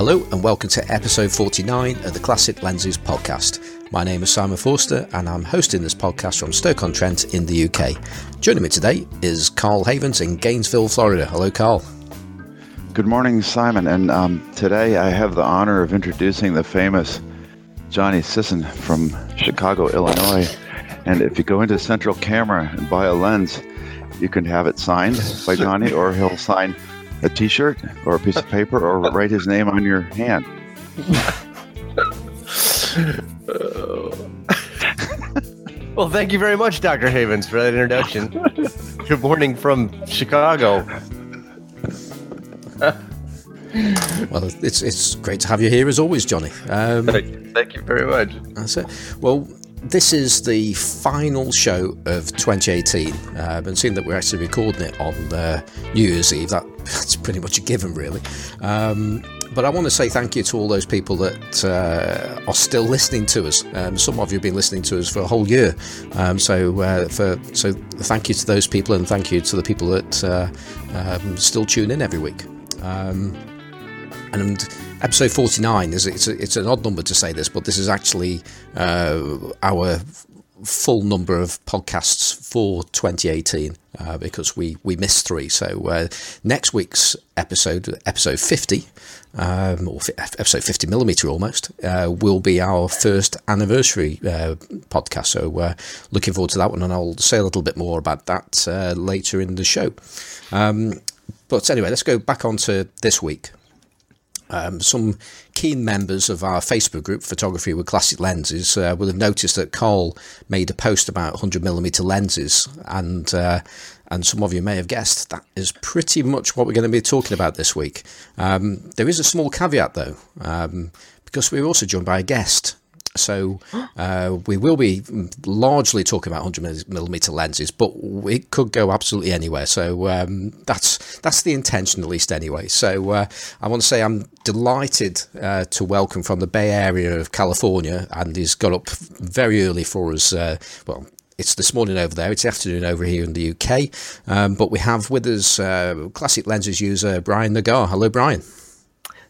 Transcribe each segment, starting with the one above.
Hello and welcome to episode 49 of the Classic Lenses podcast. My name is Simon Forster and I'm hosting this podcast from Stoke-on-Trent in the UK. Joining me today is Carl Havens in Gainesville, Florida. Hello, Carl. Good morning, Simon. And um, today I have the honor of introducing the famous Johnny Sisson from Chicago, Illinois. And if you go into Central Camera and buy a lens, you can have it signed by Johnny, or he'll sign a T-shirt or a piece of paper, or write his name on your hand. well, thank you very much, Dr. Havens, for that introduction. Good morning from Chicago. well, it's it's great to have you here as always, Johnny. Um, thank you very much. That's it. Well, this is the final show of 2018, um, and seeing that we're actually recording it on uh, New Year's Eve, that, that's pretty much a given, really. Um, but I want to say thank you to all those people that uh, are still listening to us. Um, some of you have been listening to us for a whole year, um, so uh, for so thank you to those people, and thank you to the people that uh, um, still tune in every week. Um, and episode 49 is it's, it's an odd number to say this, but this is actually uh, our full number of podcasts for 2018 uh, because we we missed three. So uh, next week's episode, episode 50, um, or f- episode 50 millimeter almost, uh, will be our first anniversary uh, podcast. So uh, looking forward to that one, and I'll say a little bit more about that later in the show. Um, but anyway, let's go back on to this week. Um, some keen members of our Facebook group, Photography with Classic Lenses, uh, will have noticed that Carl made a post about 100mm lenses, and uh, and some of you may have guessed that is pretty much what we're going to be talking about this week. Um, there is a small caveat though, um, because we're also joined by a guest. So uh, we will be largely talking about 100 millimeter lenses, but it could go absolutely anywhere. So um, that's that's the intention, at least anyway. So uh, I want to say I'm delighted uh, to welcome from the Bay Area of California, and he's got up very early for us. Uh, well, it's this morning over there. It's afternoon over here in the UK. Um, but we have with us uh, classic lenses user Brian Nagar. Hello, Brian.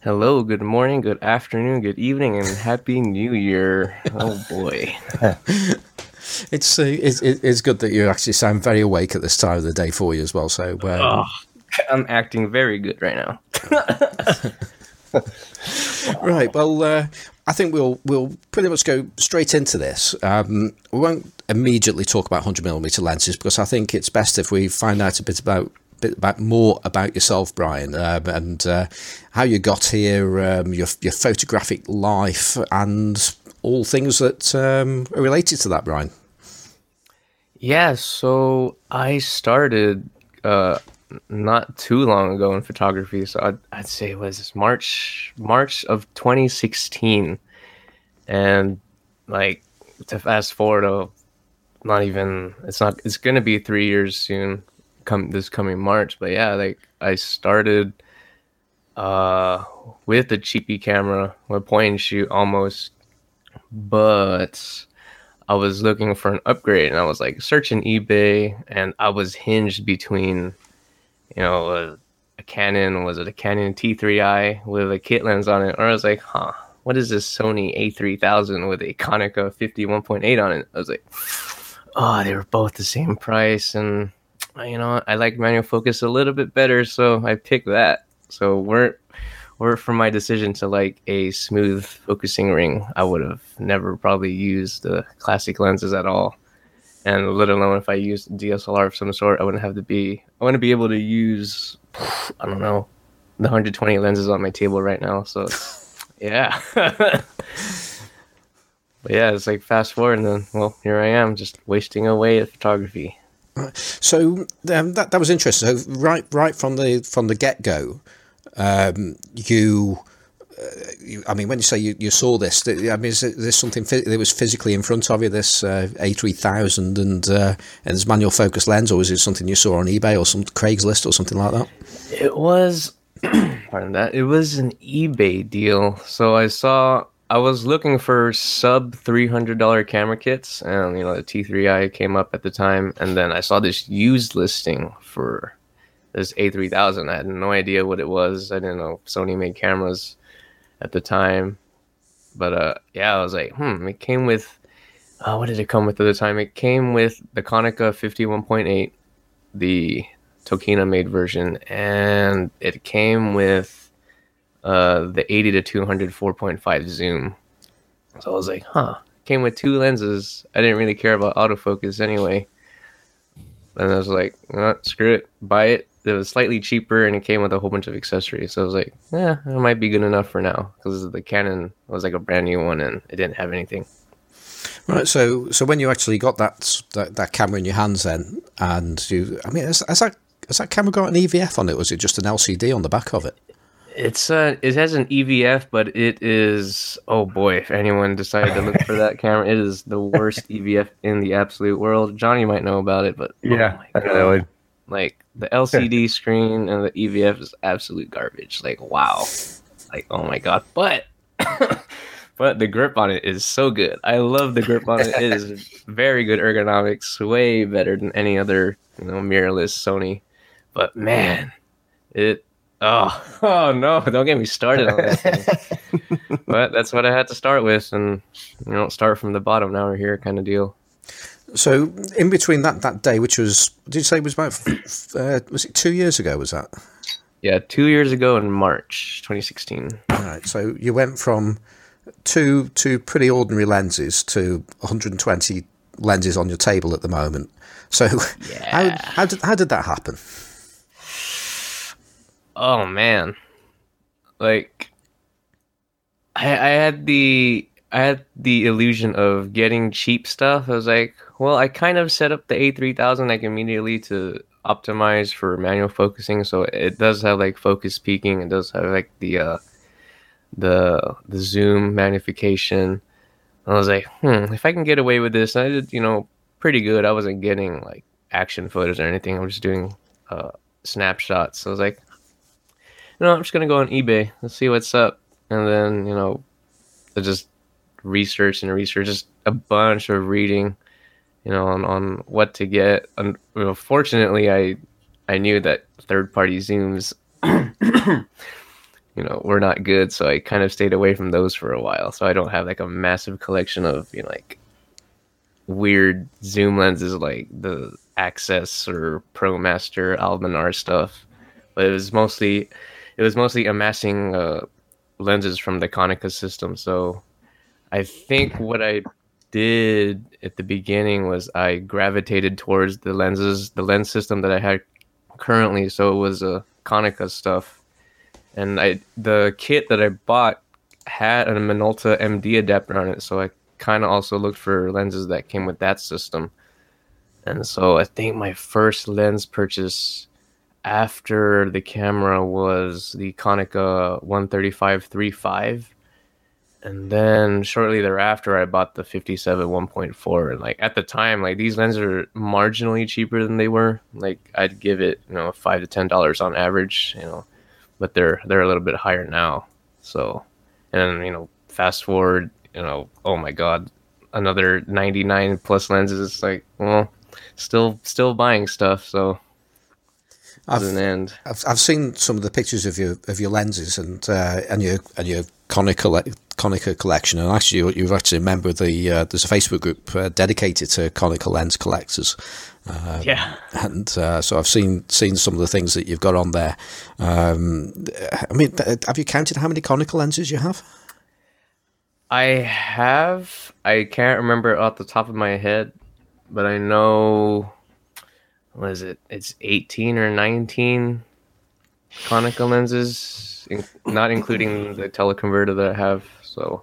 Hello, good morning, good afternoon, good evening, and happy new year. Oh boy. it's, uh, it's it's good that you actually sound very awake at this time of the day for you as well. So um, oh, I'm acting very good right now. right. Well, uh, I think we'll we'll pretty much go straight into this. Um, we won't immediately talk about 100 millimeter lenses because I think it's best if we find out a bit about bit about more about yourself, Brian, um, and uh, how you got here, um, your your photographic life, and all things that um, are related to that, Brian. Yeah, so I started uh, not too long ago in photography. So I'd, I'd say it was March March of 2016, and like to fast forward, oh, not even it's not it's gonna be three years soon come this coming March. But yeah, like I started uh with the cheapy camera with point and shoot almost, but I was looking for an upgrade and I was like searching eBay and I was hinged between, you know, a, a Canon was it a Canon T3i with a kit lens on it, or I was like, huh, what is this Sony A3000 with a Konica 51.8 on it? I was like, oh, they were both the same price and you know, I like manual focus a little bit better, so I picked that. So we're or for my decision to like a smooth focusing ring, I would have never probably used the classic lenses at all. And let alone if I used DSLR of some sort, I wouldn't have to be I to be able to use I don't know the 120 lenses on my table right now. So yeah. but yeah, it's like fast forward and then well, here I am just wasting away at photography. So um, that that was interesting. So right right from the from the get go, um, you, uh, you. I mean, when you say you, you saw this, I mean, is this something that was physically in front of you? This uh, A three thousand and uh, and this manual focus lens, or was it something you saw on eBay or some Craigslist or something like that? It was. pardon that. It was an eBay deal. So I saw I was looking for sub three hundred dollar camera kits, and you know the T3i came up at the time, and then I saw this used listing for this A3000. I had no idea what it was. I didn't know Sony made cameras, at the time. But uh, yeah, I was like, hmm. It came with, uh, what did it come with at the time? It came with the Konica 51.8, the Tokina made version, and it came with uh, the 80 to 200 4.5 zoom. So I was like, huh. Came with two lenses. I didn't really care about autofocus anyway. And I was like, oh, screw it, buy it. It was slightly cheaper and it came with a whole bunch of accessories. So I was like, yeah, it might be good enough for now because the Canon was like a brand new one and it didn't have anything. Right. So, so when you actually got that that, that camera in your hands, then, and you, I mean, has, has that has that camera got an EVF on it? Or was it just an LCD on the back of it? It's uh, it has an EVF, but it is oh boy, if anyone decided to look for that camera, it is the worst EVF in the absolute world. Johnny might know about it, but Yeah, oh know that God. like the LCD screen and the EVF is absolute garbage. Like wow, like oh my god, but. But the grip on it is so good. I love the grip on it. It is very good ergonomics, way better than any other, you know, mirrorless Sony. But man, it oh oh no, don't get me started on that but that's what I had to start with, and you know, start from the bottom. Now we're here, kind of deal. So, in between that that day, which was, did you say it was about, uh, was it two years ago? Was that? Yeah, two years ago in March 2016. All right. So you went from two two pretty ordinary lenses to 120 lenses on your table at the moment. So how how did how did that happen? Oh man, like I I had the I had the illusion of getting cheap stuff. I was like, well, I kind of set up the A3000 like immediately to optimize for manual focusing, so it does have like focus peaking. It does have like the uh the the zoom magnification. I was like, hmm, if I can get away with this, and I did, you know, pretty good. I wasn't getting like action photos or anything. I was just doing uh snapshots. So I was like, know, I'm just gonna go on eBay. Let's see what's up. And then, you know, I just research and research, just a bunch of reading, you know, on, on what to get. And you know, fortunately, I I knew that third party zooms, you know, were not good, so I kind of stayed away from those for a while. So I don't have like a massive collection of you know like weird zoom lenses like the Access or ProMaster Almanar stuff. But it was mostly it was mostly amassing uh, lenses from the Konica system. So I think what I did at the beginning was I gravitated towards the lenses, the lens system that I had currently. So it was a uh, Konica stuff, and I the kit that I bought had a Minolta MD adapter on it. So I kind of also looked for lenses that came with that system. And so I think my first lens purchase after the camera was the Konica 135-35 and then shortly thereafter I bought the 57 1.4 and like at the time like these lenses are marginally cheaper than they were. Like I'd give it you know 5 to 10 dollars on average you know but they're they're a little bit higher now. So and you know fast forward you know oh my god another 99 plus lenses it's like well still still buying stuff so I've, doesn't end I've I've seen some of the pictures of your of your lenses and uh, and your and your Konica Konica collection, and actually you- you're actually a member of the uh, there's a Facebook group uh, dedicated to Konica lens collectors. Um, yeah and uh, so I've seen seen some of the things that you've got on there. Um, I mean, have you counted how many Konica lenses you have? I have. I can't remember off the top of my head, but I know. What is it? It's 18 or 19 Konica lenses, in, not including the teleconverter that I have. So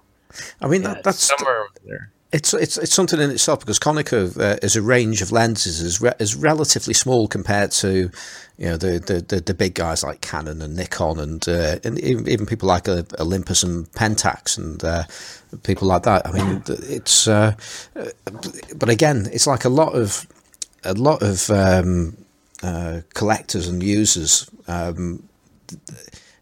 I mean, yeah, that, that's somewhere over there. It's it's it's something in itself because Konica uh, as a range of lenses is re- is relatively small compared to you know the, the, the, the big guys like Canon and Nikon and uh, and even, even people like uh, Olympus and Pentax and uh, people like that. I mean, it's uh, uh, but again, it's like a lot of a lot of um, uh, collectors and users. Um,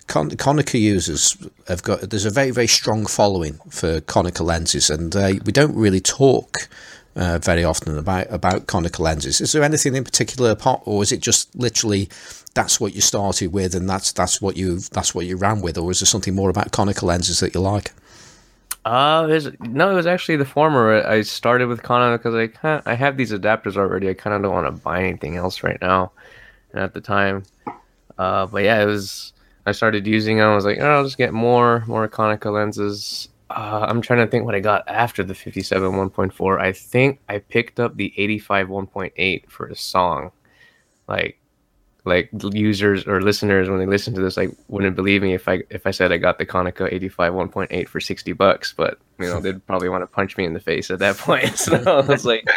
Con- Konica users have got there's a very very strong following for Konica lenses, and uh, we don't really talk uh, very often about about Konica lenses. Is there anything in particular, or is it just literally that's what you started with, and that's that's what you that's what you ran with, or is there something more about Konica lenses that you like? Uh, no, it was actually the former. I started with Konica because I kind I have these adapters already. I kind of don't want to buy anything else right now. And at the time, uh, but yeah, it was. I started using them. I was like, oh, I'll just get more more Konica lenses. Uh, I'm trying to think what I got after the 57 1.4. I think I picked up the 85 1.8 for a song. Like like users or listeners when they listen to this like wouldn't believe me if I if I said I got the Konica 85 1.8 for 60 bucks, but you know they'd probably want to punch me in the face at that point. So it's like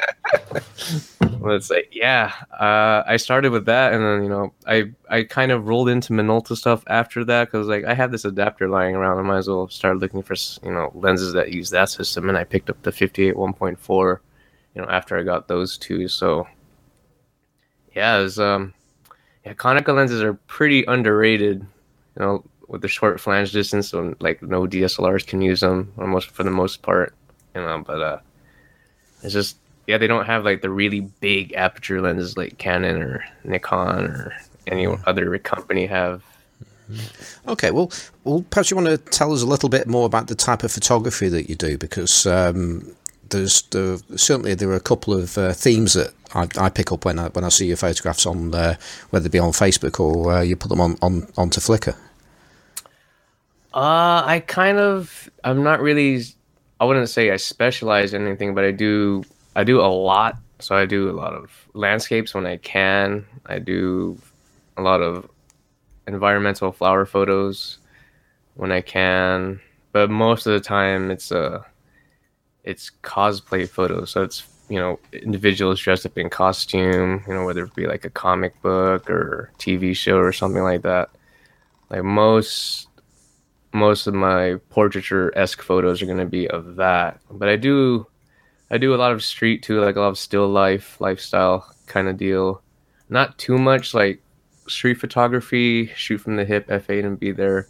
let's say yeah, uh, I started with that and then you know I I kind of rolled into Minolta stuff after that because like I had this adapter lying around. I might as well start looking for you know lenses that use that system and I picked up the 58 1.4 you know after I got those two. So yeah, it was um yeah, Konica lenses are pretty underrated. You know, with the short flange distance, so like no DSLRs can use them almost for the most part. You know, but uh, it's just yeah, they don't have like the really big aperture lenses like Canon or Nikon or any other company have. Okay, well, well, perhaps you want to tell us a little bit more about the type of photography that you do, because um, there's there, certainly there are a couple of uh, themes that I, I, pick up when I when I see your photographs on uh, whether it be on Facebook or uh, you put them on, on onto Flickr. Uh, I kind of I'm not really I wouldn't say I specialize in anything, but I do I do a lot. So I do a lot of landscapes when I can. I do a lot of environmental flower photos when I can, but most of the time it's uh, it's cosplay photos. So it's you know individuals dressed up in costume. You know whether it be like a comic book or TV show or something like that. Like most most of my portraiture esque photos are going to be of that. But I do I do a lot of street too, like a lot of still life lifestyle kind of deal. Not too much like street photography, shoot from the hip, F8 and be there.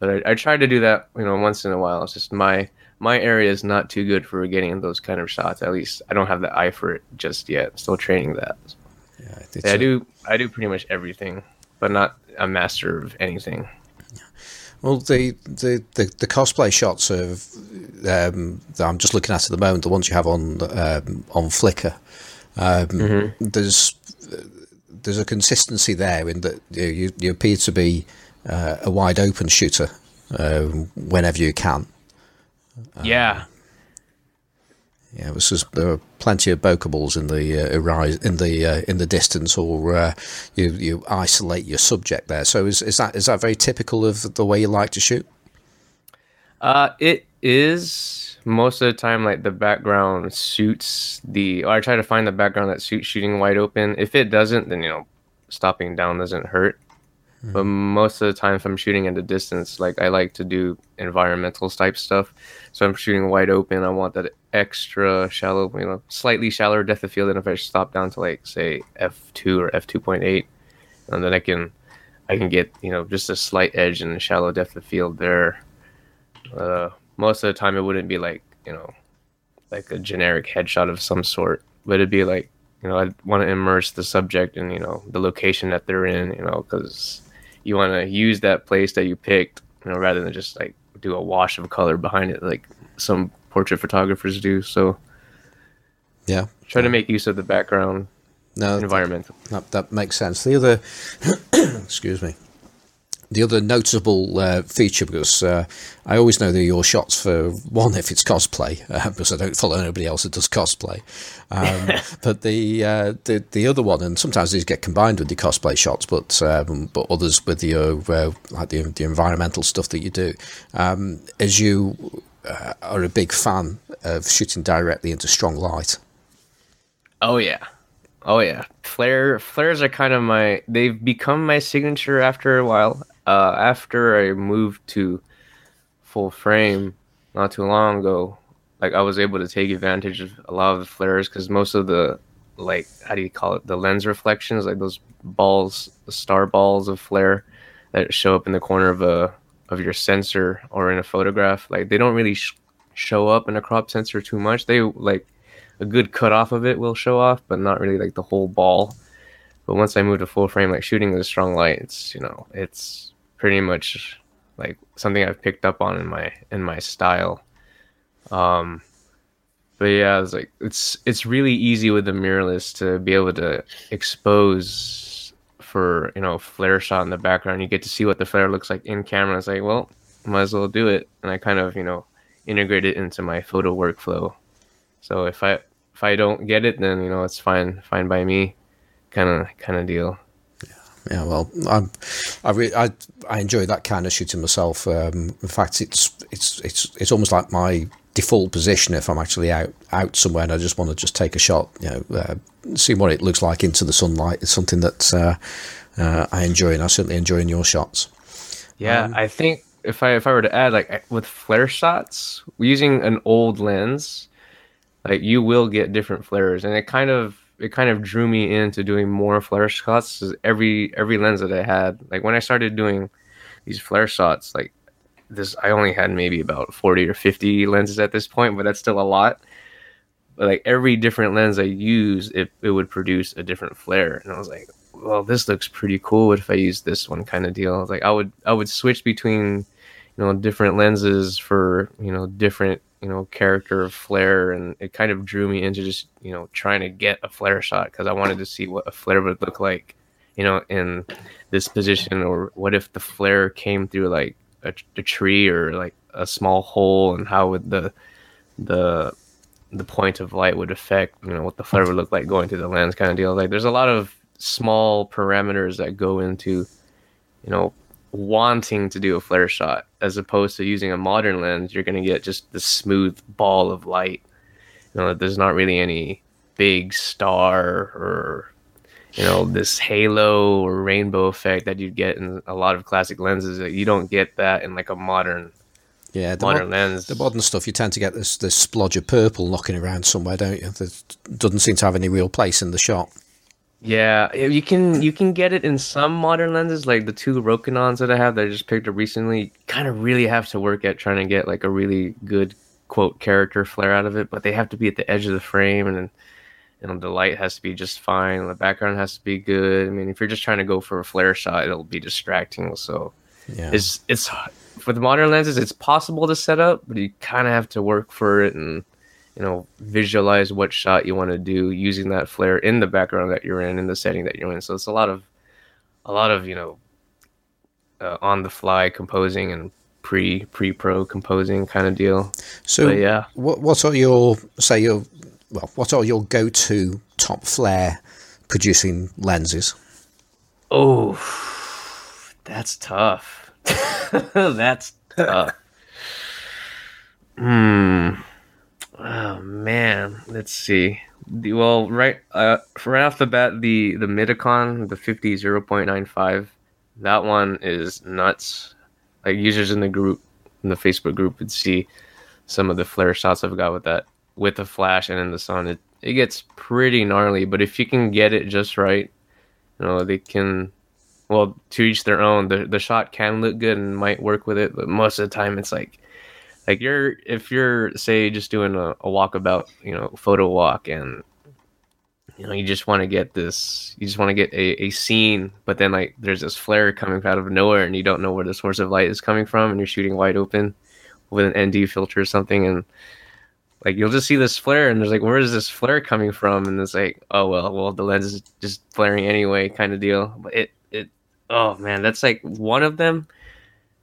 But I, I try to do that, you know, once in a while. It's just my my area is not too good for getting those kind of shots. At least I don't have the eye for it just yet. Still training that. Yeah, yeah I do. I do pretty much everything, but not a master of anything. Well, the, the, the, the, cosplay shots of um, that I'm just looking at at the moment, the ones you have on um, on Flickr, um, mm-hmm. there's there's a consistency there in that you you appear to be uh, a wide open shooter uh, whenever you can. Um, yeah. Yeah, it was just, there were plenty of bokables in the uh, in the uh, in the distance, or uh, you you isolate your subject there. So is is that is that very typical of the way you like to shoot? Uh, it is most of the time. Like the background suits the. I try to find the background that suits shooting wide open. If it doesn't, then you know, stopping down doesn't hurt. Mm-hmm. But most of the time, if I'm shooting at a distance, like I like to do environmental type stuff. So I'm shooting wide open. I want that extra shallow, you know, slightly shallower depth of field than if I stop down to like say f2 or f2.8, and then I can, I can get you know just a slight edge in the shallow depth of field there. Uh, most of the time, it wouldn't be like you know, like a generic headshot of some sort, but it'd be like you know, I want to immerse the subject in you know the location that they're in, you know, because you want to use that place that you picked, you know, rather than just like do a wash of color behind it like some portrait photographers do. So yeah, try to make use of the background no, environment. That, that makes sense. The other, excuse me, the other notable uh, feature because uh, I always know they're your shots for one if it's cosplay uh, because I don't follow anybody else that does cosplay. Um, but the, uh, the the other one, and sometimes these get combined with the cosplay shots, but um, but others with your uh, like the the environmental stuff that you do. Um, as you uh, are a big fan of shooting directly into strong light. Oh yeah, oh yeah. Flare flares are kind of my. They've become my signature after a while uh, after I moved to full frame not too long ago, like I was able to take advantage of a lot of the flares because most of the like how do you call it? The lens reflections like those balls the star balls of flare that show up in the corner of a of your sensor or in a photograph like they don't really sh- show up in a crop sensor too much. They like a good cut off of it will show off but not really like the whole ball. But once I moved to full frame, like shooting with a strong light, it's you know it's pretty much like something I've picked up on in my in my style. Um, but yeah, it's like it's it's really easy with the mirrorless to be able to expose for you know flare shot in the background. You get to see what the flare looks like in camera. It's like, well, might as well do it, and I kind of you know integrate it into my photo workflow. So if I if I don't get it, then you know it's fine, fine by me, kind of kind of deal. Yeah, well, I'm, I, re- I I enjoy that kind of shooting myself. Um, in fact, it's it's it's it's almost like my default position if I'm actually out out somewhere and I just want to just take a shot. You know, uh, see what it looks like into the sunlight. It's something that uh, uh, I enjoy, and I certainly enjoy in your shots. Yeah, um, I think if I if I were to add like with flare shots using an old lens, like you will get different flares, and it kind of it kind of drew me into doing more flare shots. Every every lens that I had, like when I started doing these flare shots, like this, I only had maybe about forty or fifty lenses at this point, but that's still a lot. But like every different lens I use, it it would produce a different flare, and I was like, well, this looks pretty cool. What if I use this one kind of deal? I was like, I would I would switch between you know different lenses for you know different you know character of flare and it kind of drew me into just you know trying to get a flare shot because i wanted to see what a flare would look like you know in this position or what if the flare came through like a, a tree or like a small hole and how would the the the point of light would affect you know what the flare would look like going through the lens kind of deal. Like there's a lot of small parameters that go into you know wanting to do a flare shot as opposed to using a modern lens you're going to get just the smooth ball of light. You know there's not really any big star or you know this halo or rainbow effect that you get in a lot of classic lenses that you don't get that in like a modern yeah, the modern mod- lens. The modern stuff, you tend to get this this splodge of purple knocking around somewhere, don't you? That doesn't seem to have any real place in the shot. Yeah, you can you can get it in some modern lenses, like the two Rokinons that I have that I just picked up recently. Kind of really have to work at trying to get like a really good quote character flare out of it, but they have to be at the edge of the frame, and you know the light has to be just fine, the background has to be good. I mean, if you're just trying to go for a flare shot, it'll be distracting. So Yeah. it's it's for the modern lenses, it's possible to set up, but you kind of have to work for it and you know visualize what shot you want to do using that flare in the background that you're in in the setting that you're in so it's a lot of a lot of you know uh, on the fly composing and pre pre pro composing kind of deal So but yeah what what are your say your well what are your go to top flare producing lenses? oh that's tough that's tough hmm Oh man, let's see. Well, right, uh, right off the bat, the the Mitakon, the fifty zero point nine five, that one is nuts. Like users in the group, in the Facebook group, would see some of the flare shots I've got with that, with the flash and in the sun. It it gets pretty gnarly, but if you can get it just right, you know they can. Well, to each their own. The the shot can look good and might work with it, but most of the time it's like like you're if you're say just doing a, a walkabout you know photo walk and you know you just want to get this you just want to get a, a scene but then like there's this flare coming out of nowhere and you don't know where the source of light is coming from and you're shooting wide open with an nd filter or something and like you'll just see this flare and there's like where is this flare coming from and it's like oh well well the lens is just flaring anyway kind of deal but it it oh man that's like one of them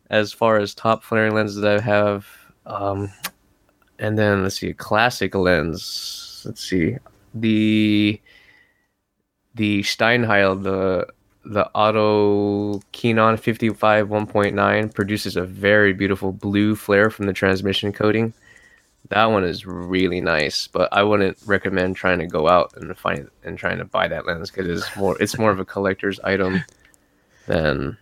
as far as top flaring lenses that I have um, and then let's see, a classic lens. Let's see, the the Steinheil, the the Auto Quinon 55 1.9 produces a very beautiful blue flare from the transmission coating. That one is really nice, but I wouldn't recommend trying to go out and find and trying to buy that lens because it's more it's more of a collector's item than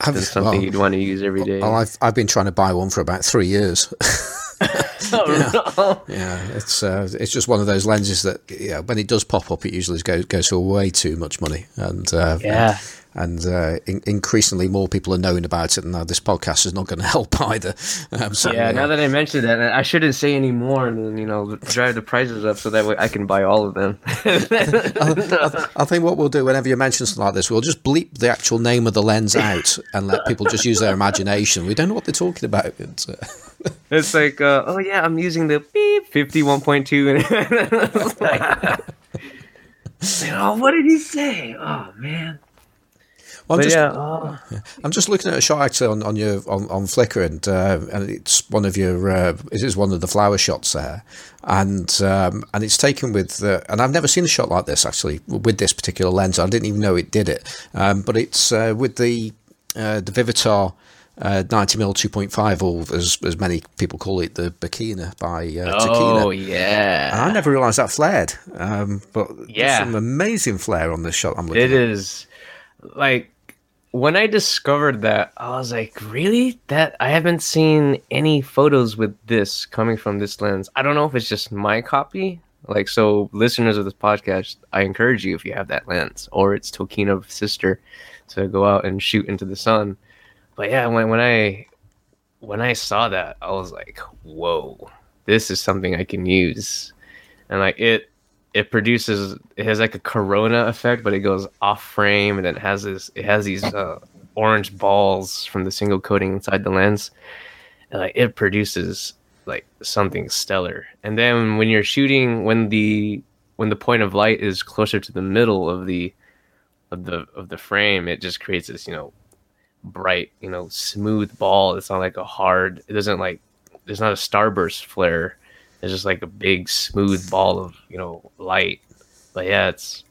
I've, than something well, you'd want to use every day. well, I've I've been trying to buy one for about three years. Oh, yeah, it's uh, it's just one of those lenses that yeah, when it does pop up, it usually goes goes for way too much money, and uh, Yeah. And uh, in- increasingly more people are knowing about it. And now this podcast is not going to help either. Um, so, Yeah, uh, now that I mentioned that, I shouldn't say any more, and then you know drive the prices up so that way I can buy all of them. I think what we'll do whenever you mention something like this, we'll just bleep the actual name of the lens out and let people just use their imagination. We don't know what they're talking about. It's, uh, it's like, uh, oh yeah, I'm using the beep fifty one point two, and it's like, oh, what did he say? Oh man. Well, I'm just, yeah, oh, I'm just looking at a shot actually on, on your on, on Flickr, and uh, and it's one of your uh, it is one of the flower shots there, and um, and it's taken with uh, and I've never seen a shot like this actually with this particular lens. I didn't even know it did it, um, but it's uh, with the uh, the Vivitar. Uh, 90 mm 2.5, or as, as many people call it, the Bokina by uh, oh Tokina. And yeah, I never realised that flared. Um, but Yeah. some amazing flare on this shot. I'm looking it at. is. Like when I discovered that, I was like, really? That I haven't seen any photos with this coming from this lens. I don't know if it's just my copy. Like, so listeners of this podcast, I encourage you if you have that lens or it's Tokina's sister to go out and shoot into the sun. But yeah, when when I when I saw that, I was like, whoa, this is something I can use. And like it it produces it has like a corona effect, but it goes off frame and it has this it has these uh, orange balls from the single coating inside the lens. And like it produces like something stellar. And then when you're shooting when the when the point of light is closer to the middle of the of the of the frame, it just creates this, you know, bright, you know, smooth ball. It's not like a hard. It doesn't like. There's not a starburst flare. It's just like a big smooth ball of you know light. But yeah, it's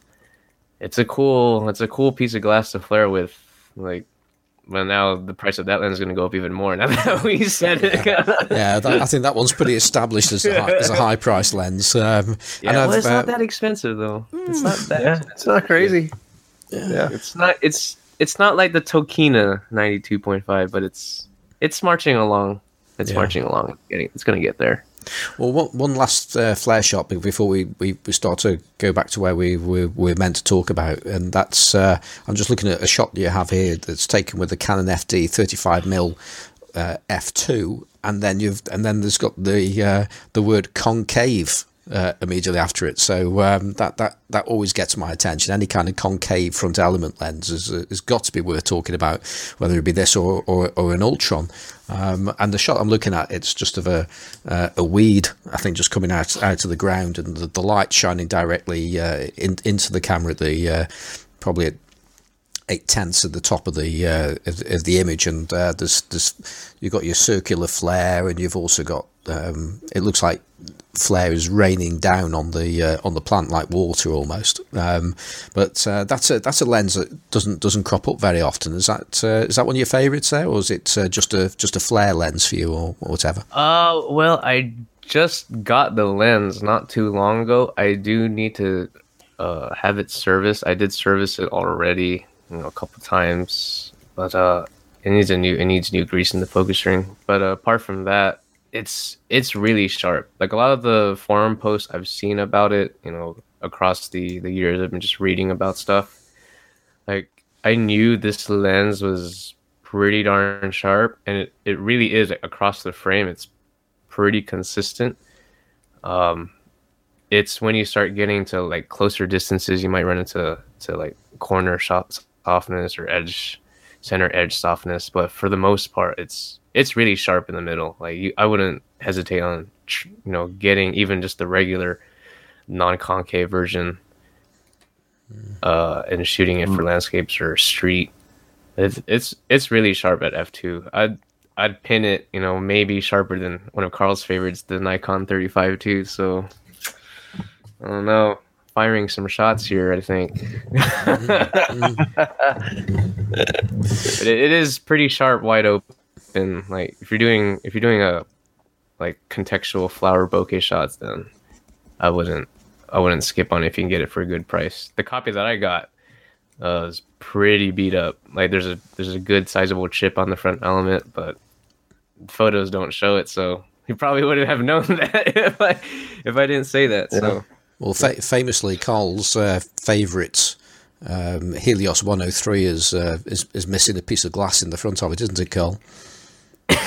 it's a cool it's a cool piece of glass to flare with. Like, well now the price of that lens is going to go up even more now that we said it. Yeah, that, I think that one's pretty established as a high, as a high price lens. Um, Yeah, and well, I've, it's not uh, that expensive though. It's not that. Yeah, it's not crazy. yeah. It's not. It's it's not like the Tokina ninety two point five, but it's it's marching along. It's Yeah. marching along. It's getting. It's gonna get there. Well, one, one last uh, flare shot before we, we, we start to go back to where we were, we're meant to talk about, and that's uh, I'm just looking at a shot you have here that's taken with the Canon FD 35mm uh, f2, and then you've and then there's got the uh, the word concave. Uh, immediately after it, so um, that that that always gets my attention. Any kind of concave front element lens has, has got to be worth talking about, whether it be this or or, or an Ultron. Um, and the shot I'm looking at, it's just of a uh, a weed, I think, just coming out out of the ground, and the, the light shining directly uh, in, into the camera at the uh, probably at eight tenths at the top of the uh, of, of the image, and uh, there's there's you've got your circular flare, and you've also got um, it looks like flare is raining down on the uh, on the plant like water almost. Um, but uh, that's a that's a lens that doesn't doesn't crop up very often. Is that uh, is that one of your favourites there, or is it uh, just a just a flare lens for you, or, or whatever? Uh, well, I just got the lens not too long ago. I do need to uh, have it serviced. I did service it already, you know, a couple times, but uh, it needs a new it needs new grease in the focus ring. But apart from that, it's it's really sharp. Like a lot of the forum posts I've seen about it, you know, across the the years, I've been just reading about stuff. Like I knew this lens was pretty darn sharp, and it, it really is across the frame. It's pretty consistent. Um, it's when you start getting to like closer distances, you might run into to like corner shot softness or edge center edge softness, but for the most part, it's it's really sharp in the middle. Like you, I wouldn't hesitate on you know getting even just the regular non-concave version uh and shooting it for landscapes or street. It's it's it's really sharp at f2 i'd i'd pin it you know maybe sharper than one of carl's favorites the nikon 35 too so i don't know. Firing some shots here i think. But it, it is pretty sharp wide open like if you're doing if you're doing a like contextual flower bokeh shots then i wouldn't i wouldn't skip on it if you can get it for a good price. The copy that i got uh, is pretty beat up. Like there's a there's a good sizable chip on the front element but photos don't show it so you probably wouldn't have known that if i if i didn't say that so. Well, fa- famously, Carl's uh, favourite um, Helios 103 is, uh, is is missing a piece of glass in the front of it, isn't it, Carl?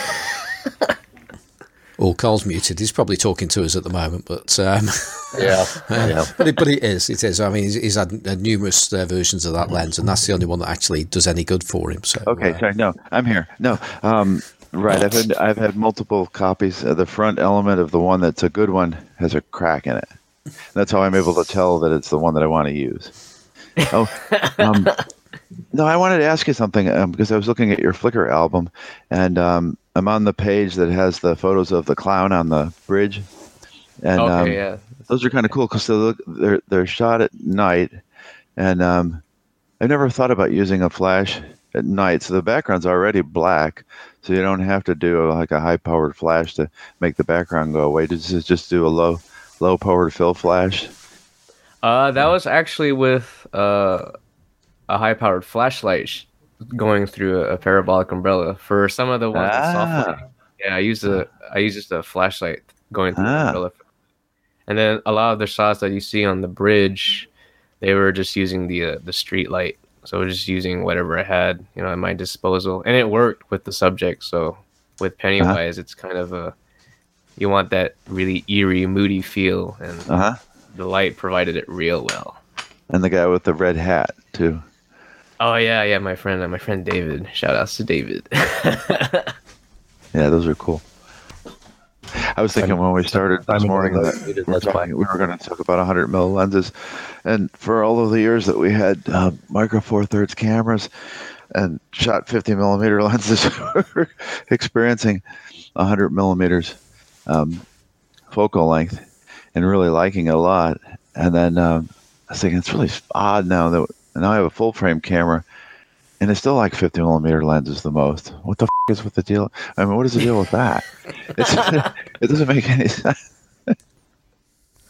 Oh, Carl's muted. He's probably talking to us at the moment, but um, Yeah. yeah. but, it, but it is. It is. I mean, he's, he's had uh, numerous uh, versions of that lens, and that's the only one that actually does any good for him. So Okay, uh, sorry. No, I'm here. No, um, right. I've had I've had multiple copies. Uh, the front element of the one that's a good one has a crack in it. That's how I'm able to tell that it's the one that I want to use. Oh, um, no, I wanted to ask you something um, because I was looking at your Flickr album, and um, I'm on the page that has the photos of the clown on the bridge, and okay, um, yeah. those are kind of cool because they look they're they're shot at night, and um, I never thought about using a flash at night. So the background's already black, so you don't have to do like a high powered flash to make the background go away. Just just do a low low powered fill flash. Uh, that was actually with uh, a high-powered flashlight going through a, a parabolic umbrella for some of the ones Ah. lighting. Yeah, I used a I used just a flashlight going through the Ah. umbrella. And then a lot of the shots that you see on the bridge, they were just using the uh, the street light. So just using whatever I had, you know, at my disposal, and it worked with the subject. So with Pennywise, it's kind of a you want that really eerie, moody feel, and Uh huh. the light provided it real well. And the guy with the red hat too. Oh yeah, yeah, my friend, uh, my friend David. Shout outs to David. Yeah, those are cool. I was thinking when we started this Simon morning that we did were, talking, we were going to talk about 100 mil lenses, and for all of the years that we had uh, micro four thirds cameras and shot 50 millimeter lenses, we were experiencing 100 millimeters um, focal length and really liking it a lot. And then um, I was thinking it's really odd now that now I have a full frame camera. And it's still like 50 millimeter lenses the most. What the f- is with the deal? I mean, what is the deal with that? It doesn't make any sense. I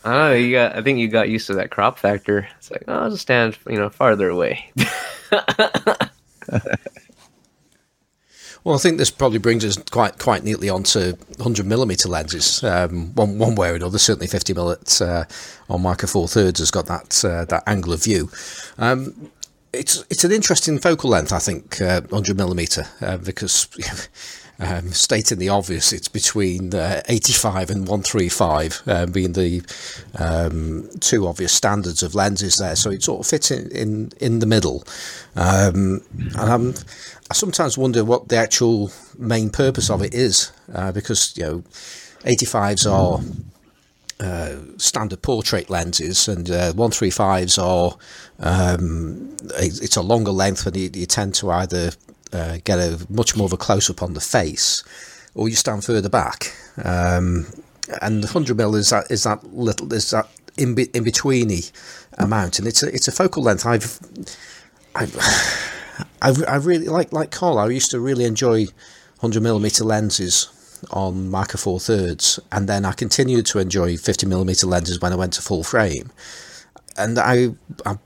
don't know. You got. I think you got used to that crop factor. It's like, oh, I'll just stand, you know, farther away. Well, I think this probably brings us quite quite neatly onto 100 millimeter lenses. Um, one one way or another, certainly 50 mm uh, on Micro Four Thirds has got that uh, that angle of view. Um, it's it's an interesting focal length, I think, uh, 100 millimeter, uh, because um, stating the obvious, it's between uh, 85 and 135 uh, being the um, two obvious standards of lenses there. So it sort of fits in in, in the middle. Um, and I'm, I sometimes wonder what the actual main purpose of it is, uh, because you know, 85s are uh, standard portrait lenses, and uh, 135s are um, it's a longer length, and you, you tend to either uh, get a much more of a close up on the face, or you stand further back. Um, and the 100 mil is that is that little is that in be, in betweeny amount, and it's a it's a focal length I've I've I, I really like like Carl. I used to really enjoy hundred millimeter lenses on Micro Four Thirds, and then I continued to enjoy fifty millimeter lenses when I went to full frame. And I, I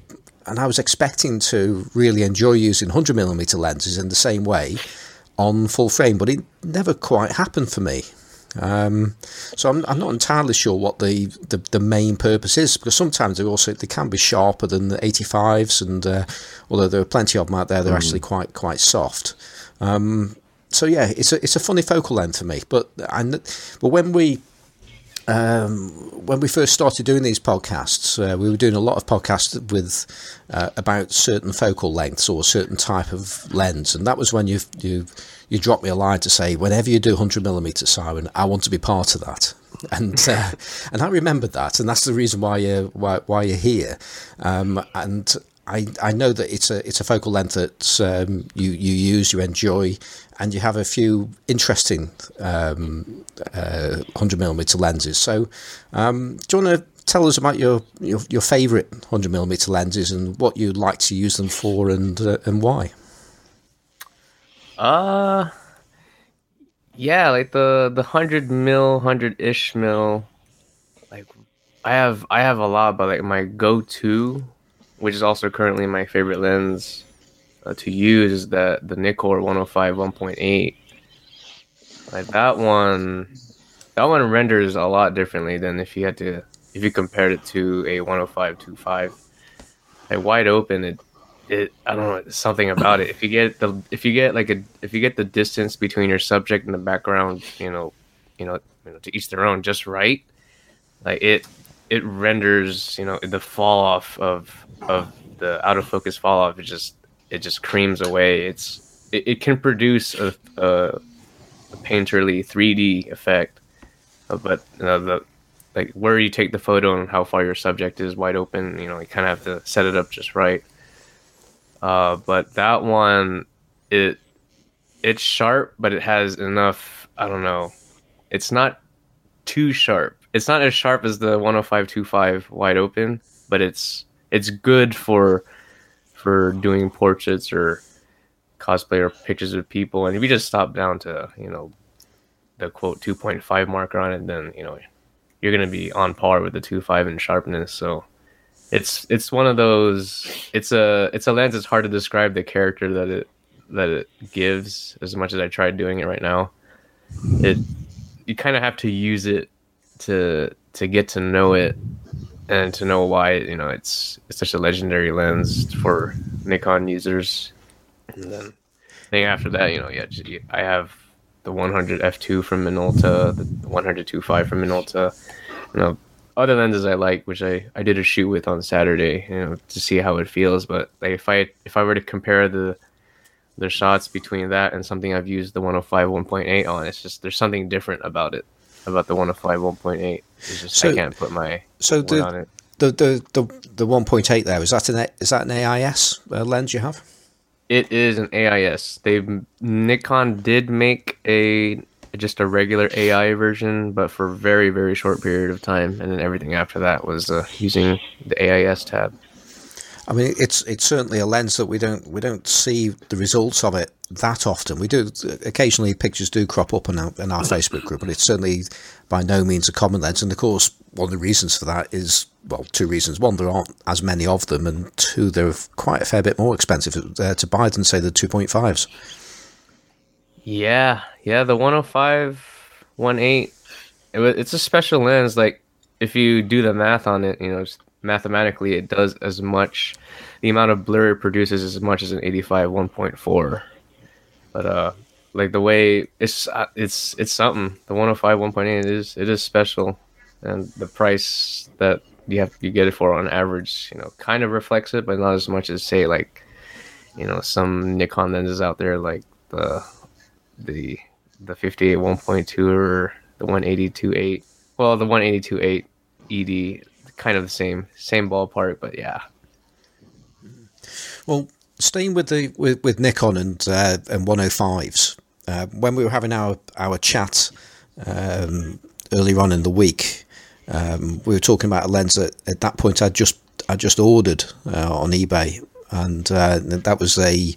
and I was expecting to really enjoy using hundred millimeter lenses in the same way on full frame, but it never quite happened for me. Um, so I'm, I'm not entirely sure what the, the, the main purpose is because sometimes they also they can be sharper than the 85s, and uh, although there are plenty of them out there, they're actually quite quite soft. Um, so yeah, it's a it's a funny focal length for me. But kn- but when we um, when we first started doing these podcasts, uh, we were doing a lot of podcasts with uh, about certain focal lengths or a certain type of lens, and that was when you you you dropped me a line to say, whenever you do 100 millimeter, Simon, I want to be part of that. And uh, and I remembered that, and that's the reason why you why why you're here. Um, and I, I know that it's a it's a focal length that um, you you use, you enjoy, and you have a few interesting um, uh, hundred millimeter lenses. So, um, do you want to tell us about your your, your favourite hundred millimeter lenses and what you'd like to use them for and uh, and why? Uh yeah, like the the hundred mil, hundred ish mil. Like I have I have a lot, but like my go to, which is also currently my favorite lens uh, to use, is the the Nikkor 105 1.8. Like that one, that one renders a lot differently than if you had to if you compared it to a 105 25. Like wide open, it it I don't know something about it. If you get the if you get like a if you get the distance between your subject and the background, you know, you know, you know to each their own, just right. Like it it renders you know the fall off of of the out of focus fall off. It just it just creams away. It's it, it can produce a, a, a painterly 3D effect, uh, but the like where you take the photo and how far your subject is wide open. You know, you kind of have to set it up just right. Uh, but that one, it it's sharp, but it has enough. I don't know. It's not too sharp. It's not as sharp as the 10525 wide open, but it's it's good for for doing portraits or cosplay or pictures of people. And if you just stop down to you know the quote 2.5 marker on it, then you know you're gonna be on par with the 2.5 in sharpness. So it's it's one of those. It's a it's a lens. It's hard to describe the character that it that it gives as much as I tried doing it right now. It you kind of have to use it to to get to know it and to know why you know it's it's such a legendary lens for Nikon users. And then I think after that, you know, yeah, I have the 100 f2 from Minolta, the 100 2.5 from Minolta. You know, other lenses I like, which I, I did a shoot with on Saturday, you know, to see how it feels. But like if I if I were to compare the the shots between that and something I've used the 105 1.8 on, it's just there's something different about it about the 105 1.8. It's just so, I can't put my so the, on it. The the the the 1.8 there is that an is that an AIS uh, lens you have? It is an AIS. They Nikon did make a just a regular AI version, but for a very very short period of time, and then everything after that was uh, using the AIS tab. I mean, it's it's certainly a lens that we don't we don't see the results of it that often. We do occasionally pictures do crop up in our, in our Facebook group, but it's certainly by no means a common lens. And of course, one of the reasons for that is well, two reasons. One, there aren't as many of them, and two, they're quite a fair bit more expensive uh, to buy than say the two point fives. Yeah, yeah, the 105 18 it, it's a special lens like if you do the math on it, you know, mathematically it does as much the amount of blur it produces as much as an 85 1.4. But uh like the way it's uh, it's it's something. The 105 1.8 is it is special and the price that you have you get it for on average, you know, kind of reflects it, but not as much as say like you know some Nikon lenses out there like the the the 58 1.2 or the 182.8. Well, the 182.8 ED, kind of the same same ballpark, but yeah. Well, staying with the with, with Nikon and uh, and 105s, uh, when we were having our our chat um, earlier on in the week, um, we were talking about a lens that at that point I just I just ordered uh, on eBay, and uh, that was a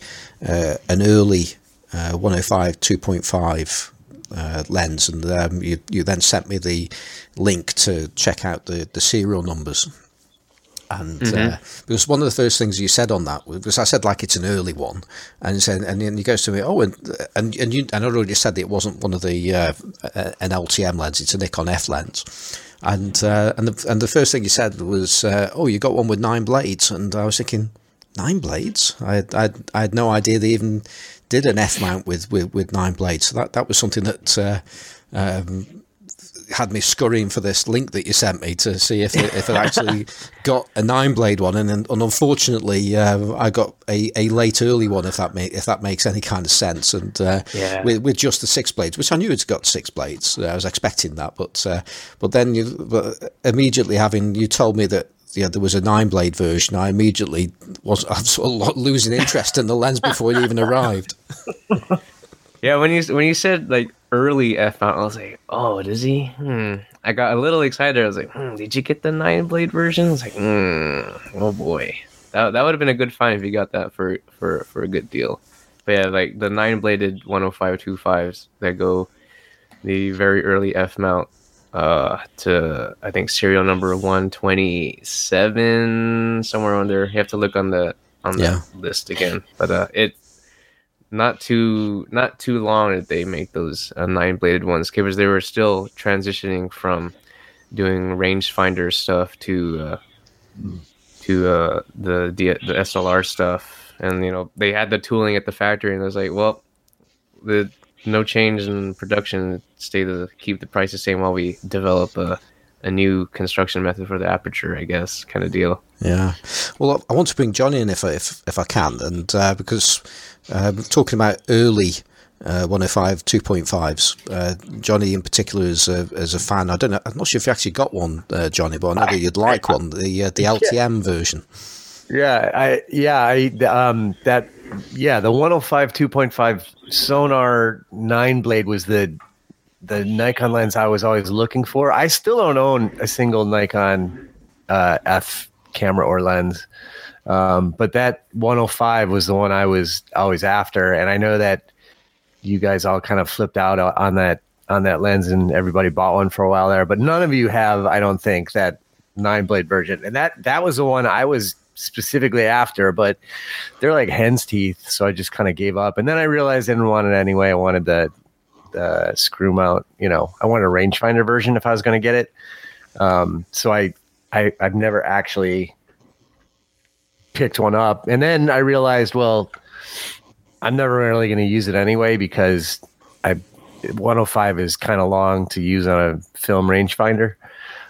uh, an early uh, 105 2.5 uh, lens, and um, you, you then sent me the link to check out the, the serial numbers. And mm-hmm. uh, because one of the first things you said on that was I said like it's an early one, and said and then he goes to me oh and and and you and I already said that it wasn't one of the uh, an LTM lens it's a Nikon F lens, and uh, and the and the first thing you said was uh, oh you got one with nine blades and I was thinking nine blades I I I had no idea they even did an F mount with, with, with nine blades. So that, that was something that uh, um, had me scurrying for this link that you sent me to see if it, if it actually got a nine blade one, and, and unfortunately, uh, I got a, a late early one. If that make, if that makes any kind of sense, and uh, yeah. with, with just the six blades, which I knew it's got six blades. I was expecting that, but uh, but then you but immediately having you told me that yeah, there was a nine blade version. I immediately was I was sort of losing interest in the lens before it even arrived. yeah, when you when you said like early F mount, I was like, oh, does he? Hmm. I got a little excited. I was like, hmm, did you get the nine blade version? I was like, hmm, oh boy, that that would have been a good find if you got that for for for a good deal. But yeah, like the nine bladed 10525s that go the very early F mount uh, to I think serial number one twenty seven somewhere under. You have to look on the on the yeah. list again, but uh, it not too not too long that they make those uh, nine bladed ones because they were still transitioning from doing rangefinder stuff to uh, to uh, the, the the SLR stuff. And you know they had the tooling at the factory, and it was like, well, the no change in production, stay to keep the price the same while we develop a a new construction method for the aperture, I guess, kind of deal. Yeah. Well, I want to bring Johnny in if I, if, if I can, and uh, because uh, talking about early uh, 105 2.5s, uh, Johnny in particular is a, is a fan. I don't know. I'm not sure if you actually got one, uh, Johnny, but I know that you'd like one. The uh, the LTM version. Yeah, I yeah I um that yeah the 105 2.5 Sonnar nine blade was the the Nikon lens I was always looking for. I still don't own a single Nikon uh, F camera or lens, um, but that 105 was the one I was always after, and I know that you guys all kind of flipped out on that on that lens, and everybody bought one for a while there. But none of you have, I don't think, that nine blade version, and that that was the one I was specifically after, but they're like hen's teeth, so I just kind of gave up. And then I realized I didn't want it anyway. I wanted the uh, screw mount. You know, I wanted a rangefinder version if I was going to get it. Um, so I, I, I've never actually picked one up. And then I realized, well, I'm never really going to use it anyway because I 105 is kind of long to use on a film rangefinder.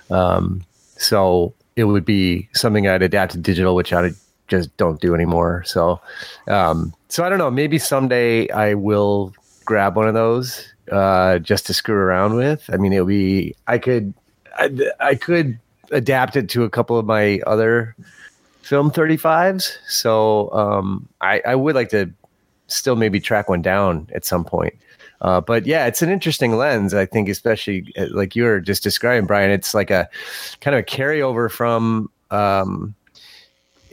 Um, so it would be something I'd adapt to digital, which I just don't do anymore. So, um, so I don't know. Maybe someday I will grab one of those uh, just to screw around with. I mean, it'll be I could I, I could adapt it to a couple of my other film 35s. So um, I, I would like to still maybe track one down at some point. Uh, but yeah, it's an interesting lens. I think, especially uh, like you were just describing, Brian. It's like a kind of a carryover from um,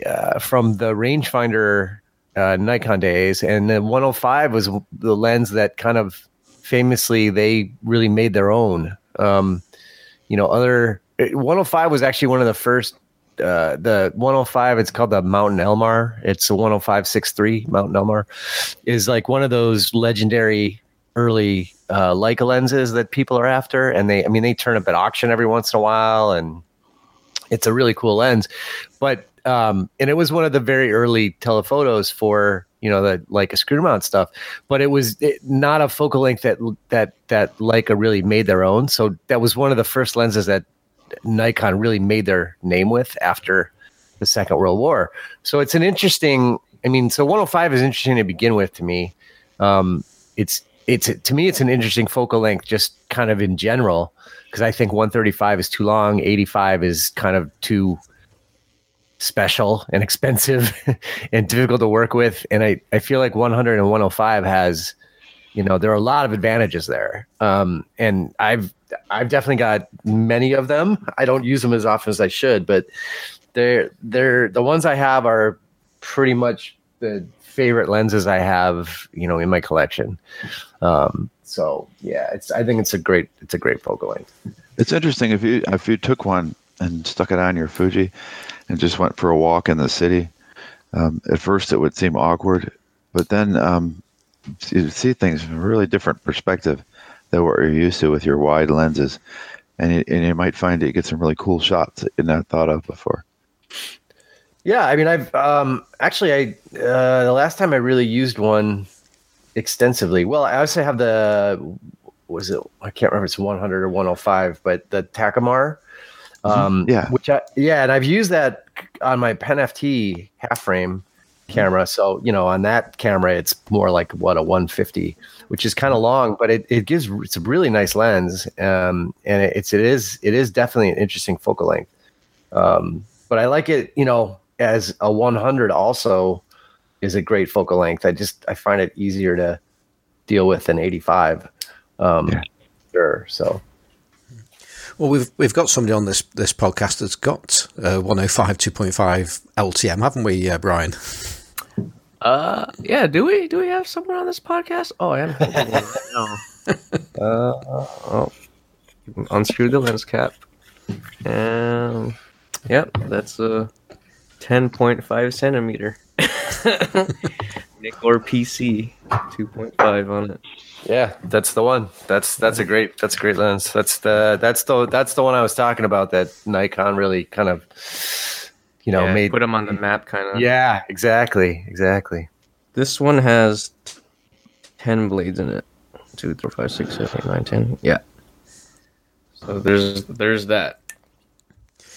uh, from the rangefinder uh, Nikon days, and the 105 was the lens that kind of famously they really made their own. Um, you know, other 105 was actually one of the first. Uh, the 105, it's called the Mountain Elmar. It's a 105.63 Mountain Elmar. Is like one of those legendary early uh, Leica lenses that people are after, and they, I mean, they turn up at auction every once in a while, and it's a really cool lens. But um, and it was one of the very early telephotos for you know the Leica screw mount stuff but it was it, not a focal length that that that leica really made their own. So that was one of the first lenses that nikon really made their name with after the second world war. So it's an interesting i mean so 105 is interesting to begin with to me. Um, it's it's to me it's an interesting focal length just kind of in general because i think 135 is too long 85 is kind of too special and expensive and difficult to work with. And I, I feel like 100 and 105 has, you know, there are a lot of advantages there. Um, and I've, I've definitely got many of them. I don't use them as often as I should, but they're, they're, the ones I have are pretty much the favorite lenses I have, you know, in my collection. Um, so yeah, it's, I think it's a great, it's a great focal length. It's interesting if you, if you took one and stuck it on your Fuji, and just went for a walk in the city. Um, at first, it would seem awkward, but then um, you see things from a really different perspective than what you're used to with your wide lenses, and you, and you might find that you get some really cool shots that you not thought of before. Yeah, I mean, I've um, actually, I uh, the last time I really used one extensively. Well, I also have the was it? I can't remember. It's 100 or 105, but the Takumar Mm-hmm. Um, yeah. Which I, yeah, and I've used that on my Pen FT half frame camera. So, you know, on that camera, it's more like what a 150, which is kind of long, but it, it gives, it's a really nice lens. Um, and it's, it is, it is definitely an interesting focal length. Um, but I like it, you know, as a 100 also is a great focal length. I just, I find it easier to deal with than 85. Um, yeah. Sure. So, well, we've we've got somebody on this this podcast that's got uh, 105 2.5 LTM, haven't we, uh, Brian? Uh, yeah. Do we do we have someone on this podcast? Oh, I am. no. uh, oh. Unscrew the lens cap, and yep, that's a 10.5 centimeter. Nikkor PC 2.5 on it. Yeah, that's the one. That's that's a great that's a great lens. That's the that's the that's the one I was talking about that Nikon really kind of you know, Yeah, made put them on the map, kind of. Yeah, exactly, exactly. This one has ten blades in it. Two, three, five, six, seven, eight, nine, ten. Yeah. So there's there's that.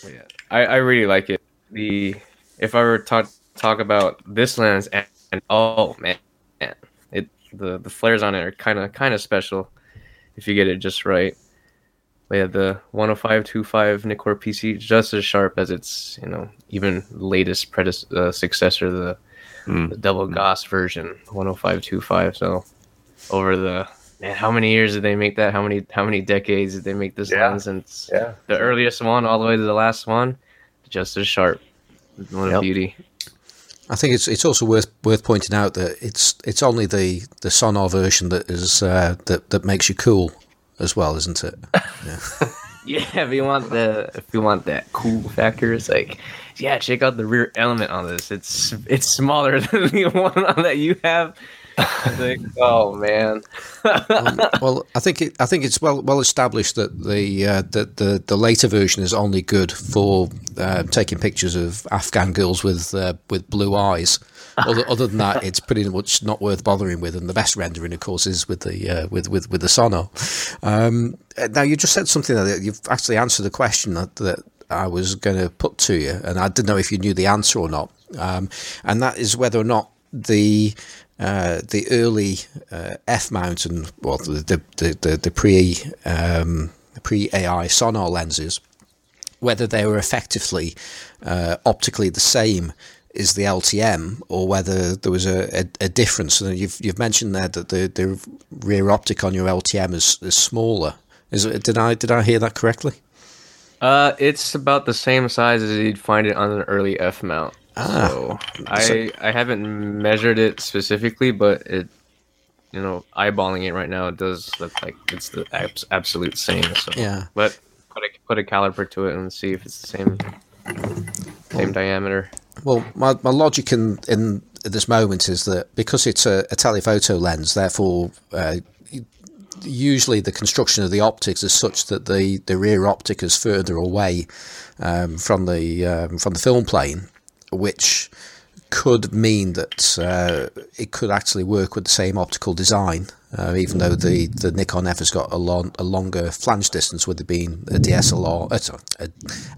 Yeah, I, I really like it. The if I were to talk talk about this lens and, and oh man, man, it the the flares on it are kind of kind of special if you get it just right. But yeah, the 10525 Nikkor PC just as sharp as its you know even latest predec- uh, successor, the the double Gauss version 10525. So over the man, how many years did they make that? How many how many decades did they make this Yeah. lens? And Yeah. the earliest one all the way to the last one, just as sharp. What a Yep. beauty. I think it's it's also worth worth pointing out that it's it's only the the Sonnar version that is uh, that that makes you cool as well, isn't it? Yeah, if you want the if you want that cool factor, it's like yeah, check out the rear element on this. It's it's smaller than the one on that you have. Like, oh man. Um, well, I think it, I think it's well well established that the uh, that the the later version is only good for uh, taking pictures of Afghan girls with uh, with blue eyes. Other, other than that, it's pretty much not worth bothering with. And the best rendering, of course, is with the uh, with with with the Sonnar. Um, now, you just said something that you've actually answered the question that, that I was going to put to you, and I didn't know if you knew the answer or not. Um, and that is whether or not the uh, the early uh, F mount and well the the the, the pre um, pre AI Sonnar lenses, whether they were effectively uh, optically the same as the LTM, or whether there was a, a, a difference. And you've you've mentioned there that the, the rear optic on your LTM is, is smaller. Is it, did I did I hear that correctly? Uh, it's about the same size as you'd find it on an early F mount. Ah. so I I haven't measured it specifically, but it, you know, eyeballing it right now, it does look like it's the abs- absolute same. So Yeah. but put a put a caliper to it and see if it's the same same diameter. Well, my, my logic in, in this moment is that because it's a, a telephoto lens, therefore, uh, usually the construction of the optics is such that the, the rear optic is further away um, from the um, from the film plane, which could mean that uh, it could actually work with the same optical design, uh, even though the, the Nikon F has got a, long, a longer flange distance with it being a DSLR, uh, sorry, a,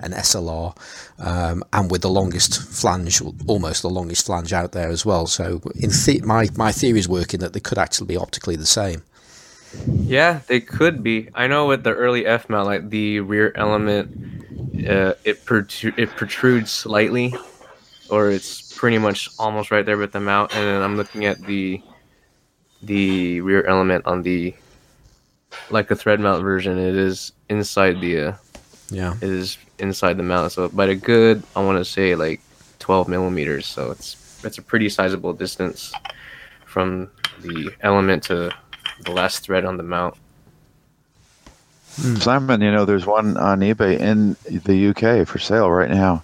an SLR, um, and with the longest flange, almost the longest flange out there as well. So, in the- my my theory is working that they could actually be optically the same. Yeah, they could be. I know with the early F mount, like the rear element, uh, it protru- it protrudes slightly, or it's pretty much almost right there with the mount. And then I'm looking at the the rear element on the like the thread mount version. It is inside the uh, Yeah. it is inside the mount. So by a good, I want to say like 12 millimeters. So it's it's a pretty sizable distance from the element to the last thread on the mount. Simon, you know, there's one on eBay in the UK for sale right now.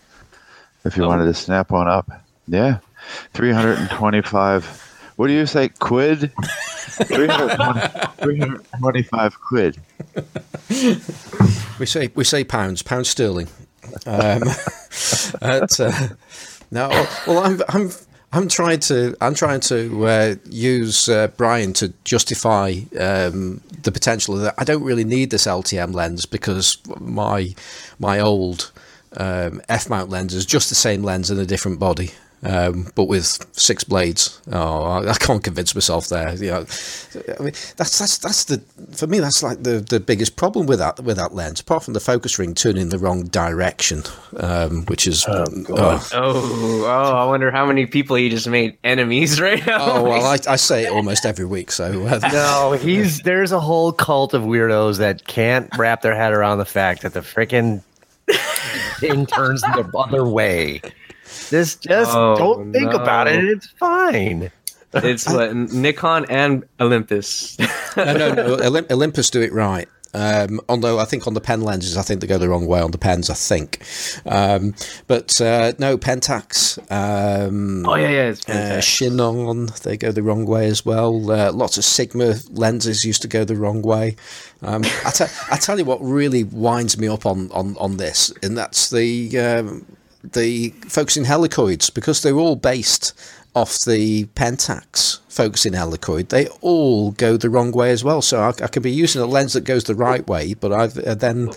If you Oh. wanted to snap one up, yeah, 325. What do you say, quid? 325 quid. We say we say pounds, pounds sterling. Um, but, uh, no, well, I'm I'm I'm trying to I'm trying to uh, use uh, Brian to justify um, the potential of that I don't really need this LTM lens because my my old um, f mount lens is just the same lens in a different body. Um, but with six blades, oh, I, I can't convince myself there. You know, I mean, that's that's that's the for me that's like the, the biggest problem with that with that lens. Apart from the focus ring turning the wrong direction, um, which is oh, Oh, oh! I wonder how many people he just made enemies right now. oh, well, I, I say it almost every week. So uh, No, he's there's a whole cult of weirdos that can't wrap their head around the fact that the freaking thing turns the other way. This just Oh, don't think about it. no. It's fine. it's what Nikon and Olympus. no, no, no. Olymp- Olympus do it right. Um, although I think on the pen lenses, I think they go the wrong way on the pens. I think, um, but uh, no Pentax, um, oh yeah, yeah, it's uh. Chinon, they go the wrong way as well. Uh, lots of Sigma lenses used to go the wrong way. Um, I, tell you what really winds me up on, on, on this, and that's the um, the focusing helicoids because they're all based off the Pentax focusing helicoid. They all go the wrong way as well. So I, I can be using a lens that goes the right way, but I've uh, then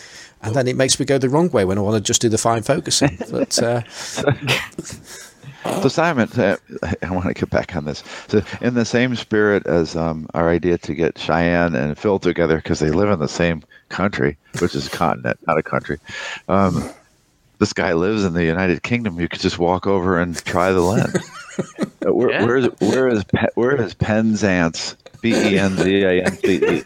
and then it makes me go the wrong way when I want to just do the fine focusing. But uh, So Simon, uh, I want to get back on this. So in the same spirit as um, our idea to get Cheyenne and Phil together because they live in the same country, which is a continent, not a country. Um, this guy lives in the United Kingdom. You could just walk over and try the lens. Uh, where, Yeah. where's where is where is Penzance? B E N Z A N C E.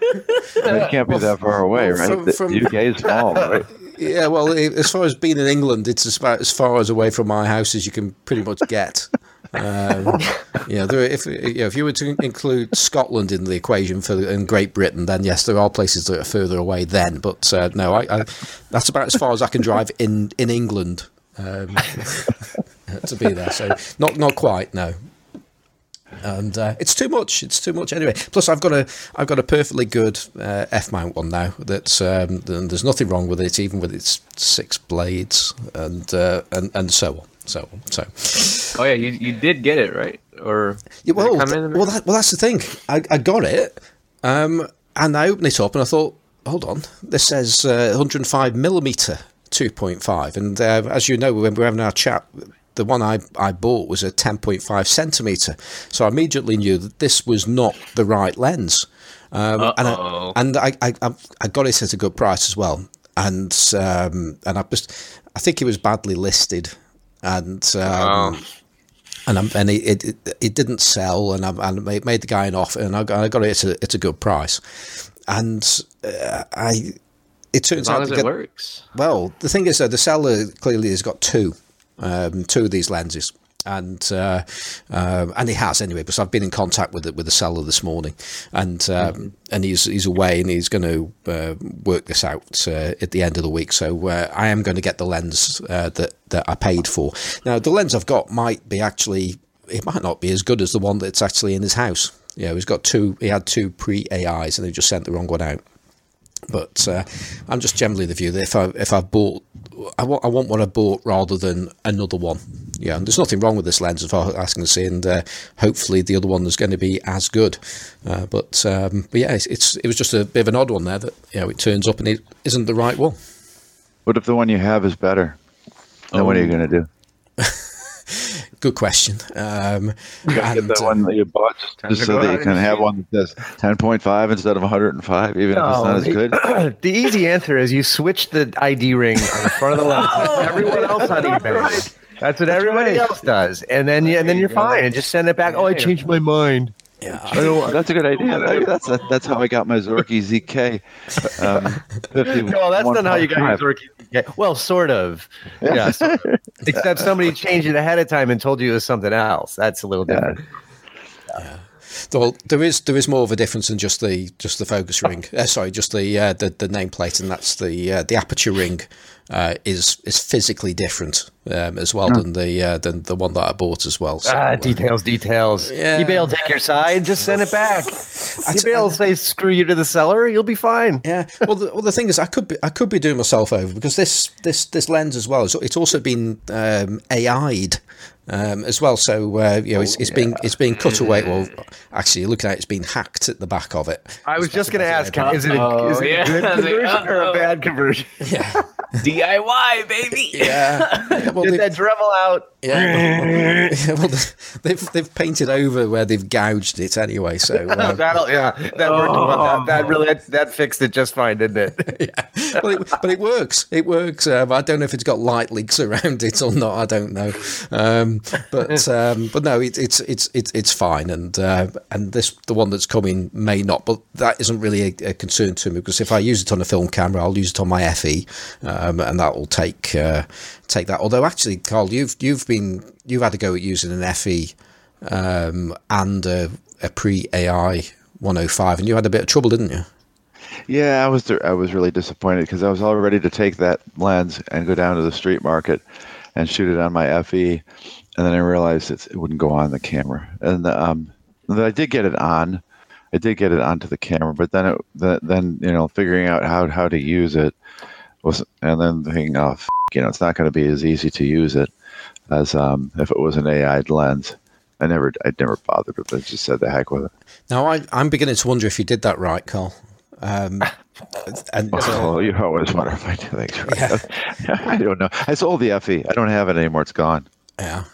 It can't be that far away, well, right? from- The from- UK is small, right? yeah, well, as far as being in England, it's about as far as away from my house as you can pretty much get. Um, yeah, there, if you know, if you were to include Scotland in the equation for and Great Britain, then yes, there are places that are further away. Then, but uh, no, I, I, that's about as far as I can drive in in England um, to be there. So not not quite, no. And uh, it's too much. It's too much anyway. Plus, I've got a I've got a perfectly good uh, F mount one now. That's um, and there's nothing wrong with it, even with its six blades and uh, and and so on, so on. So Oh yeah, you you did get it right, or yeah, well, well, that, well, that's the thing. I, I got it, um, and I opened it up, and I thought, hold on, this says uh, 105 millimeter 2.5, and uh, as you know, when we were having our chat, the one I, I bought was a 10.5 centimeter, so I immediately knew that this was not the right lens. Um, and I, and I, I I- got it at a good price as well, and um, and I just I think it was badly listed, and um, Oh. and I'm, and it, it it didn't sell, and I, and I made the guy an offer, and I got, I got it at a, at a good price, and uh, I it turns out it get- works. well, the thing is, though, the seller clearly has got two, um, two of these lenses, and uh, um, and he has anyway. Because I've been in contact with the, with the seller this morning, and um, and he's he's away and he's going to uh, work this out uh, at the end of the week. So uh, I am going to get the lens uh, that that I paid for. Now, the lens I've got might be actually it might not be as good as the one that's actually in his house. Yeah, he's got two. He had two pre AIs, and they just sent the wrong one out. But uh, I'm just generally the view that if I if I bought, I want I want what I bought rather than another one. Yeah, and there's nothing wrong with this lens as far as I can see, and uh, hopefully the other one is going to be as good. Uh, but um, but yeah, it's, it's it was just a bit of an odd one there that you know it turns up and it isn't the right one. What if the one you have is better? Then what are you Oh. going to do? Good question. Um, You gotta and, get that one that you bought just, just so that you can have one that says 10.5 instead of 105, even if it's not as good. the easy answer is you switch the ID ring on the front of the lens. like everyone else on eBay. That's what everybody else does, and then you, and then you're fine, and just send it back. Oh, I changed my mind. Yeah, I don't, that's a good idea. That- That's that's how I got my Zorky ZK. Um, 50 No, that's not how you got your Zorky. Yeah, well, sort of. Yeah, sort of. except somebody changed it ahead of time and told you it was something else. That's a little Yeah. different. Well, there is there is more of a difference than just the just the focus ring. Uh, sorry, just the uh, the the nameplate, and that's the uh, the aperture ring uh, is is physically different um, as well than the uh, than the one that I bought as well. So, Ah, uh, details, details. Yeah. eBay will take your side. Just send it back. eBay will say screw you to the seller. You'll be fine. Yeah. Well, the, well, the thing is, I could be I could be doing myself over because this this this lens as well. It's also been um, AI'd um, as well. So uh, you know, it's, it's being it's being cut away. Well, actually, looking at it, it's been hacked at the back of it. I was just going to ask, is it a, Uh-oh, is it yeah. a good I like, conversion or a bad conversion? Yeah. DIY baby. Yeah. Well, Get they've- that Dremel out. Yeah, yeah, well, they've they've painted over where they've gouged it anyway. So um, That'll, yeah, that worked. well. That, that really that, that fixed it just fine, didn't it? yeah, well, it, but it works. It works. Um, I don't know if it's got light leaks around it or not. I don't know. Um, but um, but no, it, it's it's it's it's fine. And uh, and this the one that's coming may not. But that isn't really a, a concern to me because if I use it on a film camera, I'll use it on my FE, um, and that will take uh, take that. Although actually, Carl, you've you've been you've had a go at using an FE um, and a, a pre AI 105, and you had a bit of trouble, didn't you? Yeah, I was I was really disappointed because I was all ready to take that lens and go down to the street market and shoot it on my FE, and then I realized it wouldn't go on the camera. And um, I did get it on. I did get it onto the camera, but then it the, then you know figuring out how how to use it was, and then thinking, oh, f- you know, it's not going to be as easy to use it as um, if it was an AI lens. I never, I never bothered with it. Just said the heck with it. Now I, I'm beginning to wonder if you did that right, Carl. Um, and uh, Oh, you always wonder if I do things right. I don't know. I sold the FE. I don't have it anymore. It's gone. yeah.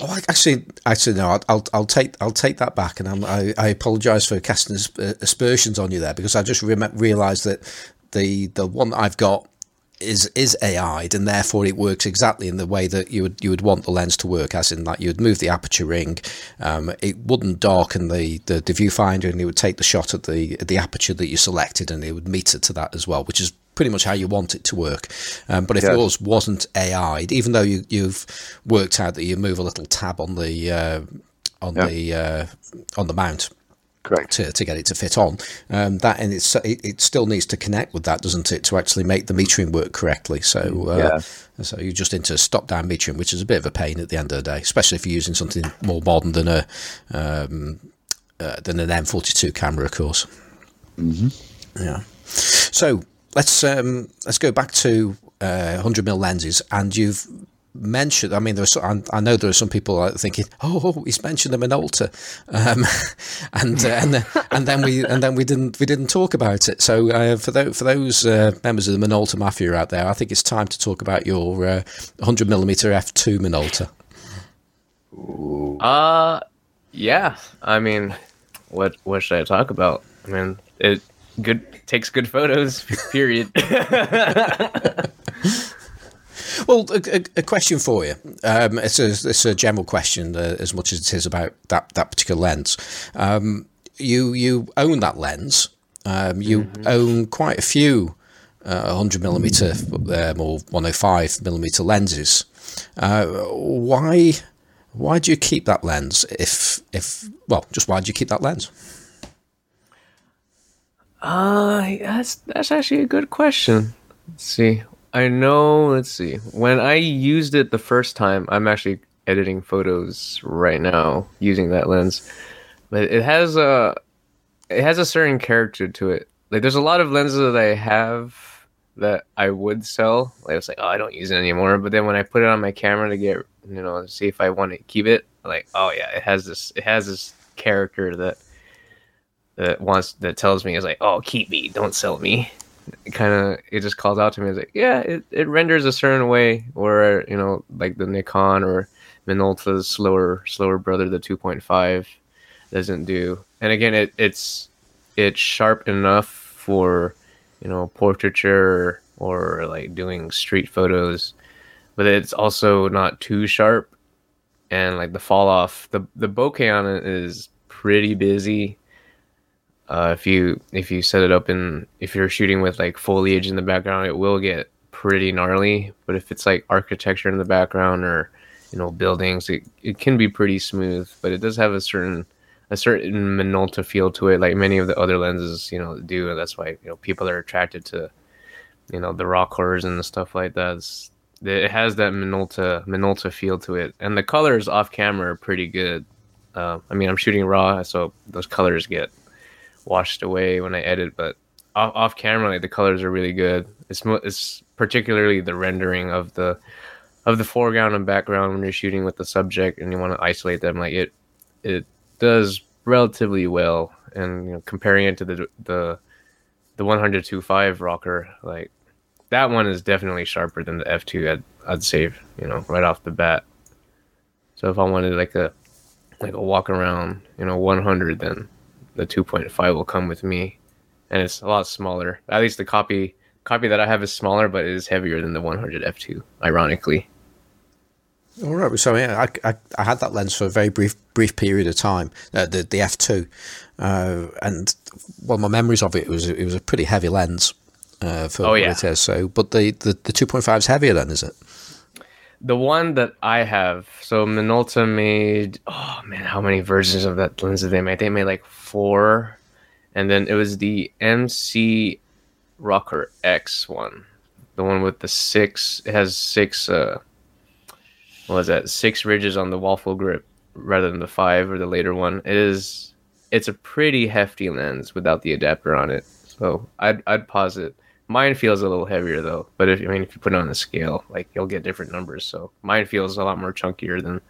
Oh, I- actually, actually, no. I'll, I'll, take, I'll take that back, and I'm, I, I apologise for casting aspersions on you there because I just rem- realised that the, the one that I've got is is AI'd, and therefore it works exactly in the way that you would you would want the lens to work, as in like you would move the aperture ring, um, it wouldn't darken the, the, the viewfinder, and it would take the shot at the at the aperture that you selected, and it would meter to that as well, which is pretty much how you want it to work. Um, but if yours wasn't AI'd, even though you you've worked out that you move a little tab on the uh, on Yeah. the uh, on the mount Correct. to, to get it to fit on. Um, that and it's it, it still needs to connect with that, doesn't it, to actually make the metering work correctly? So uh, Yeah. so you're just into stop down metering, which is a bit of a pain at the end of the day, especially if you're using something more modern than a um, uh, than an M42 camera, of course. Mm-hmm. Yeah. So let's um, let's go back to uh, 100 mm lenses, and you've mentioned. I mean, there's I, I know there are some people are thinking, oh, he's mentioned the Minolta, um, and uh, and then, and then we and then we didn't we didn't talk about it. So uh, for those for those uh, members of the Minolta mafia out there, I think it's time to talk about your uh, 100 millimeter f2 Minolta. Uh, yeah. I mean, what what should I talk about? I mean, it good takes good photos. Period. Well, a, a, question for you. Um, it's, a, it's a general question uh, as much as it is about that, that particular lens. Um, you you own that lens. Um, you own quite a few uh, 100 millimeter um, or 105 millimeter lenses. Uh, why why do you keep that lens? If if well, just why do you keep that lens? Uh, that's that's actually a good question. Let's see. I know. Let's see. When I used it the first time, I'm actually editing photos right now using that lens, but it has a it has a certain character to it. Like, there's a lot of lenses that I have that I would sell. Like, I was like, oh, I don't use it anymore. But then when I put it on my camera to get, you know, see if I want to keep it, like, oh yeah, it has this, it has this character that that wants that tells me is like, oh, keep me, don't sell me. Kind of it just calls out to me. It's like, yeah, it, it renders a certain way, or you know, like the Nikon or Minolta's slower slower brother, the 2.5, doesn't do. And again, it it's it's sharp enough for you know portraiture or, or like doing street photos, but it's also not too sharp. And like the fall off, the the bokeh on it is pretty busy uh, if you if you set it up in if you're shooting with like foliage in the background, it will get pretty gnarly. But if it's like architecture in the background or you know buildings, it, it can be pretty smooth. But it does have a certain a certain Minolta feel to it, like many of the other lenses you know do. And that's why you know people are attracted to you know the Rokkors and the stuff like that. It's, it has that Minolta Minolta feel to it, and the colors off camera are pretty good. Uh, I mean, I'm shooting raw, so those colors get washed away when I edit, but off, off camera, like the colors are really good. It's mo- it's particularly the rendering of the of the foreground and background when you're shooting with the subject and you want to isolate them. Like it it does relatively well, and you know, comparing it to the the the 102.5 Rokkor, like that one is definitely sharper than the f2. I'd I'd say you know right off the bat. So if I wanted like a like a walk around, you know, 100, then the 2.5 will come with me and it's a lot smaller at least the copy copy that i have is smaller but it is heavier than the 100 f2 ironically All right, so yeah, I, I, I had that lens for a very brief brief period of time, uh, the the f two, uh, and well, my memories of it was it was a pretty heavy lens uh, for Oh, what yeah. it is. So, but the the the two point five is heavier then, is it? the one that i have so minolta made oh man how many versions of that lens did they make they made like four and then it was the mc Rokkor x one. The one with the six it has six uh what was that? Six ridges on the waffle grip rather than the five or the later one. It is it's a pretty hefty lens without the adapter on it. So i'd, I'd posit Mine feels a little heavier though, but if I mean if you put it on a scale, like you'll get different numbers. So mine feels a lot more chunkier than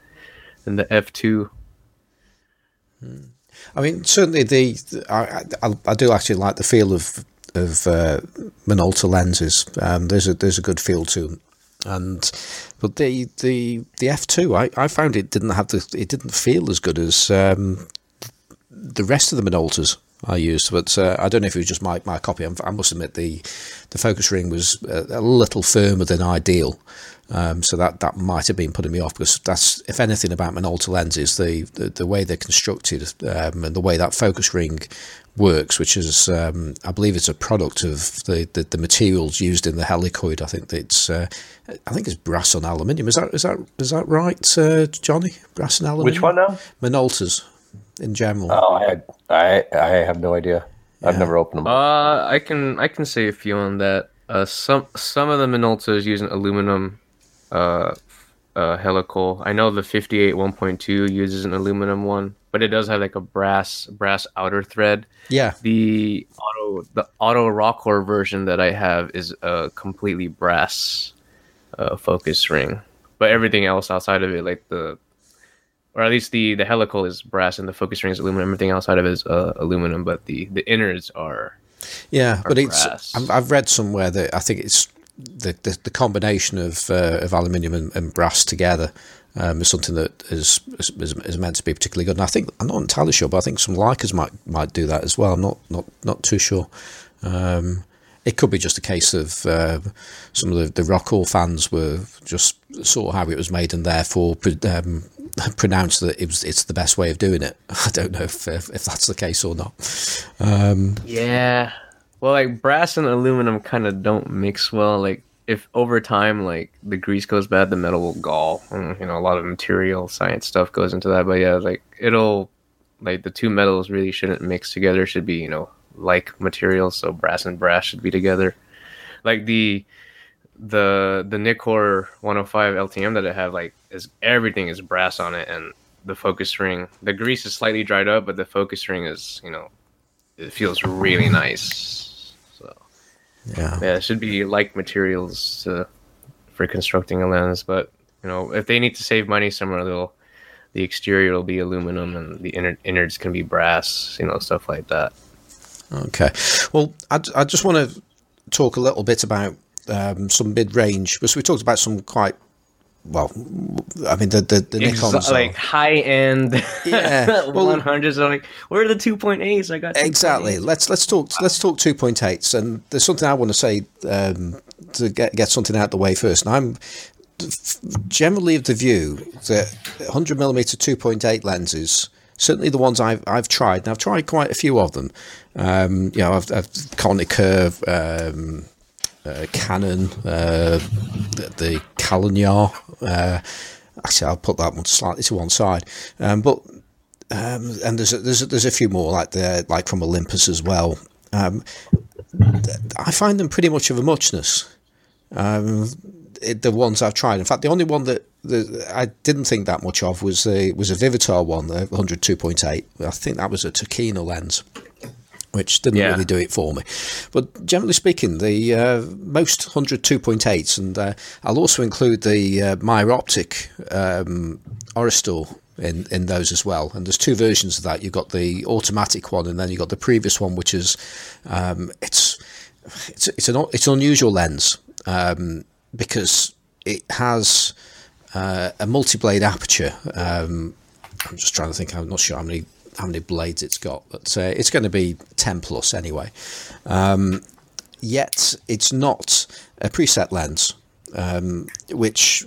than the F two. I mean, certainly the, I, I, I do actually like the feel of of uh, Minolta lenses. Um, there's a there's a good feel to them, and but the the the F two I, I found it didn't have the it didn't feel as good as um, the rest of the Minoltas I used. But uh, I don't know if it was just my, my copy. I must admit the the focus ring was a little firmer than ideal. Um, so that, that might have been putting me off because that's if anything about Minolta lenses the, the, the way they're constructed um, and the way that focus ring works, which is um, I believe it's a product of the, the, the, materials used in the helicoid. I think it's uh, I think it's brass on aluminium. Is that is that is that right, uh, Johnny? Brass and aluminium. Which one now? Minoltas in general. Oh, I I I have no idea. I've never opened them. Uh, I can I can say a few on that. Uh, some some of the Minoltas using aluminum uh, uh, helical. I know the 58 1.2 uses an aluminum one, but it does have like a brass brass outer thread. Yeah. The auto the auto Rokkor version that I have is a completely brass uh, focus ring, but everything else outside of it, like the or at least the the helical is brass and the focus ring is aluminum. Everything outside of it is uh, aluminum, but the the innards are. Yeah, are but brass. it's I've read somewhere that I think it's the, the, the combination of uh, of aluminium and, and, brass together um, is something that is, is, is meant to be particularly good. And I think I'm not entirely sure, but I think some Leicas might might do that as well. I'm not not not too sure. Um, it could be just a case of uh, some of the, the Rokkor fans were just saw how it was made and therefore um, pronounced that it was it's the best way of doing it. I don't know if if, if that's the case or not. Um, yeah, well, like brass and aluminum kind of don't mix well. Like if over time, like the grease goes bad, the metal will gall. And, you know, a lot of material science stuff goes into that. But yeah, like it'll like the two metals really shouldn't mix together. Should be you know like materials. So brass and brass should be together. Like the the the Nikkor 105 LTM that I have, like is everything is brass on it, and the focus ring, the grease is slightly dried up, but the focus ring is you know it feels really nice yeah, yeah, it should be like materials to, for constructing a lens. But you know, if they need to save money somewhere, they'll the exterior will be aluminum and the inner, innards can be brass. You know, stuff like that. Okay. Well, I, I just want to talk a little bit about um, some mid range because we talked about some quite well, I mean the the, the Nikons like high end, yeah, one hundreds. Well, like where are the two point eights? I got exactly. Let's let's talk let's talk two point eights. And there's something I want to say um, to get get something out the way first. And I'm generally of the view that 100 millimeter 2.8 lenses certainly the ones I've I've tried and I've tried quite a few of them um, you know I've, I've Konica um, uh, Canon, uh, the, the Calanyar. Uh, actually, I'll put that one slightly to one side. Um, but um, and there's a, there's a, there's a few more like the like from Olympus as well. Um, I find them pretty much of a muchness. Um, it, the ones I've tried. In fact, the only one that, that I didn't think that much of was a was a Vivitar one, the 102.8. I think that was a Tokina lens which didn't yeah. really do it for me. But generally speaking, the uh, most 100 2.8s, and uh, I'll also include the uh, Meyer Optik um, Orestor in, in those as well. And there's two versions of that. You've got the automatic one, and then you've got the previous one, which is um, it's it's it's an it's an unusual lens um, because it has uh, a multi-blade aperture. Um, I'm just trying to think. I'm not sure how many how many blades it's got, but uh, it's going to be 10 plus anyway. Um, yet it's not a preset lens, um, which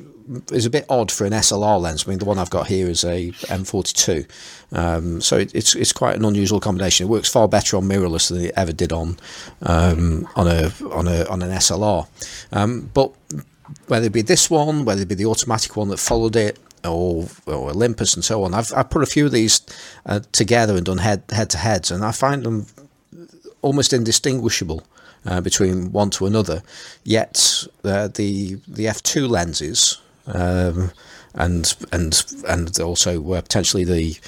is a bit odd for an SLR lens. I mean, the one I've got here is a M42, um, so it, it's it's quite an unusual combination. It works far better on mirrorless than it ever did on um, on a on a on an SLR. Um, but whether it be this one, whether it be the automatic one that followed it, or, or Olympus and so on. I've, I've put a few of these uh, together and done head head to heads, and I find them almost indistinguishable uh, between one to another. Yet uh, the the f two lenses. Um, and and and also uh, potentially the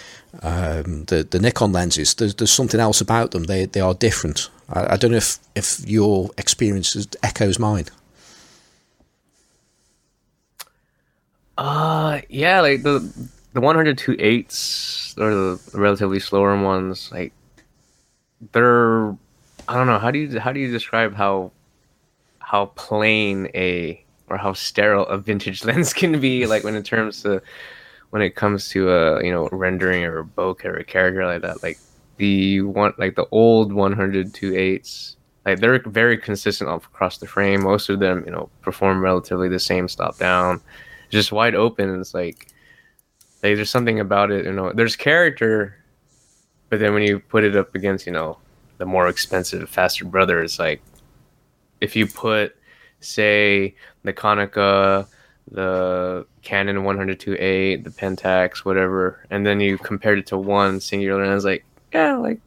um, the the Nikon lenses. There's, there's something else about them. They they are different. I, I don't know if if your experience echoes mine. Uh, yeah, like the the 102 eights or the relatively slower ones, like they're I don't know how do you how do you describe how how plain a or how sterile a vintage lens can be like when in terms of when it comes to uh, you know rendering or bokeh or a character like that like the one like the old 102 eights like they're very consistent across the frame. Most of them you know perform relatively the same stop down just wide open and it's like like there's something about it you know there's character but then when you put it up against you know the more expensive faster brother it's like if you put say the Konica, the Canon 102A, the Pentax, whatever, and then you compared it to one singular, and I was like, yeah, like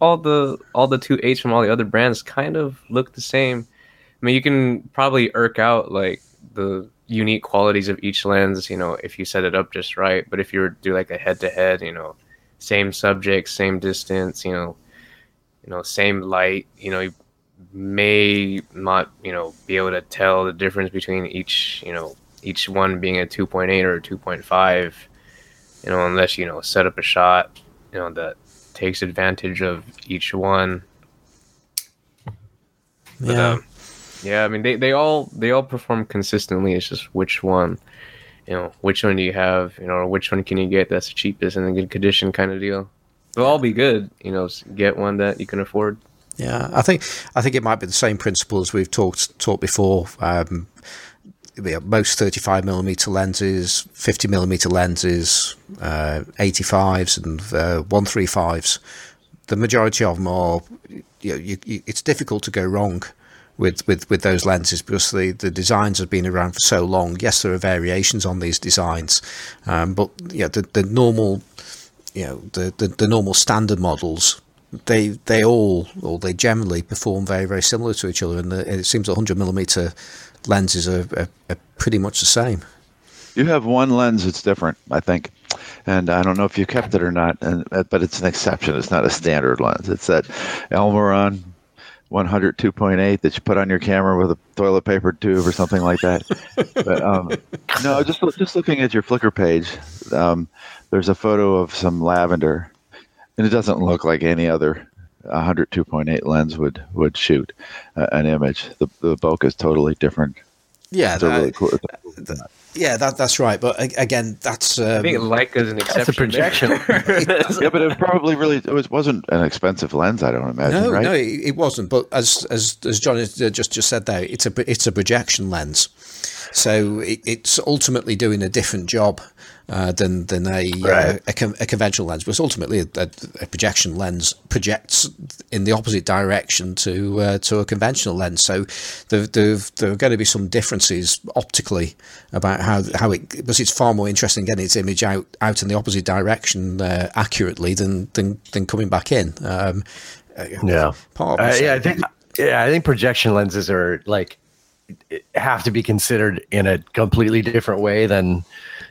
all the all the two eights from all the other brands kind of look the same. I mean, you can probably irk out like the unique qualities of each lens, you know, if you set it up just right. But if you were to do like a head to head, you know, same subject, same distance, you know, you know, same light, you know, you may not, you know, be able to tell the difference between each, you know, each one being a 2.8 or a 2.5, you know, unless, you know, set up a shot, you know, that takes advantage of each one. But, Yeah. um, yeah, I mean, they, they all, they all perform consistently. It's just which one, you know, which one do you have, you know, or which one can you get that's the cheapest and in good condition kind of deal. They'll all be good, you know, get one that you can afford. Yeah, I think I think it might be the same principle as we've talked talked before. Um, most 35 millimeter lenses, 50 millimeter lenses, uh, 85s and uh, 135s. The majority of them are. You know, you, you, it's difficult to go wrong with, with, with those lenses because the, the designs have been around for so long. Yes, there are variations on these designs, um, but yeah, the, the normal you know the, the, the normal standard models they they all or they generally perform very very similar to each other and the, it seems 100 millimeter lenses are, are, are pretty much the same You have one lens that's different, I think, and I don't know if you kept it or not, and but it's an exception. It's not a standard lens. It's that Elmaron 100 2.8 that you put on your camera with a toilet paper tube or something like that. but um, no, just just looking at your Flickr page, um, there's a photo of some lavender, and it doesn't look like any other 100 2.8 lens would would shoot uh, an image. The the bokeh is totally different. yeah a really that- cool. Yeah that, that's right but again that's um, I think Leica's an exception. That's a projection. yeah, but it probably really it was, wasn't an expensive lens. I don't imagine, no right? no it, it wasn't but as as as John has uh, just just said there it's a it's a projection lens so it, it's ultimately doing a different job uh, than than a, uh, Right. a, a conventional lens, but ultimately a, a, a projection lens projects in the opposite direction to uh, to a conventional lens. So there, there, there are going to be some differences optically about how how it because it's far more interesting getting its image out out in the opposite direction uh, accurately than, than than coming back in. Um, Yeah. part of Uh, yeah, I think yeah, I think projection lenses are like have to be considered in a completely different way than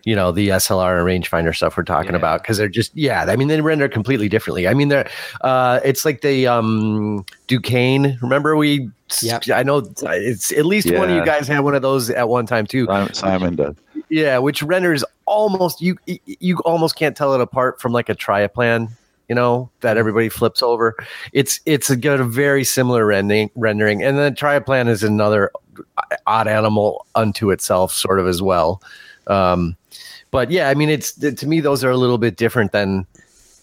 you know the SLR and rangefinder stuff we're talking Yeah. about because they're just yeah I mean they render completely differently I mean they're uh it's like the um Duquesne remember we Yep. I know it's at least one of you guys had one of those at one time too Simon, Simon does. yeah, which renders almost you you almost can't tell it apart from like a trioplan, you know, that everybody flips over. It's it's got a very similar rendering rendering, and then trioplan is another odd animal unto itself, sort of as well. Um, but yeah, I mean, it's to me those are a little bit different than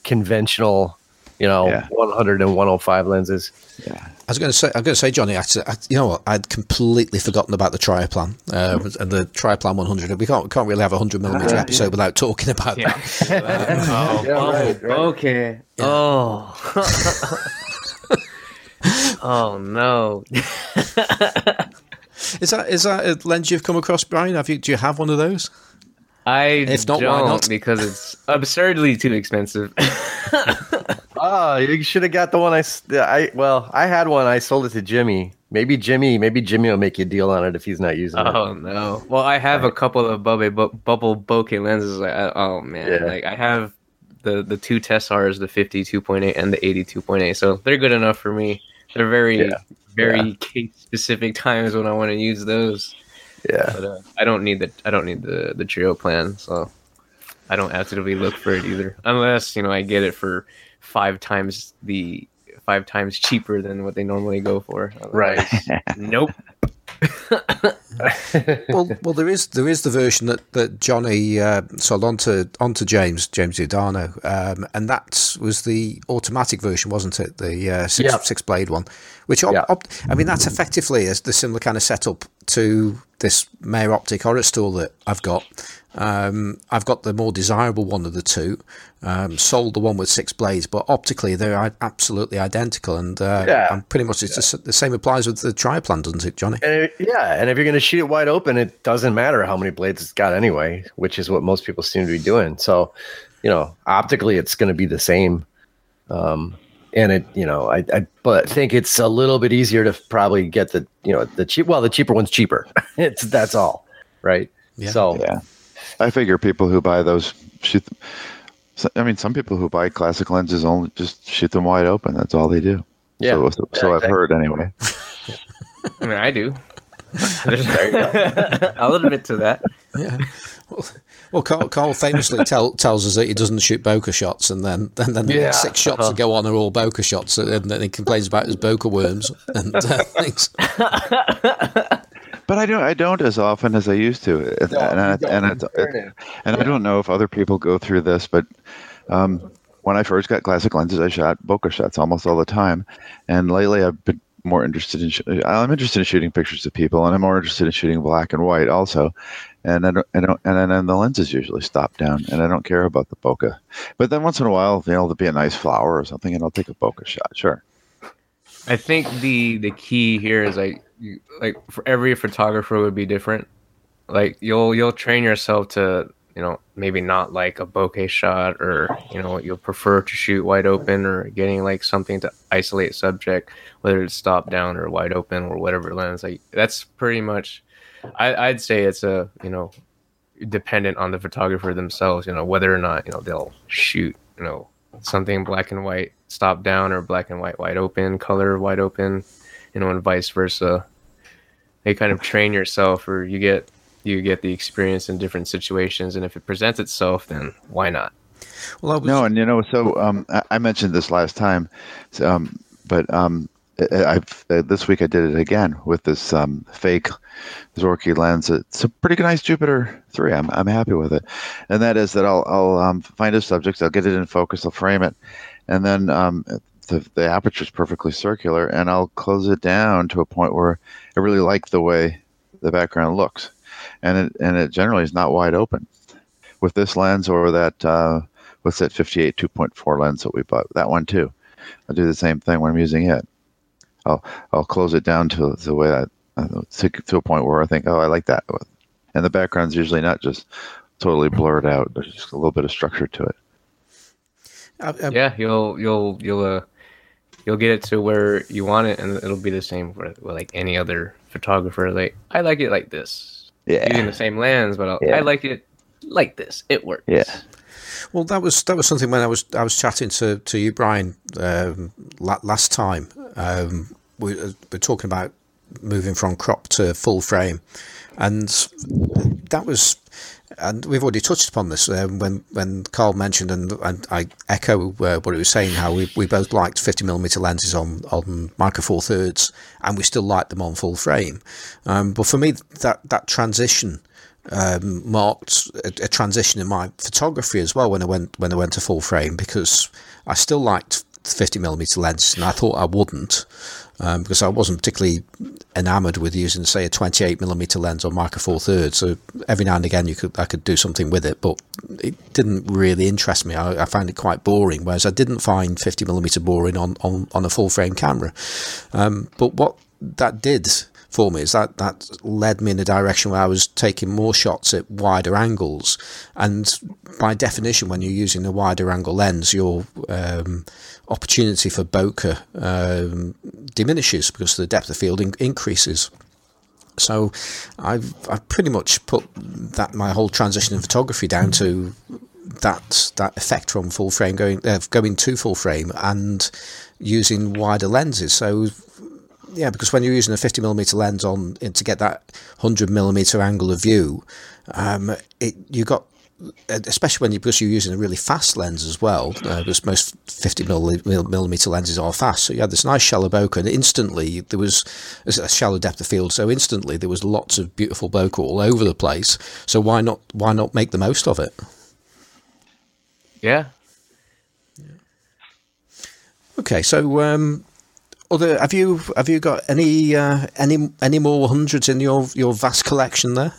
conventional, you know, Yeah. 100 and 105 lenses. Yeah. I was going to say, I'm going to say, Johnny. I, I, you know what? I'd completely forgotten about the Trioplan uh, and the Trioplan 100. We can't can't really have a 100 millimeter episode without talking about Yeah. that. oh, Yeah, oh, right, right. okay. Oh. oh no. Is that is that a lens you've come across, Brian? Have you? Do you have one of those? I If not, why don't not? because it's absurdly too expensive. Oh, you should have got the one I, I well, I had one. I sold it to Jimmy Maybe Jimmy, maybe Jimmy will make you a deal on it if he's not using it. Oh no! Well, I have a couple of bubble bu- bubble bokeh lenses. I, oh man, Yeah. like I have the the two Tessars, the fifty two point eight and the eighty two point eight. So they're good enough for me. They're very Yeah. very case specific times when I want to use those. Yeah. But uh, I don't need the I don't need the the Trioplan, so I don't actively look for it either, unless you know I get it for five times the five times cheaper than what they normally go for. Right. Nope. well, well, there is there is the version that that Johnny uh, sold onto onto James James Giordano, um, and that was the automatic version, wasn't it? The uh, six Yeah. six blade one, which op- Yeah. op- I mean that's effectively is the similar kind of setup to this Meyer Optik Orestor that I've got. Um, I've got the more desirable one of the two. Um, sold the one with six blades, but optically they're absolutely identical, and uh, Yeah. I'm pretty much it's just, the same applies with the Trioplan, doesn't it, Johnny? And it- yeah, and if you're going to shoot it wide open, it doesn't matter how many blades it's got anyway, which is what most people seem to be doing. So, you know, optically, it's going to be the same. Um, and it, you know, I, I, but think it's a little bit easier to probably get the, you know, the cheap. Well, the cheaper one's cheaper. it's that's all, right? Yeah. So Yeah, I figure people who buy those shoot. so- I mean, some people who buy classic lenses only just shoot them wide open. That's all they do. yeah, So, so, so Yeah, I've heard anyway. I mean, I do. There's a little bit to that. Yeah. Well, well Carl, Carl famously tell, tells us that he doesn't shoot bokeh shots, and then then, then the Yeah. next six shots that go on are all bokeh shots, and then he complains about his bokeh worms and uh, things. But I don't. I don't as often as I used to. And, and, I, and, it's- it, and I don't know if other people go through this, but um, when I first got classic lenses, I shot bokeh shots almost all the time. And lately, I've been more interested in. sh- I'm interested in shooting pictures of people, and I'm more interested in shooting black and white also. And I don't, I don't, and then the lenses usually stop down, and I don't care about the bokeh. But then once in a while, you know, there'll be a nice flower or something, and I'll take a bokeh shot. Sure. I think the the key here is like like for every photographer would be different. Like you'll you'll train yourself to you know maybe not like a bokeh shot or you know you'll prefer to shoot wide open or getting like something to isolate subject whether it's stop down or wide open or whatever lens like that's pretty much I, I'd say it's a you know dependent on the photographer themselves you know whether or not you know they'll shoot you know something black and white stop down or black and white wide open color wide open you know and vice versa they kind of train yourself or you get you get the experience in different situations and if it presents itself then why not Well, I was, No, and you know, so um, I, I mentioned this last time, so, um, but um, I, I've uh, this week I did it again with this um, fake Zorky lens. It's a pretty nice Jupiter three. I'm I'm happy with it, and that is that I'll I'll um, find a subject, I'll get it in focus, I'll frame it, and then um, the the aperture is perfectly circular, and I'll close it down to a point where I really like the way the background looks, and it and it generally is not wide open. With this lens or that uh, what's that 58 2.4 lens that we bought? That one too. I'll do the same thing when i'm using it. I'll i'll close it down to the way i uh, to, to a point where i think oh i like that. And the background's usually not just totally blurred out. There's just a little bit of structure to it. I, I, yeah you'll you'll you'll uh you'll get it to where you want it and it'll be the same for with like any other photographer like i like it like this Yeah. using the same lens but I'll, Yeah. i like it like this it works Yeah. well, that was that was something when I was I was chatting to to you, Brian, um, last time. Um, we uh, we're talking about moving from crop to full frame, and that was. And we've already touched upon this um, when when Carl mentioned, and, and I echo uh, what he was saying. How we, we both liked fifty millimeter lenses on on micro four thirds, and we still like them on full frame. Um, but for me, that that transition um, marked a, a transition in my photography as well when I went when I went to full frame because I still liked 50 millimeter lenses and I thought I wouldn't um, because I wasn't particularly enamored with using say a 28 millimeter lens on micro four thirds so every now and again you could I could do something with it but it didn't really interest me. I, I found it quite boring whereas I didn't find 50 millimeter boring on, on, on a full frame camera. Um, but what that did for me is that that led me in a direction where I was taking more shots at wider angles, and by definition, when you're using a wider angle lens, your um, opportunity for bokeh um, diminishes because the depth of field in- increases. So I've I've pretty much put that my whole transition in photography down to that that effect from full frame going uh, going to full frame and using wider lenses. So yeah, because when you're using a 50 millimeter lens on to get that 100 millimeter angle of view, um, it you got especially when you because you're using a really fast lens as well, uh, because most 50 millimeter lenses are fast. So you had this nice shallow bokeh, and instantly there was a shallow depth of field. So instantly there was lots of beautiful bokeh all over the place. So why not why not make the most of it? Yeah. Okay, so um, other have you have you got any uh, any any more hundreds in your your vast collection there?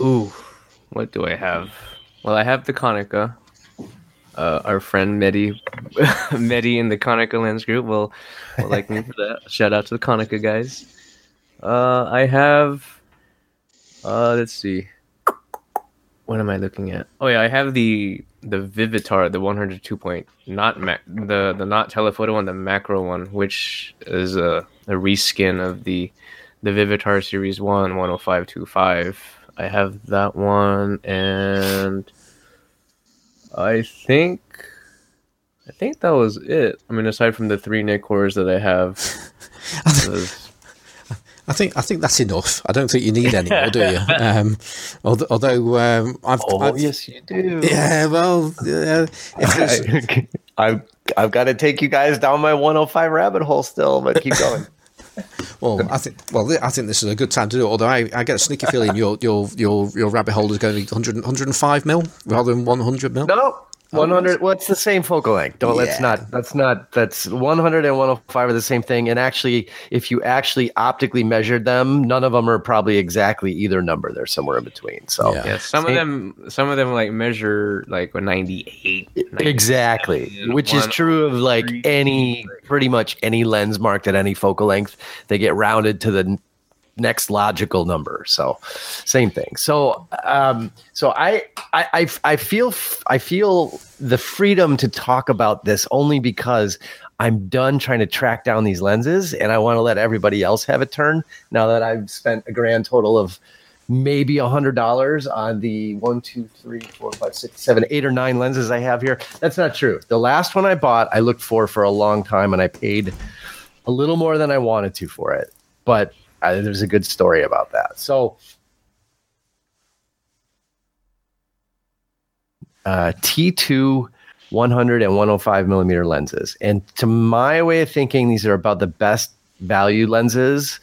Ooh, what do I have? Well, I have the Konica. Uh, our friend Medi, Medi in the Konica Lens Group will, will like me for that. Shout out to the Konica guys. Uh, I have. Uh, let's see. What am I looking at? Oh yeah, I have the the Vivitar, the 102 point, not ma- the the not telephoto one, the macro one, which is a, a reskin of the the Vivitar Series One 10525. I have that one, and I think I think that was it. I mean, aside from the three Nikkors that I have. I think I think that's enough. I don't think you need any more, do you? Um, although, although um, I've, oh I've, yes, you do. Yeah, well, uh, I, I've I've got to take you guys down my 105 rabbit hole still, but keep going. Well, I think well, I think this is a good time to do it. Although I, I get a sneaky feeling your your your your rabbit hole is going to be 100, 105 mil rather than 100 mil. No, 100 well it's the same focal length don't Yeah. let's not that's not that's 100 and 105 are the same thing and actually if you actually optically measured them none of them are probably exactly either number they're somewhere in between so Yeah. Yeah, some of them, some of them like measure like a 98. exactly which is true of like any pretty much any lens marked at any focal length they get rounded to the n- next logical number so same thing so um so i i i, I feel i feel the freedom to talk about this only because i'm done trying to track down these lenses and i want to let everybody else have a turn now that i've spent a grand total of maybe a hundred dollars on the one, two, three, four, five, six, seven, eight, or nine lenses I have here. That's not true. The last one I bought, I looked for for a long time, and I paid a little more than I wanted to for it. But uh, there's a good story about that. So, uh, T2 100 and 105 millimeter lenses. And to my way of thinking, these are about the best value lenses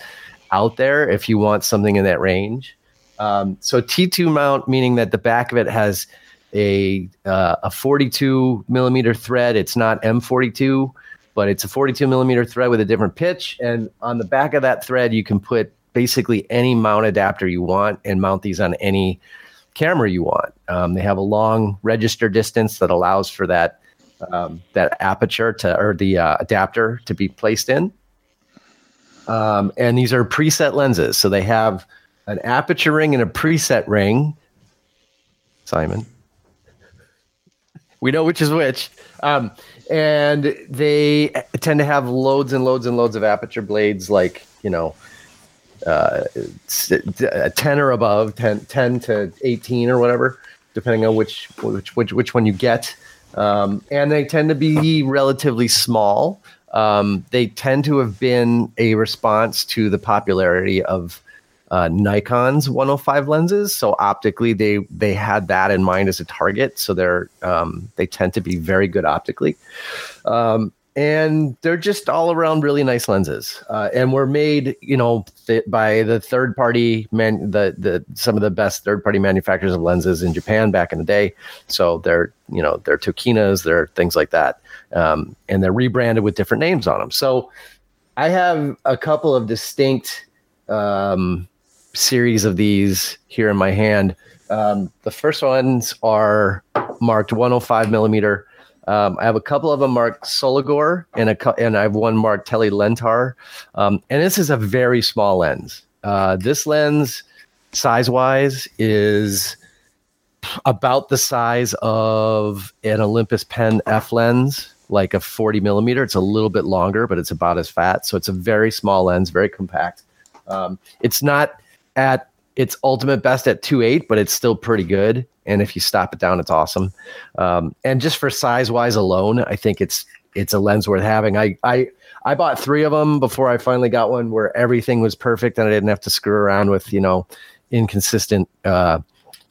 out there if you want something in that range. Um, so T2 mount, meaning that the back of it has a uh, a 42 millimeter thread. It's not M42, but it's a 42 millimeter thread with a different pitch. And on the back of that thread, you can put basically any mount adapter you want and mount these on any camera you want. Um, they have a long register distance that allows for that um, that aperture to or the uh, adapter to be placed in. Um, and these are preset lenses, so they have an aperture ring and a preset ring. Simon, we know which is which. And they tend to have loads and loads and loads of aperture blades, like you know, uh, 10 or above 10, 10 to 18 or whatever depending on which which which, which one you get. Um, and they tend to be relatively small. Um, they tend to have been a response to the popularity of uh, Nikon's 105 lenses. So optically, they they had that in mind as a target. So they're um, they tend to be very good optically, um, and they're just all around really nice lenses. Uh, and were made, you know, th- by the third party man, the the some of the best third party manufacturers of lenses in Japan back in the day. So they're you know they're Tokinas, they're things like that, um, and they're rebranded with different names on them. So I have a couple of distinct um, series of these here in my hand. Um, the first ones are marked 105 millimeter. Um, I have a couple of them marked Soligor and a and I have one marked Tele Lentar. Um, and this is a very small lens. Uh, this lens, size wise, is about the size of an Olympus Pen F lens, like a 40 millimeter. It's a little bit longer, but it's about as fat. So it's a very small lens, very compact. Um, it's not at its ultimate best at 2.8, but it's still pretty good. And if you stop it down, it's awesome. Um, and just for size wise alone, I think it's it's a lens worth having. I I I bought three of them before I finally got one where everything was perfect and I didn't have to screw around with you know inconsistent uh,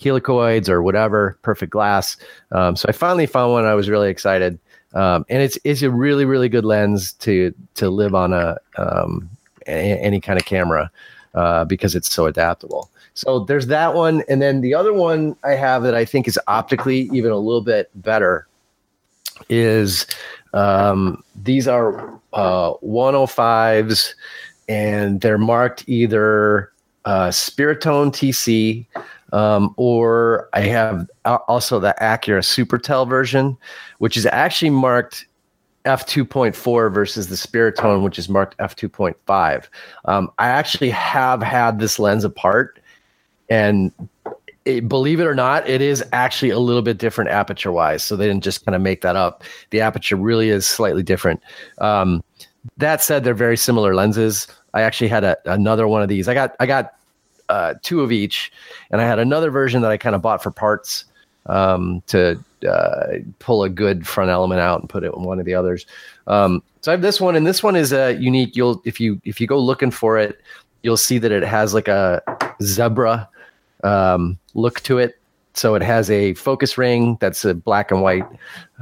helicoids or whatever, perfect glass. Um, so I finally found one. I was really excited, um, and it's it's a really really good lens to to live on a, um, any kind of camera uh, because it's so adaptable. So there's that one, and then the other one I have that I think is optically even a little bit better is um, these are uh, 105s, and they're marked either uh, Spiratone TC um, or I have also the Accura Supertel version, which is actually marked f2.4 versus the Spiratone, which is marked f2.5. Um, I actually have had this lens apart, and it, believe it or not, it is actually a little bit different aperture wise. So they didn't just kind of make that up. The aperture really is slightly different. Um, that said, they're very similar lenses. I actually had a, another one of these. I got I got uh, two of each, and I had another version that I kind of bought for parts um, to uh, pull a good front element out and put it in one of the others. Um, so I have this one, and this one is a uh, unique. You'll if you if you go looking for it, you'll see that it has like a zebra um, look to it. So it has a focus ring that's a black and white.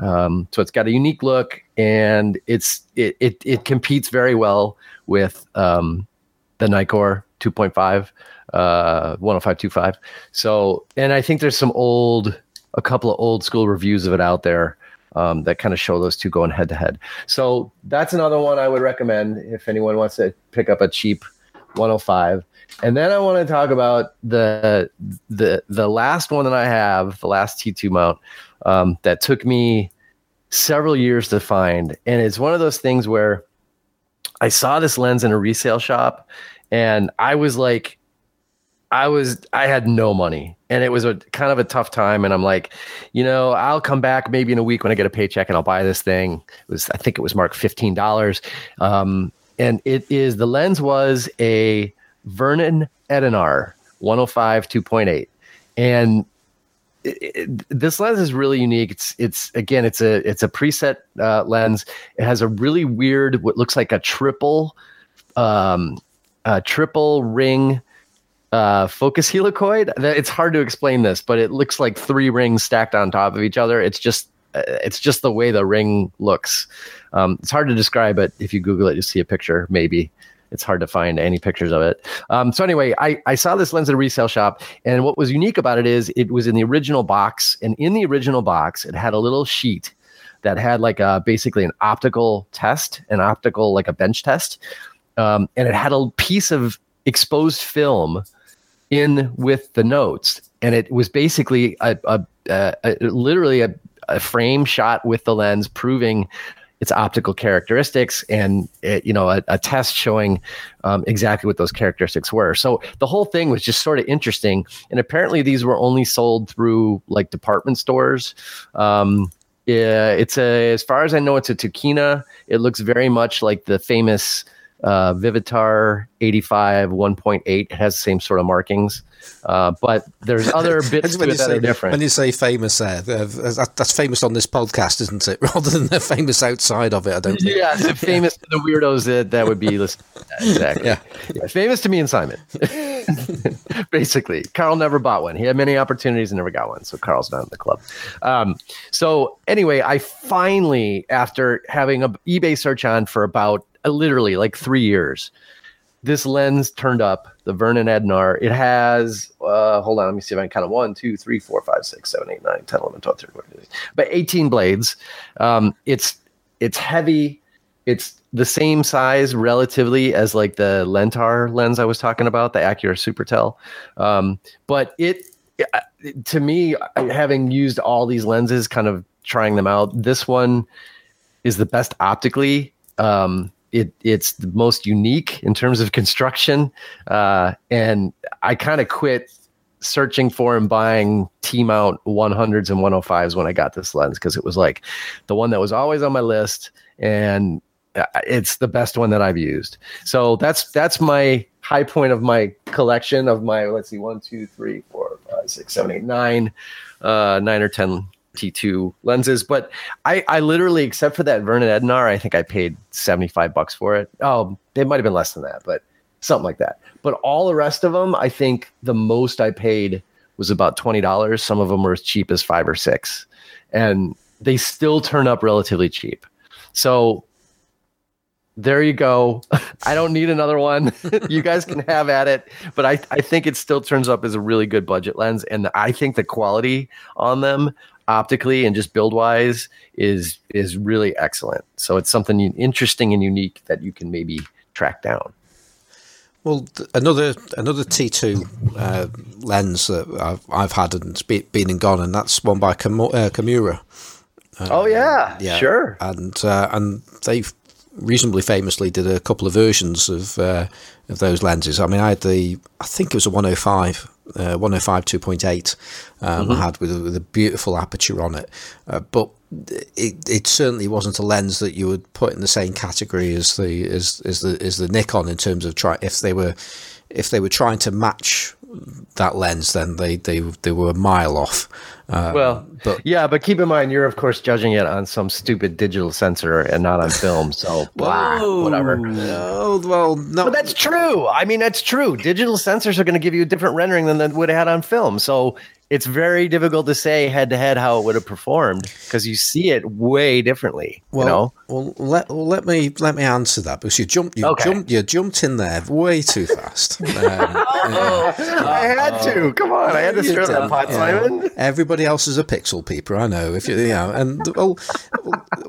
Um, so it's got a unique look, and it's it it, it competes very well with um, the Nikkor 2.5 uh 10525 so and i think there's some old a couple of old school reviews of it out there um, that kind of show those two going head to head. So that's another one i would recommend if anyone wants to pick up a cheap 105 and then i want to talk about the the the last one that i have the last t2 mount um, that took me several years to find. And it's one of those things where i saw this lens in a resale shop and i was like I was I had no money and it was a kind of a tough time and I'm like, you know, I'll come back maybe in a week when I get a paycheck and I'll buy this thing. It was I think it was marked $15. Um, and it is the lens was a Vernon Edenar 105 2.8 and it, it, this lens is really unique. It's it's again it's a it's a preset uh, lens. It has a really weird what looks like a triple um, a triple ring uh, focus helicoid. It's hard to explain this, but it looks like three rings stacked on top of each other. It's just uh, it's just the way the ring looks. Um, it's hard to describe but If you Google it, you see a picture. Maybe it's hard to find any pictures of it. Um, so anyway, I, I saw this lens at a resale shop, and what was unique about it is it was in the original box, and in the original box, it had a little sheet that had like a basically an optical test, an optical like a bench test, um, and it had a piece of exposed film in with the notes, and it was basically a, a, a, a literally a, a frame shot with the lens proving its optical characteristics and it, you know a, a test showing um, exactly what those characteristics were. So the whole thing was just sort of interesting. And apparently these were only sold through like department stores. Um, yeah, it's a as far as i know it's a Tokina it looks very much like the famous uh, Vivitar 85 1.8 it has the same sort of markings, uh, but there's other bits to it that are different. When you say famous, there, uh, that's famous on this podcast, isn't it? Rather than they're famous outside of it, I don't think. Yeah, famous to the weirdos that, that would be listening. Exactly. Yeah. yeah. Famous to me and Simon. Basically, Carl never bought one. He had many opportunities and never got one. So Carl's not in the club. Um, so anyway, I finally, after having a eBay search on for about literally like three years. This lens turned up the Vernon Ednar. It has, uh, hold on, let me see if I can count it. One, two, three, four, five, six, seven, eight, nine, 10, 11, 12, 13, 14, but 18 blades. Um, it's, it's heavy. It's the same size relatively as like the Lentar lens I was talking about, the Accura Supertel. Um, but it, to me, having used all these lenses kind of trying them out. This one is the best optically. Um, it it's the most unique in terms of construction, uh, and I kind of quit searching for and buying T mount 100s and 105s when I got this lens because it was like the one that was always on my list, and uh, it's the best one that I've used. So that's that's my high point of my collection of my let's see one two three four five six seven eight nine uh nine or ten T2 lenses, but I, I literally, except for that Vernon Ednar, I think I paid 75 bucks for it. Oh, it might have been less than that, but something like that. But all the rest of them, I think the most I paid was about $20. Some of them were as cheap as five or six, and they still turn up relatively cheap. So there you go. I don't need another one. you guys can have at it, but I, I think it still turns up as a really good budget lens. And I think the quality on them optically and just build wise is is really excellent. So it's something interesting and unique that you can maybe track down. Well, another another T2 uh, lens that I've, I've had and been and gone, and that's one by uh, Komura. Uh, oh yeah, yeah, sure. And uh, and they've reasonably famously did a couple of versions of uh, of those lenses. I mean, I had the I think it was a 105 uh, 105 2.8 um, mm-hmm. I had with a, with a, beautiful aperture on it, uh, but it, it certainly wasn't a lens that you would put in the same category as the as, as the as the Nikon in terms of try if they were if they were trying to match that lens, then they they they were a mile off. Uh, well, but yeah, but keep in mind you're of course judging it on some stupid digital sensor and not on film. So blah, whatever. No, well, no, but that's true. I mean, that's true. Digital sensors are going to give you a different rendering than they would have had on film. So it's very difficult to say head to head how it would have performed because you see it way differently. Well, you know? well, let well, let me let me answer that because you jumped you okay. jumped you jumped in there way too fast. um, oh, I had to. Come on, I had to stir that pot, Simon. Everybody else is a pixel peeper. I know. If you, you know, and well,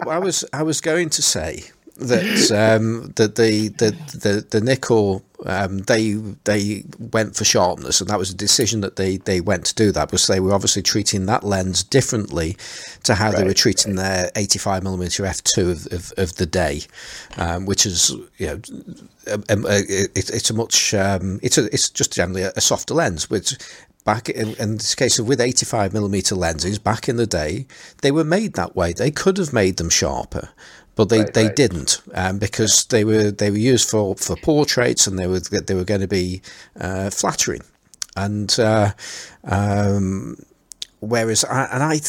I was I was going to say that um, that the the the, the Nikkor um, they they went for sharpness, and that was a decision that they they went to do that because they were obviously treating that lens differently to how right, they were treating right. their 85 millimeter f2 of, of, of the day, um, which is you know a, a, it, it's a much um, it's a it's just generally a, a softer lens, which back in, in, this case of with 85 millimeter lenses back in the day they were made that way they could have made them sharper but they, right, they right. didn't um, because they were they were used for, for portraits and they were they were going to be uh, flattering, and uh, um, whereas I, and I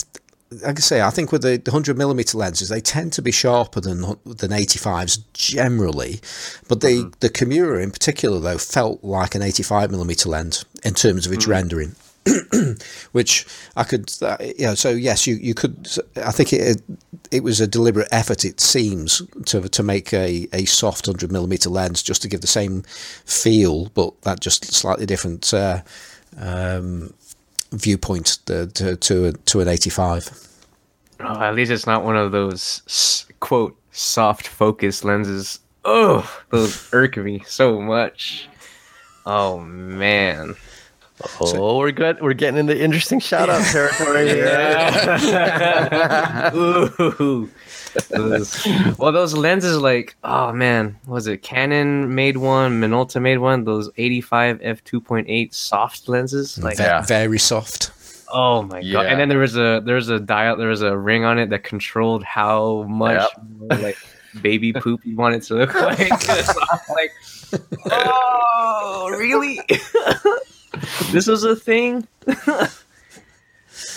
like I say I think with the, hundred millimeter lenses they tend to be sharper than than eighty fives generally, but the mm-hmm. the Komura in particular though felt like an eighty five millimeter lens in terms of its mm-hmm. rendering. which I could, uh, you know, so yes, you, you could, I think it, it was a deliberate effort, it seems, to, to make a, a soft 100 millimeter lens just to give the same feel, but that just slightly different uh, um, viewpoint to, to, to, to an 85. Oh, at least it's not one of those, quote, soft focus lenses. Oh, those irk me so much. Oh, man. Oh, so, we're good. We're getting into interesting shout out territory here. Ooh. Those, well, those lenses, like, oh man, was it Canon made one, Minolta made one, those 85 f 2.8 soft lenses, like yeah. very soft. Oh my yeah. god! And then there was a there was a dial, there was a ring on it that controlled how much yep. like baby poop you want it to look like. like, oh, really? This was a thing.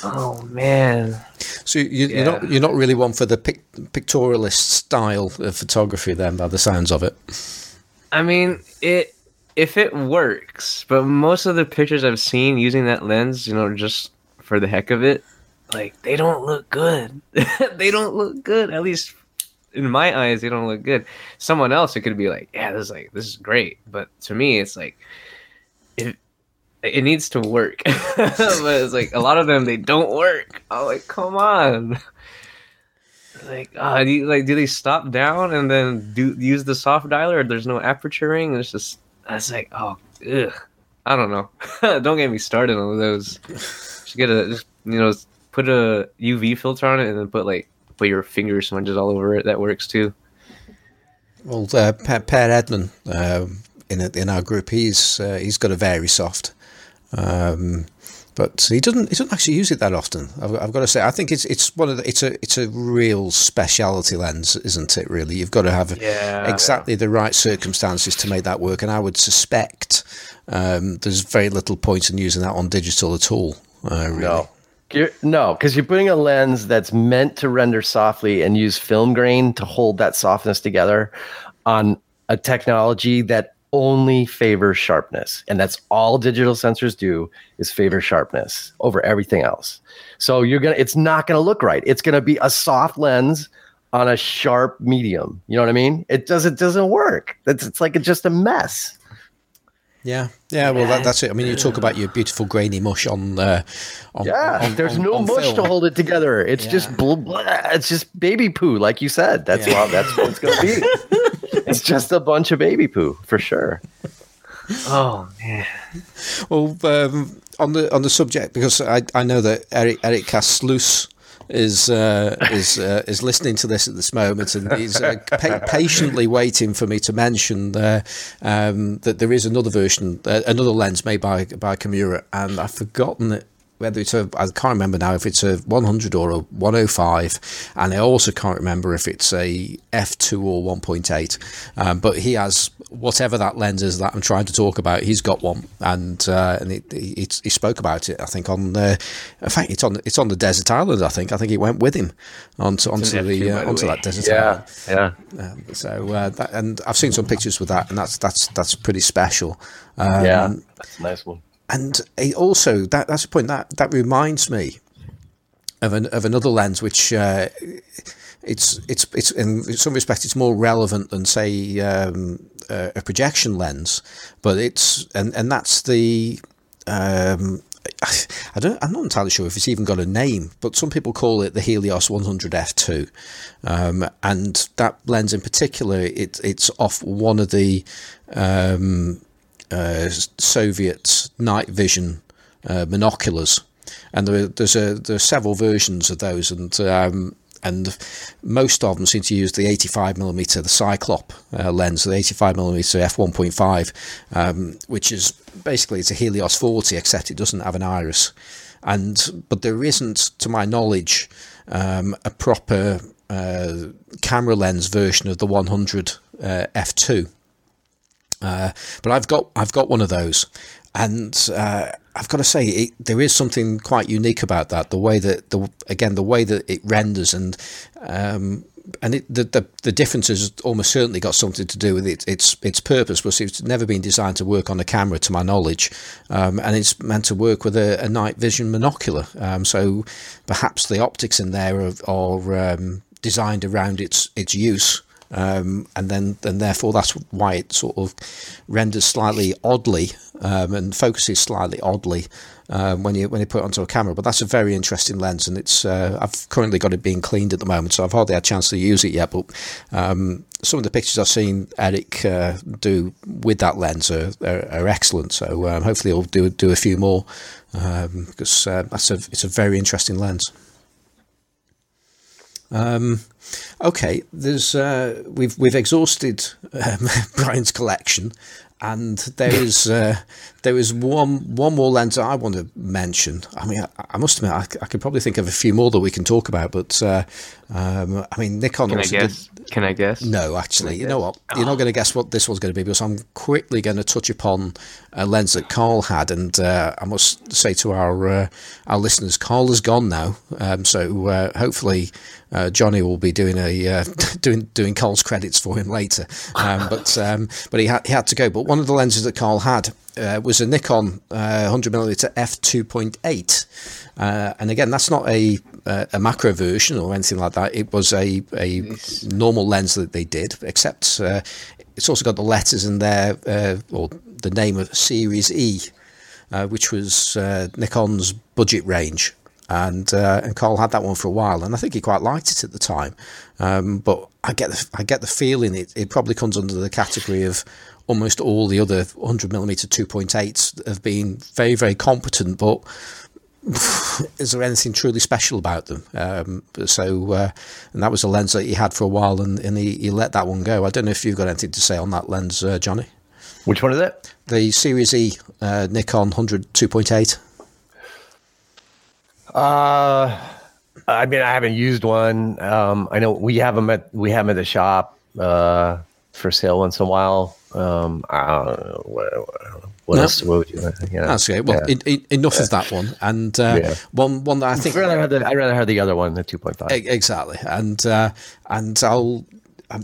oh man. So you, are yeah. not you're not really one for the pic, pictorialist style of photography, then, by the sounds of it. I mean, it if it works, but most of the pictures I've seen using that lens, you know, just for the heck of it, like they don't look good. they don't look good. At least in my eyes, they don't look good. Someone else, it could be like, yeah, this is like this is great, but to me, it's like if it needs to work. but it's like a lot of them they don't work. I'm like, come on. Like, uh, do you, like, do they stop down and then do use the soft dialer, there's no aperturing. It's just, it's like, oh, ugh. I don't know. don't get me started on those. Just get a, just, you know, put a UV filter on it and then put like put your finger smudges all over it. That works too. Well, uh, per Edmund uh, in in our group, he's uh, he's got a very soft, um, but he doesn't he doesn't actually use it that often. I've, I've, got to say, I think it's it's one of the, it's a it's a real speciality lens, isn't it? Really, you've got to have yeah, exactly yeah. the right circumstances to make that work, and I would suspect um, there's very little point in using that on digital at all. Uh, really. No. You're, no, because you're putting a lens that's meant to render softly and use film grain to hold that softness together on a technology that only favors sharpness. And that's all digital sensors do is favor sharpness over everything else. So you're gonna it's not gonna look right. It's gonna be a soft lens on a sharp medium. You know what I mean? It does it doesn't work. It's it's like it's just a mess. Yeah, yeah. Well, that, that's it. I mean, you talk about your beautiful grainy mush on. Uh, on yeah, on, there's on, no mush film. to hold it together. It's Yeah. just blah, blah, it's just baby poo, like you said. That's Yeah. what that's what it's gonna be. it's just a bunch of baby poo for sure. Oh man. Well, um, on the on the subject, because I, I know that Eric Eric Casluce is uh, is uh, is listening to this at this moment, and he's uh, pa- patiently waiting for me to mention uh, um, that there is another version, uh, another lens made by by Komura, and I've forgotten it. Whether it's a, I can't remember now if it's a 100 or a 105, and I also can't remember if it's a f2 or 1.8. Um, but he has whatever that lens is that I'm trying to talk about. He's got one, and uh, and he, he, he spoke about it. I think on the, in fact, it's on it's on the desert island. I think I think it went with him onto onto the uh, onto that desert Yeah, island. yeah, Um, so uh, that, and I've seen some pictures with that, and that's that's that's pretty special. Um, yeah. That's a nice one. And also that that's a point that that reminds me of an of another lens which uh, it's it's it's in some respects it's more relevant than say um, uh, a projection lens, but it's and and that's the um, I don't I'm not entirely sure if it's even got a name, but some people call it the Helios 100 f2, um, and that lens in particular it it's off one of the um, uh, Soviet night vision uh, and there, there's a there are several versions of those, and um, and most of them seem to use the 85 millimeter, the Cyclop uh, lens, the 85 millimeter f1.5, um, which is basically it's a Helios 40, except it doesn't have an iris, and but there isn't, to my knowledge, um, a proper uh, camera lens version of the 100 uh, f2. Uh, but I've got I've got one of those, and uh, I've got to say it, there is something quite unique about that. The way that the again the way that it renders and um, and it, the, the the difference has almost certainly got something to do with it, its its purpose. But it's never been designed to work on a camera, to my knowledge, um, and it's meant to work with a, a night vision monocular. Um, so perhaps the optics in there are, are um, designed around its its use. Um, and then, and therefore, that's why it sort of renders slightly oddly um, and focuses slightly oddly um, when you when you put it onto a camera. But that's a very interesting lens, and it's uh, I've currently got it being cleaned at the moment, so I've hardly had a chance to use it yet. But um, some of the pictures I've seen Eric uh, do with that lens are, are, are excellent. So um, hopefully, he'll do do a few more um, because uh, that's a it's a very interesting lens. Um, okay, there's uh, we've we've exhausted um, Brian's collection, and there is uh, there is one one more lens I want to mention. I mean, I, I must admit, I could probably think of a few more that we can talk about, but uh, um, I mean, Nikon Can I also did- guess? Can I guess? no, actually, you know what? You're not going to guess what this one's going to be because I'm quickly going to touch upon a lens that Carl had, and uh, I must say to our uh, our listeners, Carl is gone now, um, so uh, hopefully uh, Johnny will be doing a uh, doing doing Carl's credits for him later. Um, but um, but he had he had to go. But one of the lenses that Carl had uh, was a Nikon uh, 100 millimeter f 2.8. Uh, and again, that's not a, a a macro version or anything like that. It was a, a normal lens that they did, except uh, it's also got the letters in there, uh, or the name of Series E, uh, which was uh, Nikon's budget range. And uh, and Carl had that one for a while, and I think he quite liked it at the time. Um, but I get the I get the feeling it, it probably comes under the category of almost all the other 100 millimeter 2.8s have been very very competent, but is there anything truly special about them? Um, so, uh, and that was a lens that he had for a while, and, and he, he, let that one go. I don't know if you've got anything to say on that lens, uh, Johnny. Which one is it? The Series E uh, Nikon 100 2.8. Uh, I mean, I haven't used one. Um, I know we have them at we have them at the shop uh, for sale once in a while. Um, I don't know. What, what no. else? What would you? Yeah, that's great. Well, yeah. in, in, enough yeah. of that one, and uh, yeah. one one that I think I'd rather have the I'd rather have the other one, the two point five. Exactly, and uh, and I'll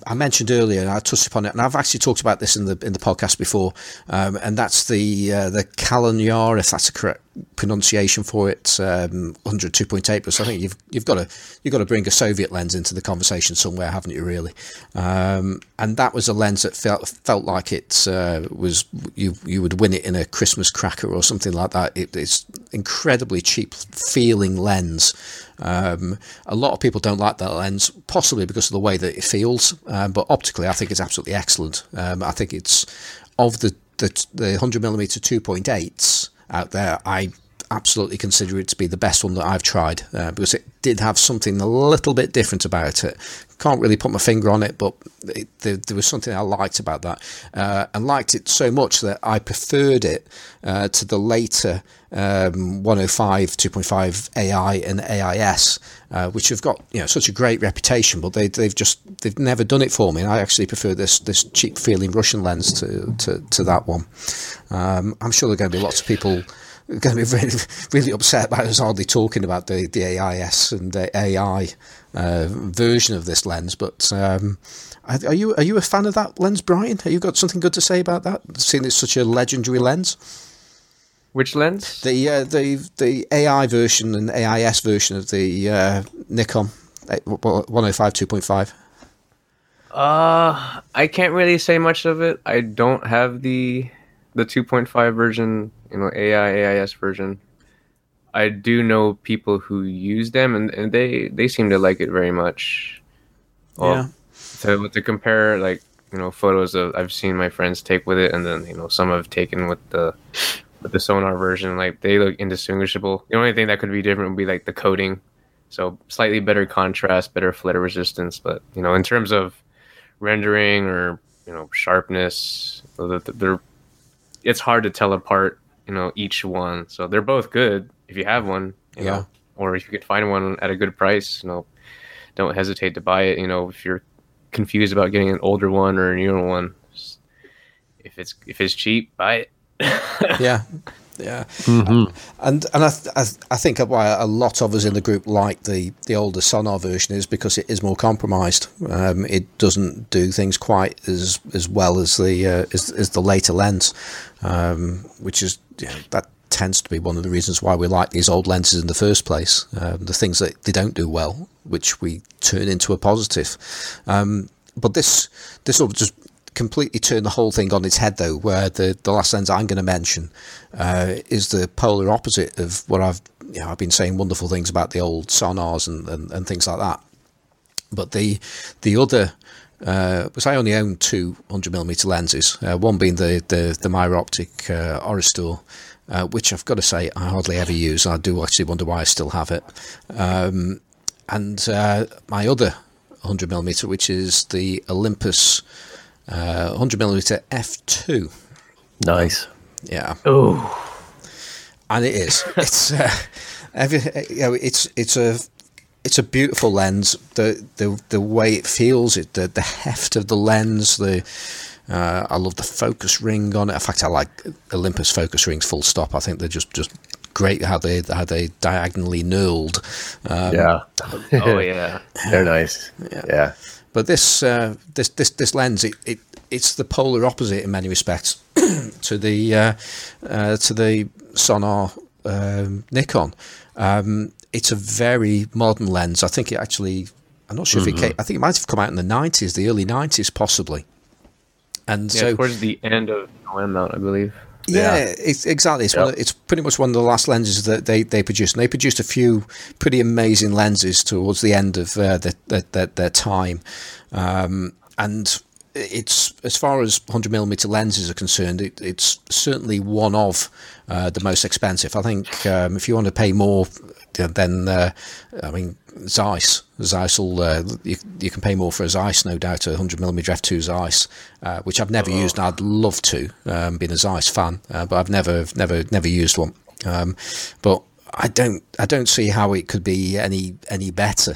I mentioned earlier, and I touched upon it, and I've actually talked about this in the in the podcast before, um, and that's the uh, the Kaleinar, if that's a correct pronunciation for it, um, 102.8 plus. I think you've you've got to you've got to bring a Soviet lens into the conversation somewhere, haven't you? Really, um, and that was a lens that felt felt like it uh, was you you would win it in a Christmas cracker or something like that. It, it's incredibly cheap feeling lens. Um, a lot of people don't like that lens, possibly because of the way that it feels, um, but optically, I think it's absolutely excellent. Um, I think it's of the the, the 100 millimeter 2.8s out there. I absolutely consider it to be the best one that I've tried uh, because it did have something a little bit different about it. Can't really put my finger on it, but it, there, there, was something I liked about that, uh, and liked it so much that I preferred it uh, to the later um, 105, 2.5 AI and AIS, uh, which have got you know such a great reputation, but they, they've just they've never done it for me. And I actually prefer this this cheap feeling Russian lens to to, to that one. Um, I'm sure there are going to be lots of people going to be really, really upset about us hardly talking about the, the AIS and the AI uh, version of this lens. But um, are you are you a fan of that lens, Brian? Have you got something good to say about that? Seeing it's such a legendary lens. Which lens? The uh, the the AI version and AIS version of the uh, Nikon 105 2.5. Uh, I can't really say much of it. I don't have the the 2.5 version you know AI AIS version. I do know people who use them, and, and they they seem to like it very much. Well, yeah. To to compare like you know photos of I've seen my friends take with it, and then you know some have taken with the with the Sonnar version. Like they look indistinguishable. The only thing that could be different would be like the coating. So slightly better contrast, better flare resistance, but you know in terms of rendering or you know sharpness, they're it's hard to tell apart you know each one. So they're both good if you have one. You yeah. Know, or if you could find one at a good price, you know, don't hesitate to buy it. You know, if you're confused about getting an older one or a newer one, if it's if it's cheap, buy it. yeah, yeah, mm-hmm. and and I, th- I, think why a lot of us in the group like the the older Sonnar version is because it is more compromised. Um, it doesn't do things quite as as well as the uh, as, as the later lens, um, which is you know, that tends to be one of the reasons why we like these old lenses in the first place. Um, the things that they don't do well, which we turn into a positive. Um, but this this sort of just completely turn the whole thing on its head, though, where the, the last lens I'm going to mention uh, is the polar opposite of what I've you know I've been saying wonderful things about the old Sonnars and, and, and things like that. But the the other uh, because I only own two 100 millimeter lenses, uh, one being the the, the Meyer Optik uh, Orestor, uh, which I've got to say I hardly ever use. I do actually wonder why I still have it. Um, and uh, my other 100 millimeter, which is the Olympus uh, 100 millimeter f2. Nice. Yeah. Oh. And it is. it's uh, every, you know, it's it's a it's a beautiful lens. The the the way it feels, it the the heft of the lens, the uh, I love the focus ring on it. In fact, I like Olympus focus rings. Full stop. I think they're just just great how they how they diagonally knurled. Um, yeah. oh yeah. They're nice. Yeah. yeah. But this uh, this this this lens, it, it it's the polar opposite in many respects to the uh, uh, to the Sonnar um, Nikon. Um, it's a very modern lens. I think it actually. I'm not sure mm-hmm. if it mm-hmm. came, I think it might have come out in the 90s, the early 90s, possibly. And yeah, so towards the end of OM mount, I believe. Yeah, yeah. It's, exactly. It's, yep. of, it's pretty much one of the last lenses that they, they produced. And they produced a few pretty amazing lenses towards the end of uh, their, their, their, time. Um, and it's as far as 100 millimeter lenses are concerned, it, it's certainly one of uh, the most expensive. I think um, if you want to pay more, then uh, I mean Zeiss, Zeiss will uh, you, you, can pay more for a Zeiss, no doubt, a 100 millimeter f2 Zeiss, uh, which I've never oh. used. and I'd love to, um, being a Zeiss fan, uh, but I've never never never used one. Um, but I don't I don't see how it could be any any better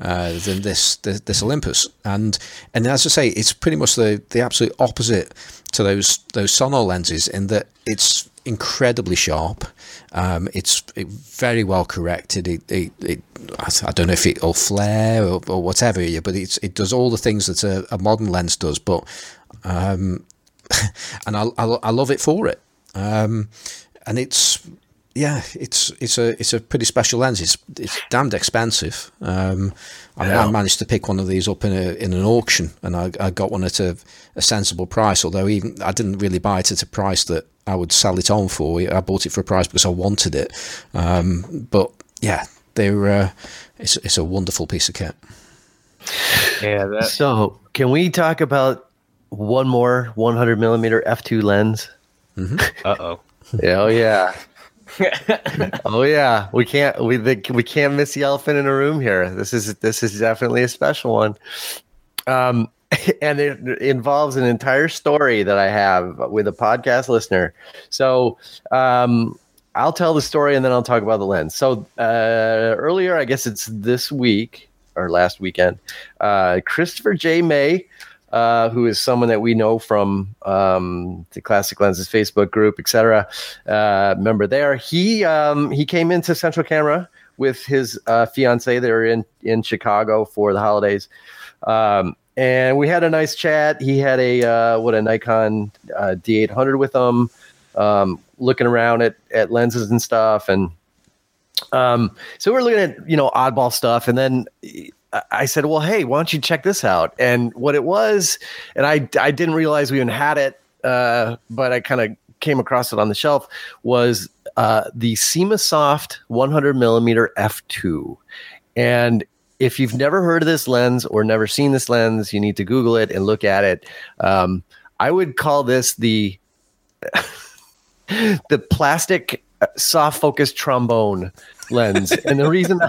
uh, than this, this, this Olympus. And and as I say, it's pretty much the the absolute opposite to those those Sonnar lenses in that it's incredibly sharp. Um, it's very well corrected. It, it, it, I don't know if it'll flare or, or whatever, but it does all the things that a, a modern lens does. But um, and I, I, I, love it for it. Um, and it's yeah, it's it's a it's a pretty special lens. It's it's damned expensive. Um, I. I, managed to pick one of these up in a in an auction, and I, I got one at a, a, sensible price. Although even I didn't really buy it at a price that I would sell it on for. I bought it for a price because I wanted it. Um, but yeah, they're uh, it's it's a wonderful piece of kit. Yeah. That- so can we talk about one more 100 millimeter f2 lens? Mm-hmm. Uh oh. oh yeah. oh yeah, we can't we the, we can't miss the elephant in a room here. This is this is definitely a special one. Um, and it involves an entire story that I have with a podcast listener. So, um, I'll tell the story and then I'll talk about the lens. So, uh, earlier, I guess it's this week or last weekend, uh, Christopher J. May uh, who is someone that we know from um, the Classic Lenses Facebook group, etc. Uh, member there. He um, he came into Central Camera with his uh, fiance. They were in in Chicago for the holidays, um, and we had a nice chat. He had a uh, what a Nikon uh, D800 with him, um, looking around at at lenses and stuff, and um, so we're looking at you know oddball stuff, and then I said, "Well, hey, why don't you check this out?" And what it was, and I I didn't realize we even had it, uh, but I kind of came across it on the shelf was uh, the SimaSoft 100 millimeter f2, and if you've never heard of this lens or never seen this lens, you need to Google it and look at it. Um, I would call this the the plastic uh, soft focus trombone lens. And the reason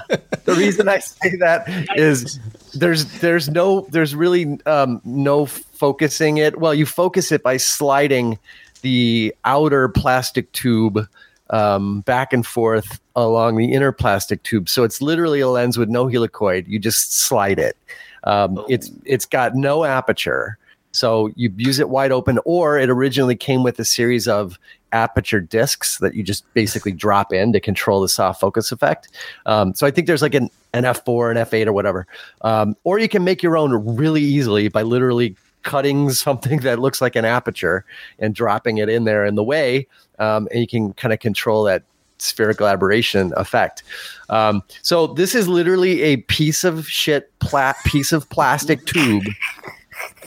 the reason I say that is there's there's no there's really um, no focusing it. Well, you focus it by sliding the outer plastic tube um, back and forth along the inner plastic tube. So it's literally a lens with no helicoid. You just slide it. Um, it's it's got no aperture. So you use it wide open, or it originally came with a series of aperture discs that you just basically drop in to control the soft focus effect. Um, so I think there's like an, an F4, an F8, or whatever. Um, or you can make your own really easily by literally cutting something that looks like an aperture and dropping it in there in the way. Um, and you can kind of control that spherical aberration effect. Um, so this is literally a piece of shit, pla- piece of plastic tube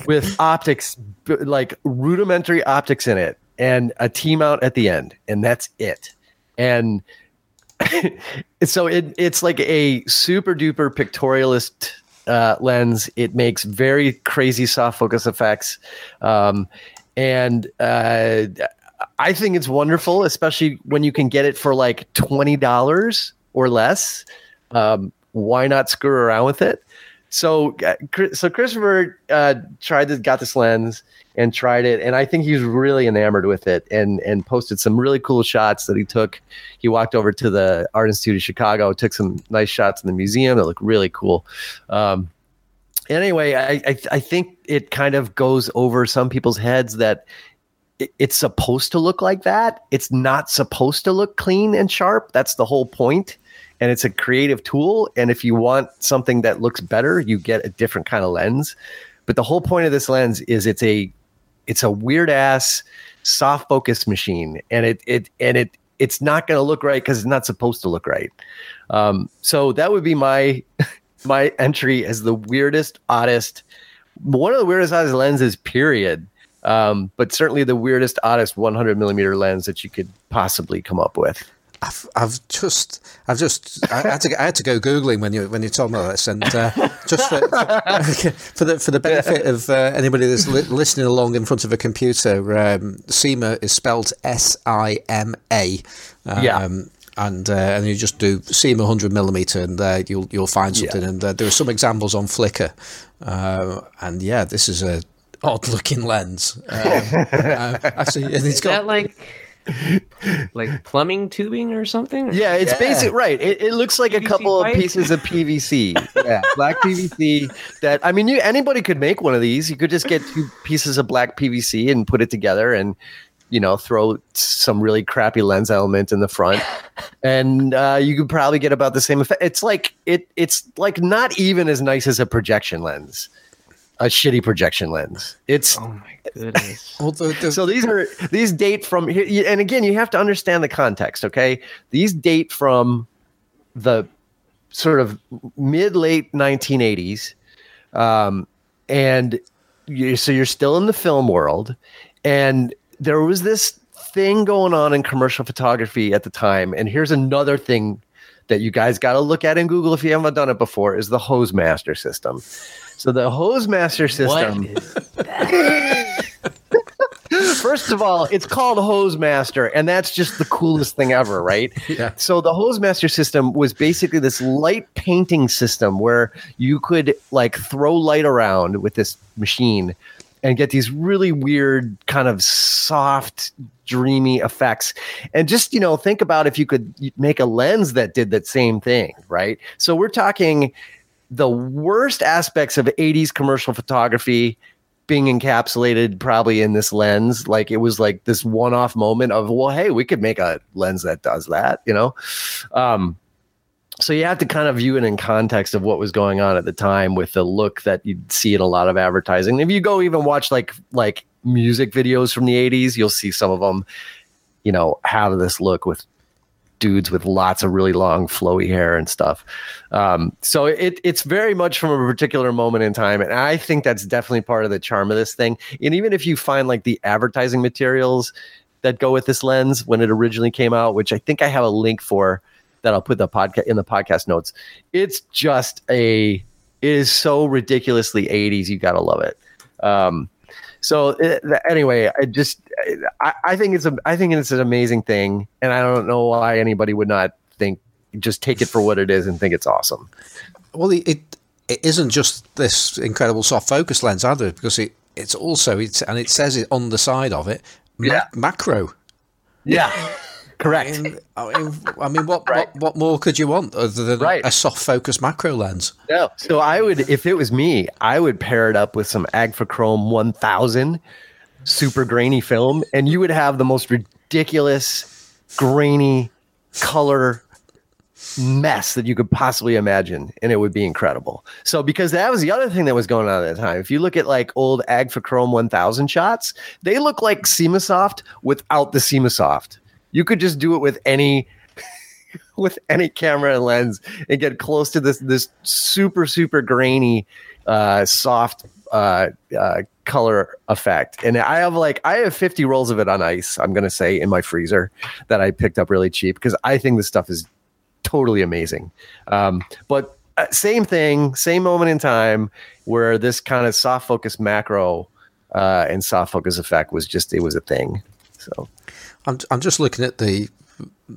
with optics, like rudimentary optics in it, and a T mount at the end, and that's it. And so it, it's like a super duper pictorialist uh, lens. It makes very crazy soft focus effects. Um, and uh, I think it's wonderful, especially when you can get it for like $20 or less. Um, why not screw around with it? So, uh, so Christopher uh, tried to got this lens and tried it, and I think he's really enamored with it, and and posted some really cool shots that he took. He walked over to the Art Institute of Chicago, took some nice shots in the museum that look really cool. Um, anyway, I, I, I think it kind of goes over some people's heads that it's supposed to look like that. It's not supposed to look clean and sharp. That's the whole point and it's a creative tool. And if you want something that looks better, you get a different kind of lens. But the whole point of this lens is it's a it's a weird ass soft focus machine, and it it and it it's not going to look right because it's not supposed to look right. Um, so that would be my my entry as the weirdest, oddest, one of the weirdest, oddest lenses. Period. Um, but certainly the weirdest, oddest 100 millimeter lens that you could possibly come up with. I've, I've just, I've just, I had to, I had to go googling when you when you told me this, and uh, just for, for, the for the benefit of uh, anybody that's li- listening along in front of a computer, um, SIMA is spelled S I M A. Um, Yeah. And uh, and you just do SIMA 100 millimeter, and uh, you'll you'll find something. And uh, there are some examples on Flickr, uh, and yeah, this is a odd looking lens. Um, uh, actually, and it's Is got that like like plumbing tubing or something? Yeah, it's basic, right? It, it looks like a couple pipe? of pieces of PVC. Yeah, black PVC. That I mean, you anybody could make one of these. You could just get two pieces of black PVC and put it together, and you know, throw some really crappy lens element in the front, and uh, you could probably get about the same effect. It's like it. It's like not even as nice as a projection lens, a shitty projection lens. It's Oh my goodness. well, the, the, so these are these date from here and again you have to understand the context okay these date from the sort of mid late 1980s um, and you, so you're still in the film world and there was this thing going on in commercial photography at the time and here's another thing that you guys got to look at in google if you haven't done it before is the hose master system so the hose master system First of all, it's called Hose Master, and that's just the coolest thing ever, right? Yeah. So the Hose Master system was basically this light painting system where you could like throw light around with this machine and get these really weird kind of soft dreamy effects and just you know think about if you could make a lens that did that same thing right so we're talking the worst aspects of 80s commercial photography being encapsulated probably in this lens. Like it was like this one-off moment of well hey we could make a lens that does that you know? Um so you have to kind of view it in context of what was going on at the time with the look that you'd see in a lot of advertising. If you go even watch like like music videos from the 80s you'll see some of them you know have this look with dudes with lots of really long flowy hair and stuff. Um, so it, it's very much from a particular moment in time and i think that's definitely part of the charm of this thing. And even if you find like the advertising materials that go with this lens when it originally came out which i think i have a link for that i'll put the podcast in the podcast notes it's just a it is so ridiculously 80s you gotta love it. Um, so uh, anyway i just I, I think it's a i think it's an amazing thing and i don't know why anybody would not think just take it for what it is and think it's awesome well, it, it it isn't just this incredible soft focus lens either, because it it's also it's and it says it on the side of it, ma- Yeah. macro. yeah I correct mean, I mean, I mean what, Right. what what more could you want other than Right. a soft focus macro lens? No. So I would, if it was me, I would pair it up with some Agfachrome 1000 super grainy film, and you would have the most ridiculous grainy color mess that you could possibly imagine, and it would be incredible. So, because that was the other thing that was going on at the time. If you look at like old Agfachrome 1000 shots, they look like SimaSoft without the SimaSoft. You could just do it with any with any camera and lens and get close to this this super super grainy uh soft uh, uh color effect. And i have like i have 50 rolls of it on ice i'm gonna say in my freezer that i picked up really cheap because i think this stuff is totally amazing. Um but uh, same thing same moment in time where this kind of soft focus macro uh and soft focus effect was just it was a thing. So. I'm I'm just looking at the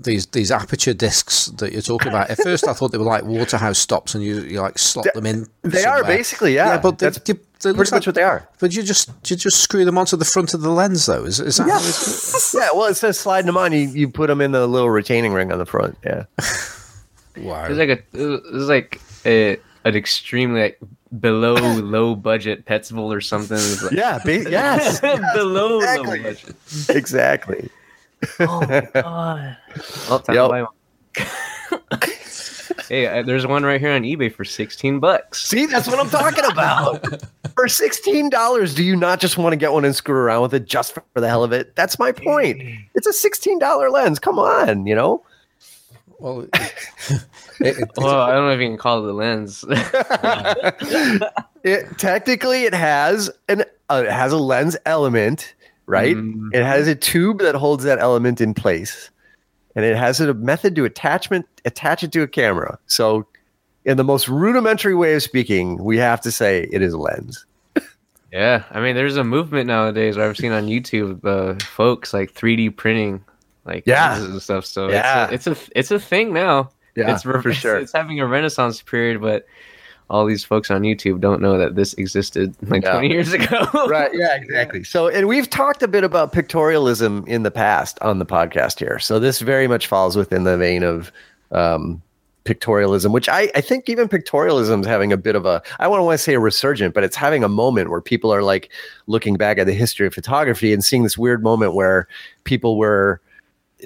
these these aperture discs that you're talking about. At first, I thought they were like Waterhouse stops, and you, you like slot them in. they are basically yeah, Yeah, but they, that's they, they look pretty like- much what they are But you just you just screw them onto the front of the lens, though. Is, is that how yeah, well, it says sliding them on. You you put them in the little retaining ring on the front. Yeah, wow? It's like a it's like a an extremely like below low budget Petzval or something. Like, yeah, ba- yes, below exactly. low budget. exactly. Oh my god! Well, time Yep. to buy one. hey, uh, there's one right here on eBay for sixteen bucks. See, that's what I'm talking about. for sixteen dollars, do you not just want to get one and screw around with it just for the hell of it? That's my point. It's a sixteen dollar lens. Come on, you know. well, it, it, Well, I don't know if you can call it a lens. It technically it has an uh, it has a lens element, right? Mhm. It has a tube that holds that element in place, and it has a method to attachment attach it to a camera. So, in the most rudimentary way of speaking, we have to say it is a lens. Yeah, I mean, there's a movement nowadays I've seen on YouTube, uh, folks like 3D printing, like Yeah. and stuff. So Yeah. it's a, it's a it's a thing now. Yeah, it's for sure. It's having a renaissance period, but all these folks on YouTube don't know that this existed like Yeah. 20 years ago. right yeah exactly so and we've talked a bit about pictorialism in the past on the podcast here so this very much falls within the vein of um, pictorialism which I, I think even pictorialism is having a bit of a i don't want to say a resurgent but it's having a moment where people are like looking back at the history of photography and seeing this weird moment where people were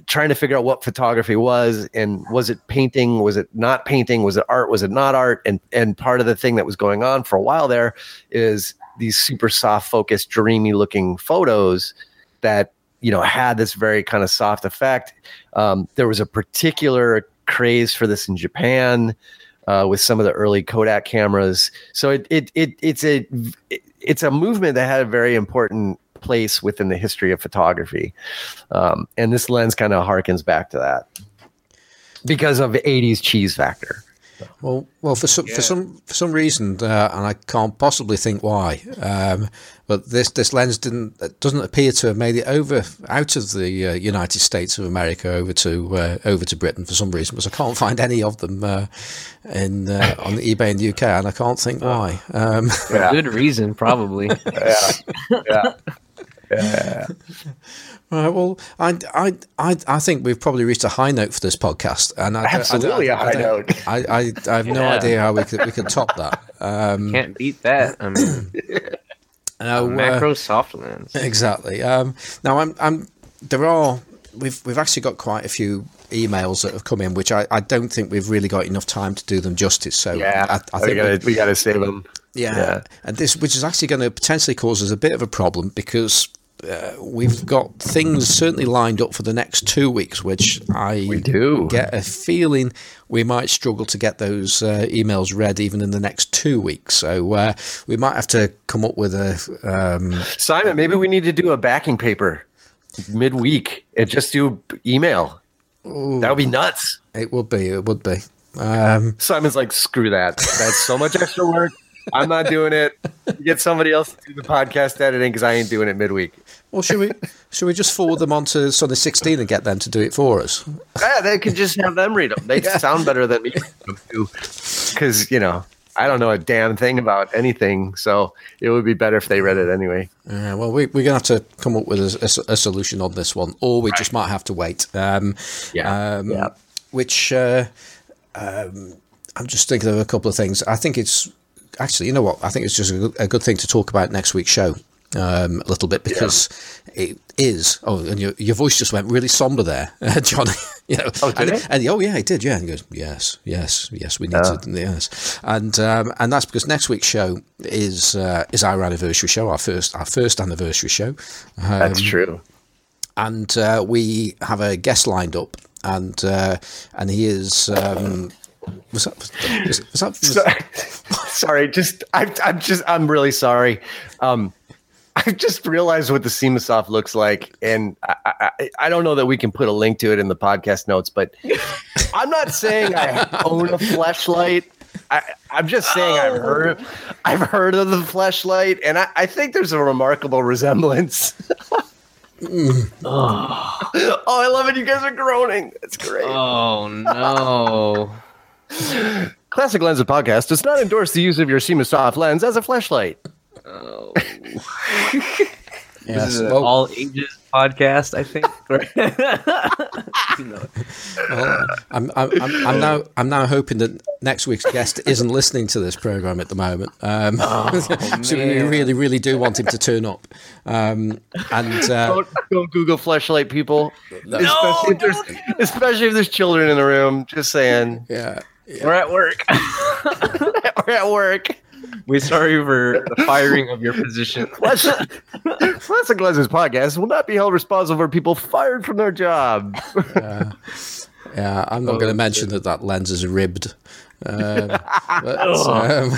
trying to figure out what photography was and was it painting? Was it not painting? Was it art? Was it not art? And and part of the thing that was going on for a while there is these super soft focused dreamy looking photos that you know had this very kind of soft effect. Um, there was a particular craze for this in japan uh, with some of the early kodak cameras. So it, it, it it's a it, it's a movement that had a very important place within the history of photography um, and this lens kind of harkens back to that because of 80s cheese factor Well, well, for some for some for some reason, uh, and I can't possibly think why, um, but this this lens didn't doesn't appear to have made it over out of the uh, United States of America over to uh, over to Britain for some reason, because I can't find any of them uh, in uh, on the eBay in the UK, and I can't think why. Um, Yeah. Good reason, probably. yeah yeah Right. Well, I, I, I, I think we've probably reached a high note for this podcast, and I, don't- I don't- Absolutely a I high don't- note. I, I, I have no Yeah. idea how we could we could top that. Um, Can't beat that. I mean, now, uh, macro soft lens. Exactly. Um, now, I'm, I'm. There are. We've we've actually got quite a few emails that have come in, which I, I don't think we've really got enough time to do them justice. So yeah I, I we think gotta we gotta save them yeah. Yeah. and this which is actually going to potentially cause us a bit of a problem because. Uh, we've got things certainly lined up for the next two weeks, which I We do. get a feeling we might struggle to get those uh, emails read even in the next two weeks. So uh, we might have to come up with a um, Simon, maybe we need to do a backing paper midweek and just do email. That would be nuts. It would be. It would be. Um, Simon's like, screw that. That's so much extra work. I'm not doing it. Get somebody else to do the podcast editing because I ain't doing it midweek. well, should we? should we just forward them on to Sunday 16 and get them to do it for us? Yeah, they could just have them read them. They sound better than me because you know I don't know a damn thing about anything, so it would be better if they read it anyway. Yeah, well, we, we're going to have to come up with a solution on this one, or we just might have to wait. Um, Yeah, um, yeah. Which uh, um, I'm just thinking of a couple of things. I think it's actually, you know what? I think it's just a good, a good thing to talk about next week's show um, a little bit because it is. Oh, and your, your voice just went really somber there, uh, Johnny. you know, Oh, did and, it? and oh yeah, he did. Yeah, and he goes, yes, yes, yes. We need Oh. to, yes, and um, and that's because next week's show is uh, is our anniversary show, our first our first anniversary show. Um, That's true. and uh, we have a guest lined up, and uh, and he is. Um, was that? Was, was that? Was, sorry, just I, I'm just I'm really sorry. Um, I've just realized what the SimaSoft looks like, and I, I, I don't know that we can put a link to it in the podcast notes. But I'm not saying I own a flashlight. I, I'm just saying I've heard I've heard of the flashlight, and I, I think there's a remarkable resemblance. oh, oh, I love it! You guys are groaning. That's great. Oh no. Classic Lenses podcast does not endorse the use of your SimaSoft lens as a flashlight. Oh. yes, this is an well, all ages podcast, I think. well, I'm, I'm, I'm, I'm now I'm now hoping that next week's guest isn't listening to this program at the moment. Um, so we really, really do want him to turn up. Um, and uh, don't, don't Google flashlight, people. especially, if there's, especially if there's children in the room. Just saying. yeah, We're at work. We're at work. We're sorry for the firing of your position. Classic Classic Lenses podcast will not be held responsible for people fired from their job. yeah. I'm not going to mention that that lens is ribbed. Um, but, um,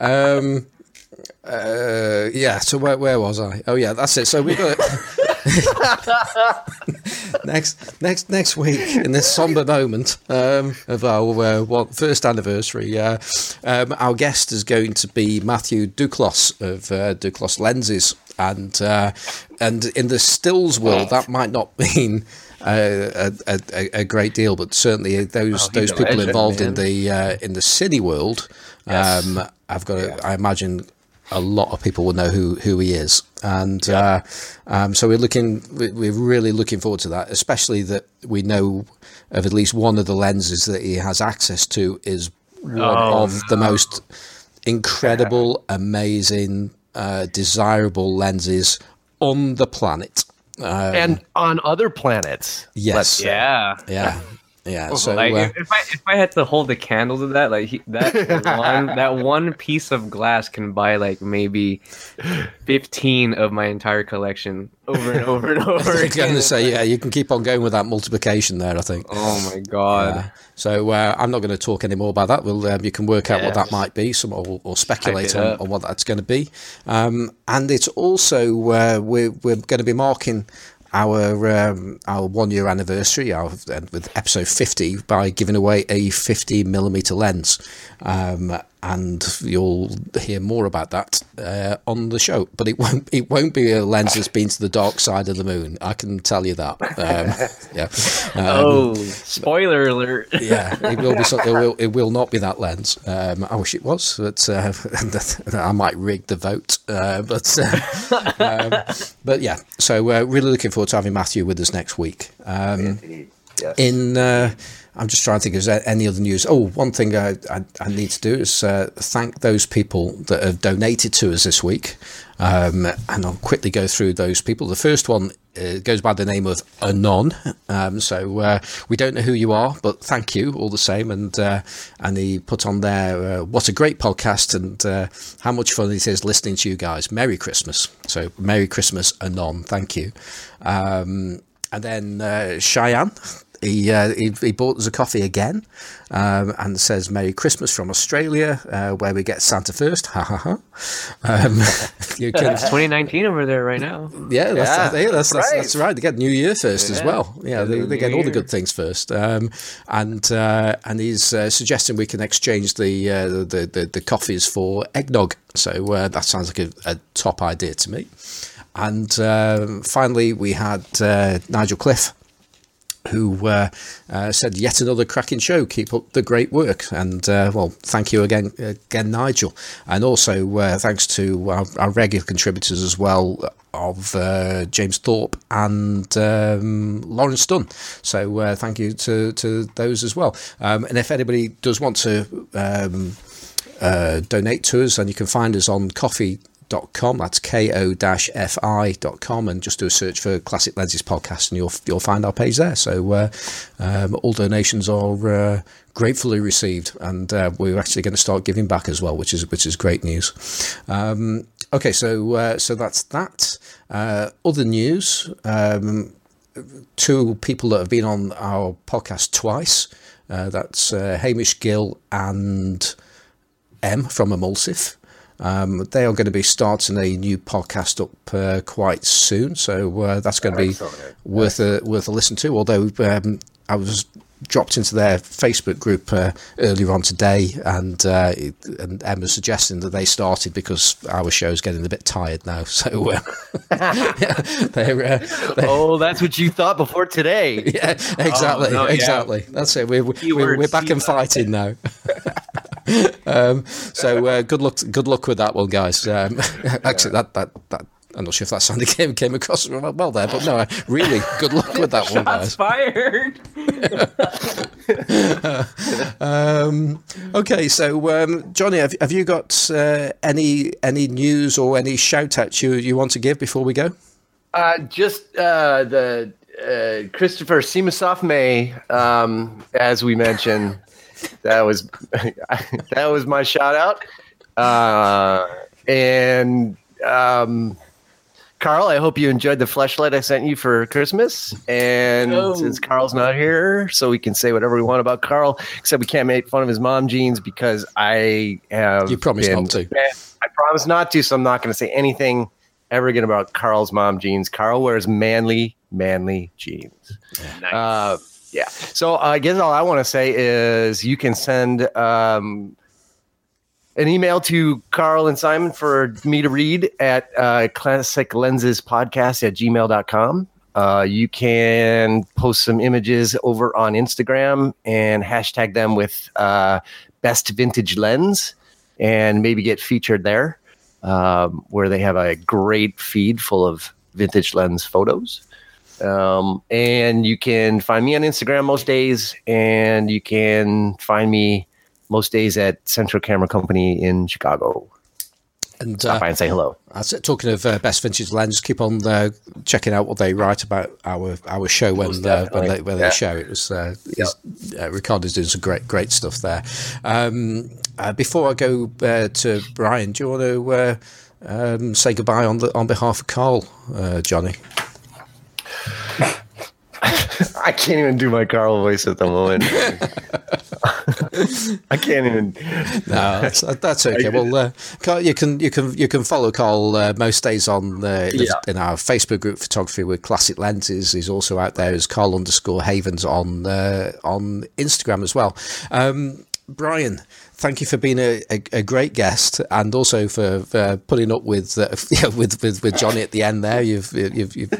um, uh, yeah. So where, where was I? Oh yeah, that's it. So we've got next next next week in this somber moment um, of our uh, one, first anniversary, uh, um, our guest is going to be Matthew Duclos of uh, Duclos Lenses, and uh, and in the stills world, that might not mean. Uh, a, a, a, great deal, but certainly those Oh, those people legend, involved in the uh, in the cine world, um, I've got. To, I imagine a lot of people will know who who he is, and uh, um, so we're looking. we- We're really looking forward to that, especially that we know of at least one of the lenses that he has access to is one Oh, of the most incredible, amazing, uh, desirable lenses on the planet. Um, and on other planets. Yes. let's. Yeah. yeah, yeah. So like uh, if, if I if I had to hold the candle to that, like he, that one that one piece of glass can buy like maybe fifteen of my entire collection over and over and over I was going to say, yeah, you can keep on going with that multiplication there. I think. Oh my god! Uh, so uh, I'm not going to talk any more about that. Well, um, you can work out what that might be, some or, or speculate on, on what that's going to be. Um, and it's also uh, we're we're going to be marking our um, our one year anniversary uh, with episode 50 by giving away a 50 millimeter lens. Um, and you'll hear more about that uh, on the show. But it won't it won't be a lens that's been to the dark side of the moon. I can tell you that. Um, yeah. Um, oh, spoiler alert! yeah, it will be. It will. It will not be that lens. Um, I wish it was, but uh, I might rig the vote. Uh, but uh, um, but yeah. So we're really looking forward to having Matthew with us next week. Um, Yes. in uh, I'm just trying to think if there's any other news. Oh, one thing I, I, I need to do is uh, thank those people that have donated to us this week. Um, and I'll quickly go through those people. The first one uh, goes by the name of Anon. Um, so uh, we don't know who you are, but thank you all the same. And uh, and he put on there, uh, what a great podcast and uh, how much fun it is listening to you guys. Merry Christmas. So Merry Christmas, Anon. Thank you. Um, and then uh, Cheyenne, he, uh, he he bought us a coffee again, um, and says "Merry Christmas from Australia, uh, where we get Santa first. Ha ha ha. Um, you can, It's 2019 over there right now. yeah, that's, Yeah, that's, yeah, that's, that's, right. that's right. They get New Year first as well. Yeah, they, they get all the good things first. Um, and uh, and he's uh, suggesting we can exchange the, uh, the, the the coffees for eggnog. So uh, that sounds like a, a top idea to me. And um finally, we had uh, Nigel Cliff who uh, uh, said, "Yet another cracking show. Keep up the great work." And uh, well, thank you again, again, Nigel, and also uh, thanks to our, our regular contributors as well of uh, James Thorpe and um, Lawrence Dunn. So uh, thank you to to those as well. Um, and if anybody does want to. Um, donate to us and you can find us on ko-fi.com that's ko-fi.com and just do a search for classic lenses podcast and you'll you'll find our page there. So uh, um, all donations are uh, gratefully received and uh, we're actually going to start giving back as well which is which is great news. Um, okay so uh, so that's that. Uh, other news um, two people that have been on our podcast twice uh, that's Hamish Gill and EM from Emulsive. Um, they are going to be starting a new podcast up uh, quite soon, so uh, that's going to be worth a worth a listen to. Although um, I was dropped into their Facebook group uh, earlier on today, and uh, it, and Emma suggesting that they started because our show's getting a bit tired now. So uh, yeah, they're, uh, they're Oh, that's what you thought before today. yeah, exactly, no, yeah. exactly. That's it. We're we're, Keyword we're back and fighting now. Um, so uh, good luck, good luck with that one, guys. Um, actually, that, that that I'm not sure if that sounded came came across well well there, but no, really good luck with that one, Shots guys. fired. Um, okay, so um, Johnny, have, have you got uh, any any news or any shout outs you you want to give before we go? Uh, just uh, the uh, Christopher Simasafme, um, as we mentioned, that was that was my shout out. Uh, and um, Carl, I hope you enjoyed the flashlight I sent you for Christmas. And Oh. since Carl's not here, so we can say whatever we want about Carl, except we can't make fun of his mom jeans because I have. You promised been- not to. I promise not to, so I'm not going to say anything ever again about Carl's mom jeans. Carl wears manly, manly jeans. Nice. Uh, yeah. So I guess all I want to say is you can send um, an email to Carl and Simon for me to read at uh, classic lenses podcast at gmail.com. Uh, you can post some images over on Instagram and hashtag them with uh, best vintage lens and maybe get featured there um, where they have a great feed full of vintage lens photos. Um, and you can find me on Instagram most days, and you can find me most days at Central Camera Company in Chicago. And Stop uh, by and say hello. Talking of uh, best vintage lens, keep on uh, checking out what they write about our our show when uh, when they when Yeah. they show it. Was uh, is, uh, Ricardo's doing some great great stuff there. Um, uh, before I go uh, to Brian, do you want to uh, um, say goodbye on the on behalf of Carl, uh, Johnny? I can't even do my Carl voice at the moment. I can't even. No, that's, that's okay. Well, uh, Carl, you can you can you can follow Carl uh, most days on uh, in, Yeah. in our Facebook group, Photography with Classic Lenses. He's also out there as Carl underscore Havens on uh, on Instagram as well. Um, Brian, thank you for being a, a, a great guest and also for, for putting up with, uh, yeah, with with with Johnny at the end there. You've you've, you've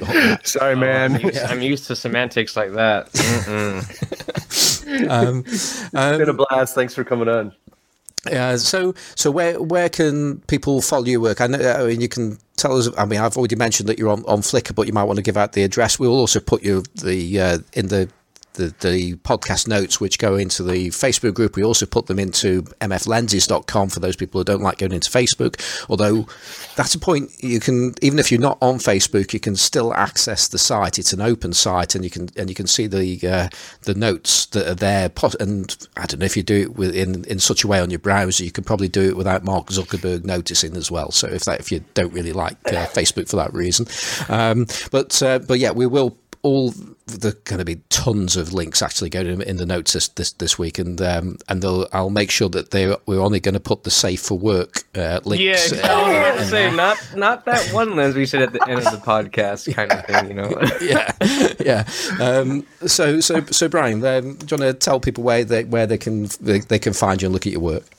Sorry, I'm man. used, I'm used to semantics like that. Um, It's been a blast. Thanks for coming on. Yeah. So, so where where can people follow your work? I know. I mean, you can tell us. I mean, I've already mentioned that you're on, on Flickr, but you might want to give out the address. We'll also put you the uh, in the. The, the podcast notes which go into the Facebook group. We also put them into mflenses.com for those people who don't like going into Facebook. Although that's a point you can even if you're not on Facebook you can still access the site. It's an open site and you can and you can see the uh, the notes that are there. And I don't know if you do it in in such a way on your browser you can probably do it without Mark Zuckerberg noticing as well. So if that if you don't really like uh, Facebook for that reason. Um, but uh, but yeah we will all the going to be tons of links actually going in, in the notes this this, this week, and um, and they'll, I'll make sure that they we're only going to put the safe for work uh, links. Yeah, I was say not not that one lens we said at the end of the podcast kind of thing, you know. yeah, yeah. Um, so so so Brian, um, do you want to tell people where they where they can they, they can find you and look at your work?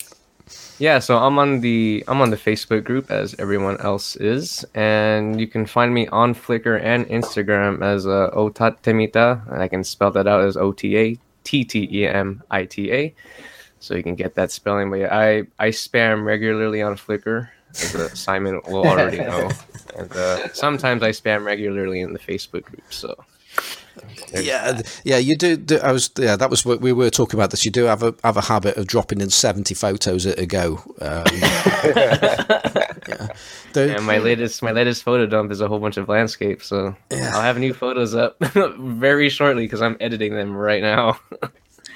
Yeah, so I'm on the I'm on the Facebook group as everyone else is, and you can find me on Flickr and Instagram as uh, Otattemita, and I can spell that out as O T A T T E M I T A, so you can get that spelling. But yeah, I I spam regularly on Flickr, as uh, Simon will already know, and uh, sometimes I spam regularly in the Facebook group. So Yeah, yeah. You do, do. I was. Yeah, that was what we were talking about. This you do have a have a habit of dropping in seventy photos at a go. Um, yeah. The- And my latest my latest photo dump is a whole bunch of landscapes, so I'll have new photos up very shortly because I'm editing them right now.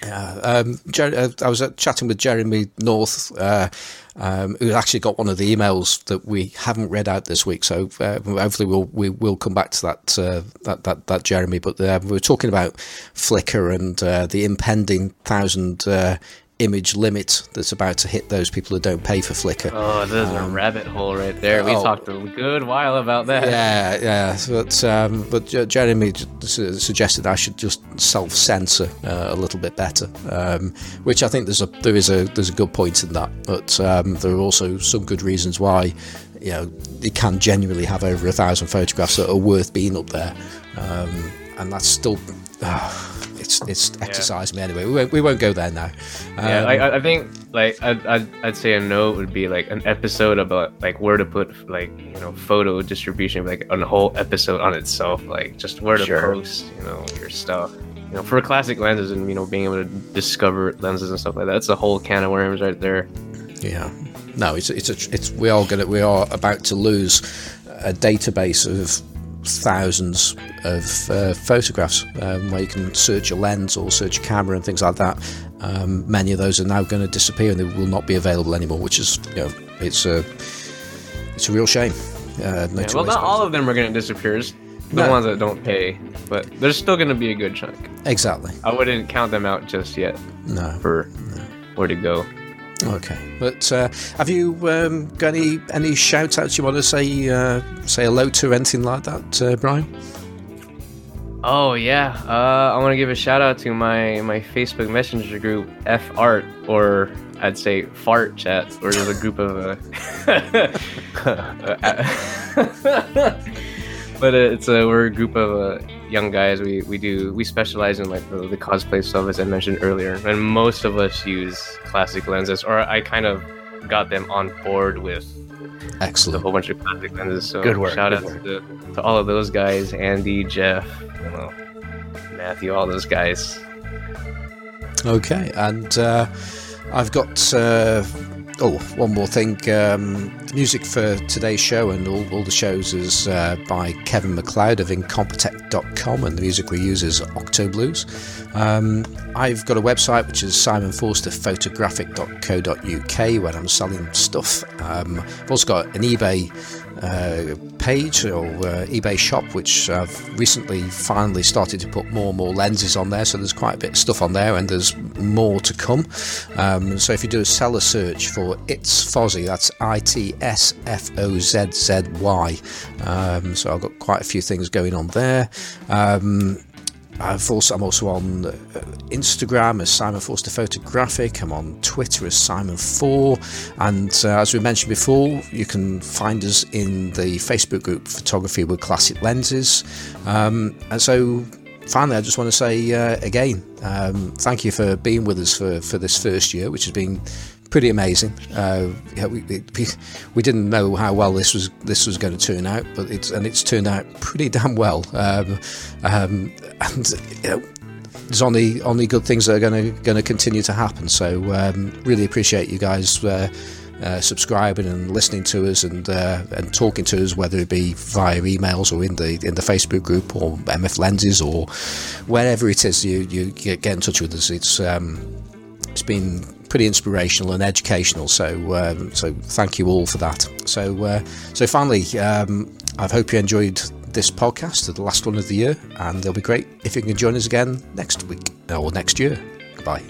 Yeah, um, Jer- uh, I was uh, chatting with Jeremy North, uh, um, who actually got one of the emails that we haven't read out this week. So uh, hopefully we'll we will come back to that uh, that, that that Jeremy. But uh, we were talking about Flickr and uh, the impending thousand uh, image limit that's about to hit those people who don't pay for Flickr. Oh, there's a rabbit hole right there. We oh. talked a good while about that. Yeah, yeah, but um, but Jeremy j- suggested I should just self censor uh, a little bit better, um, which I think there's a there is a there's a good point in that, but um, there are also some good reasons why you know you can genuinely have over a thousand photographs that are worth being up there, um, and that's still. Uh, it's, it's exercised me anyway. We won't, we won't go there now. Yeah, Um, like, I, I think like I'd, I'd, I'd say a note would be like an episode about like where to put like you know photo distribution like a whole episode on itself like just where to Sure. post you know your stuff you know for classic lenses and you know being able to discover lenses and stuff like that that's a whole can of worms right there Yeah, no, it's it's a, it's we are gonna we are about to lose a database of thousands of uh, photographs um, where you can search a lens or search a camera and things like that. Um, many of those are now going to disappear and they will not be available anymore, which is you know it's a it's a real shame. Uh, no yeah, well not all of them are going to disappear just the No. ones that don't pay but there's still going to be a good chunk exactly. i wouldn't count them out just yet No, for where to go Okay, but uh, have you um, got any any shout outs you want to say uh, say hello to or anything like that, uh, Brian? Oh yeah, uh, I want to give a shout out to my my Facebook Messenger group F Art, or I'd say Fart Chat, where there's a group of. Uh, but uh, it's a we're a group of uh, young guys. We we do we specialize in like the, the cosplay stuff as I mentioned earlier, and most of us use classic lenses, or I kind of got them on board with a whole bunch of classic lenses. So Good work, Shout good out to, to all of those guys, Andy, Jeff, you know, Matthew, all those guys. Okay, and uh, I've got uh, oh one more thing. Um, the music for today's show and all, all the shows is uh, by Kevin MacLeod of Incompetech.com, and the music we use is Octo Blues. Um, I've got a website which is simonforsterphotographic.co.uk where I'm selling stuff. Um, I've also got an eBay uh, page or uh, eBay shop, which I've recently finally started to put more and more lenses on there. So there's quite a bit of stuff on there, and there's more to come. Um, so if you do a seller search for It's Fozzy, that's I T S F O Z Z Y. Um, so I've got quite a few things going on there. Um, I've also I'm also on uh, Instagram as Simon Forster Photographic. I'm on Twitter as Simon Four, and uh, as we mentioned before, you can find us in the Facebook group Photography with Classic Lenses. Um, and so, finally, I just want to say uh, again, um, thank you for being with us for for this first year, which has been pretty amazing. Uh, we, it, we didn't know how well this was this was going to turn out, but it's and it's turned out pretty damn well. Um, um, and you know, there's only only good things that are going to going to continue to happen. So um, really appreciate you guys. Uh, uh, subscribing and listening to us and uh, and talking to us, whether it be via emails or in the in the Facebook group or MF Lenses or wherever it is you you get in touch with us. It's um, it's been pretty inspirational and educational. So um, so thank you all for that. So uh, so finally, um, I hope you enjoyed this podcast, the last one of the year, and it'll be great if you can join us again next week or next year. Goodbye.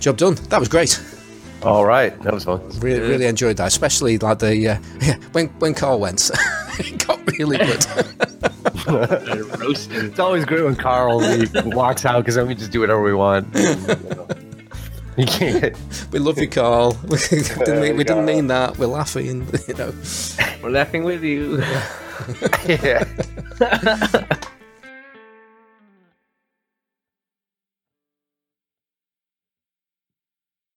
Job done. That was great. All right, that was fun. Really, really enjoyed that, especially like the uh, when when Carl went. it got really good. It's always great when Carl walks out because then we just do whatever we want. You can't. we love you, Carl. we didn't mean, we didn't mean that. We're laughing, you know. We're laughing with you. Yeah.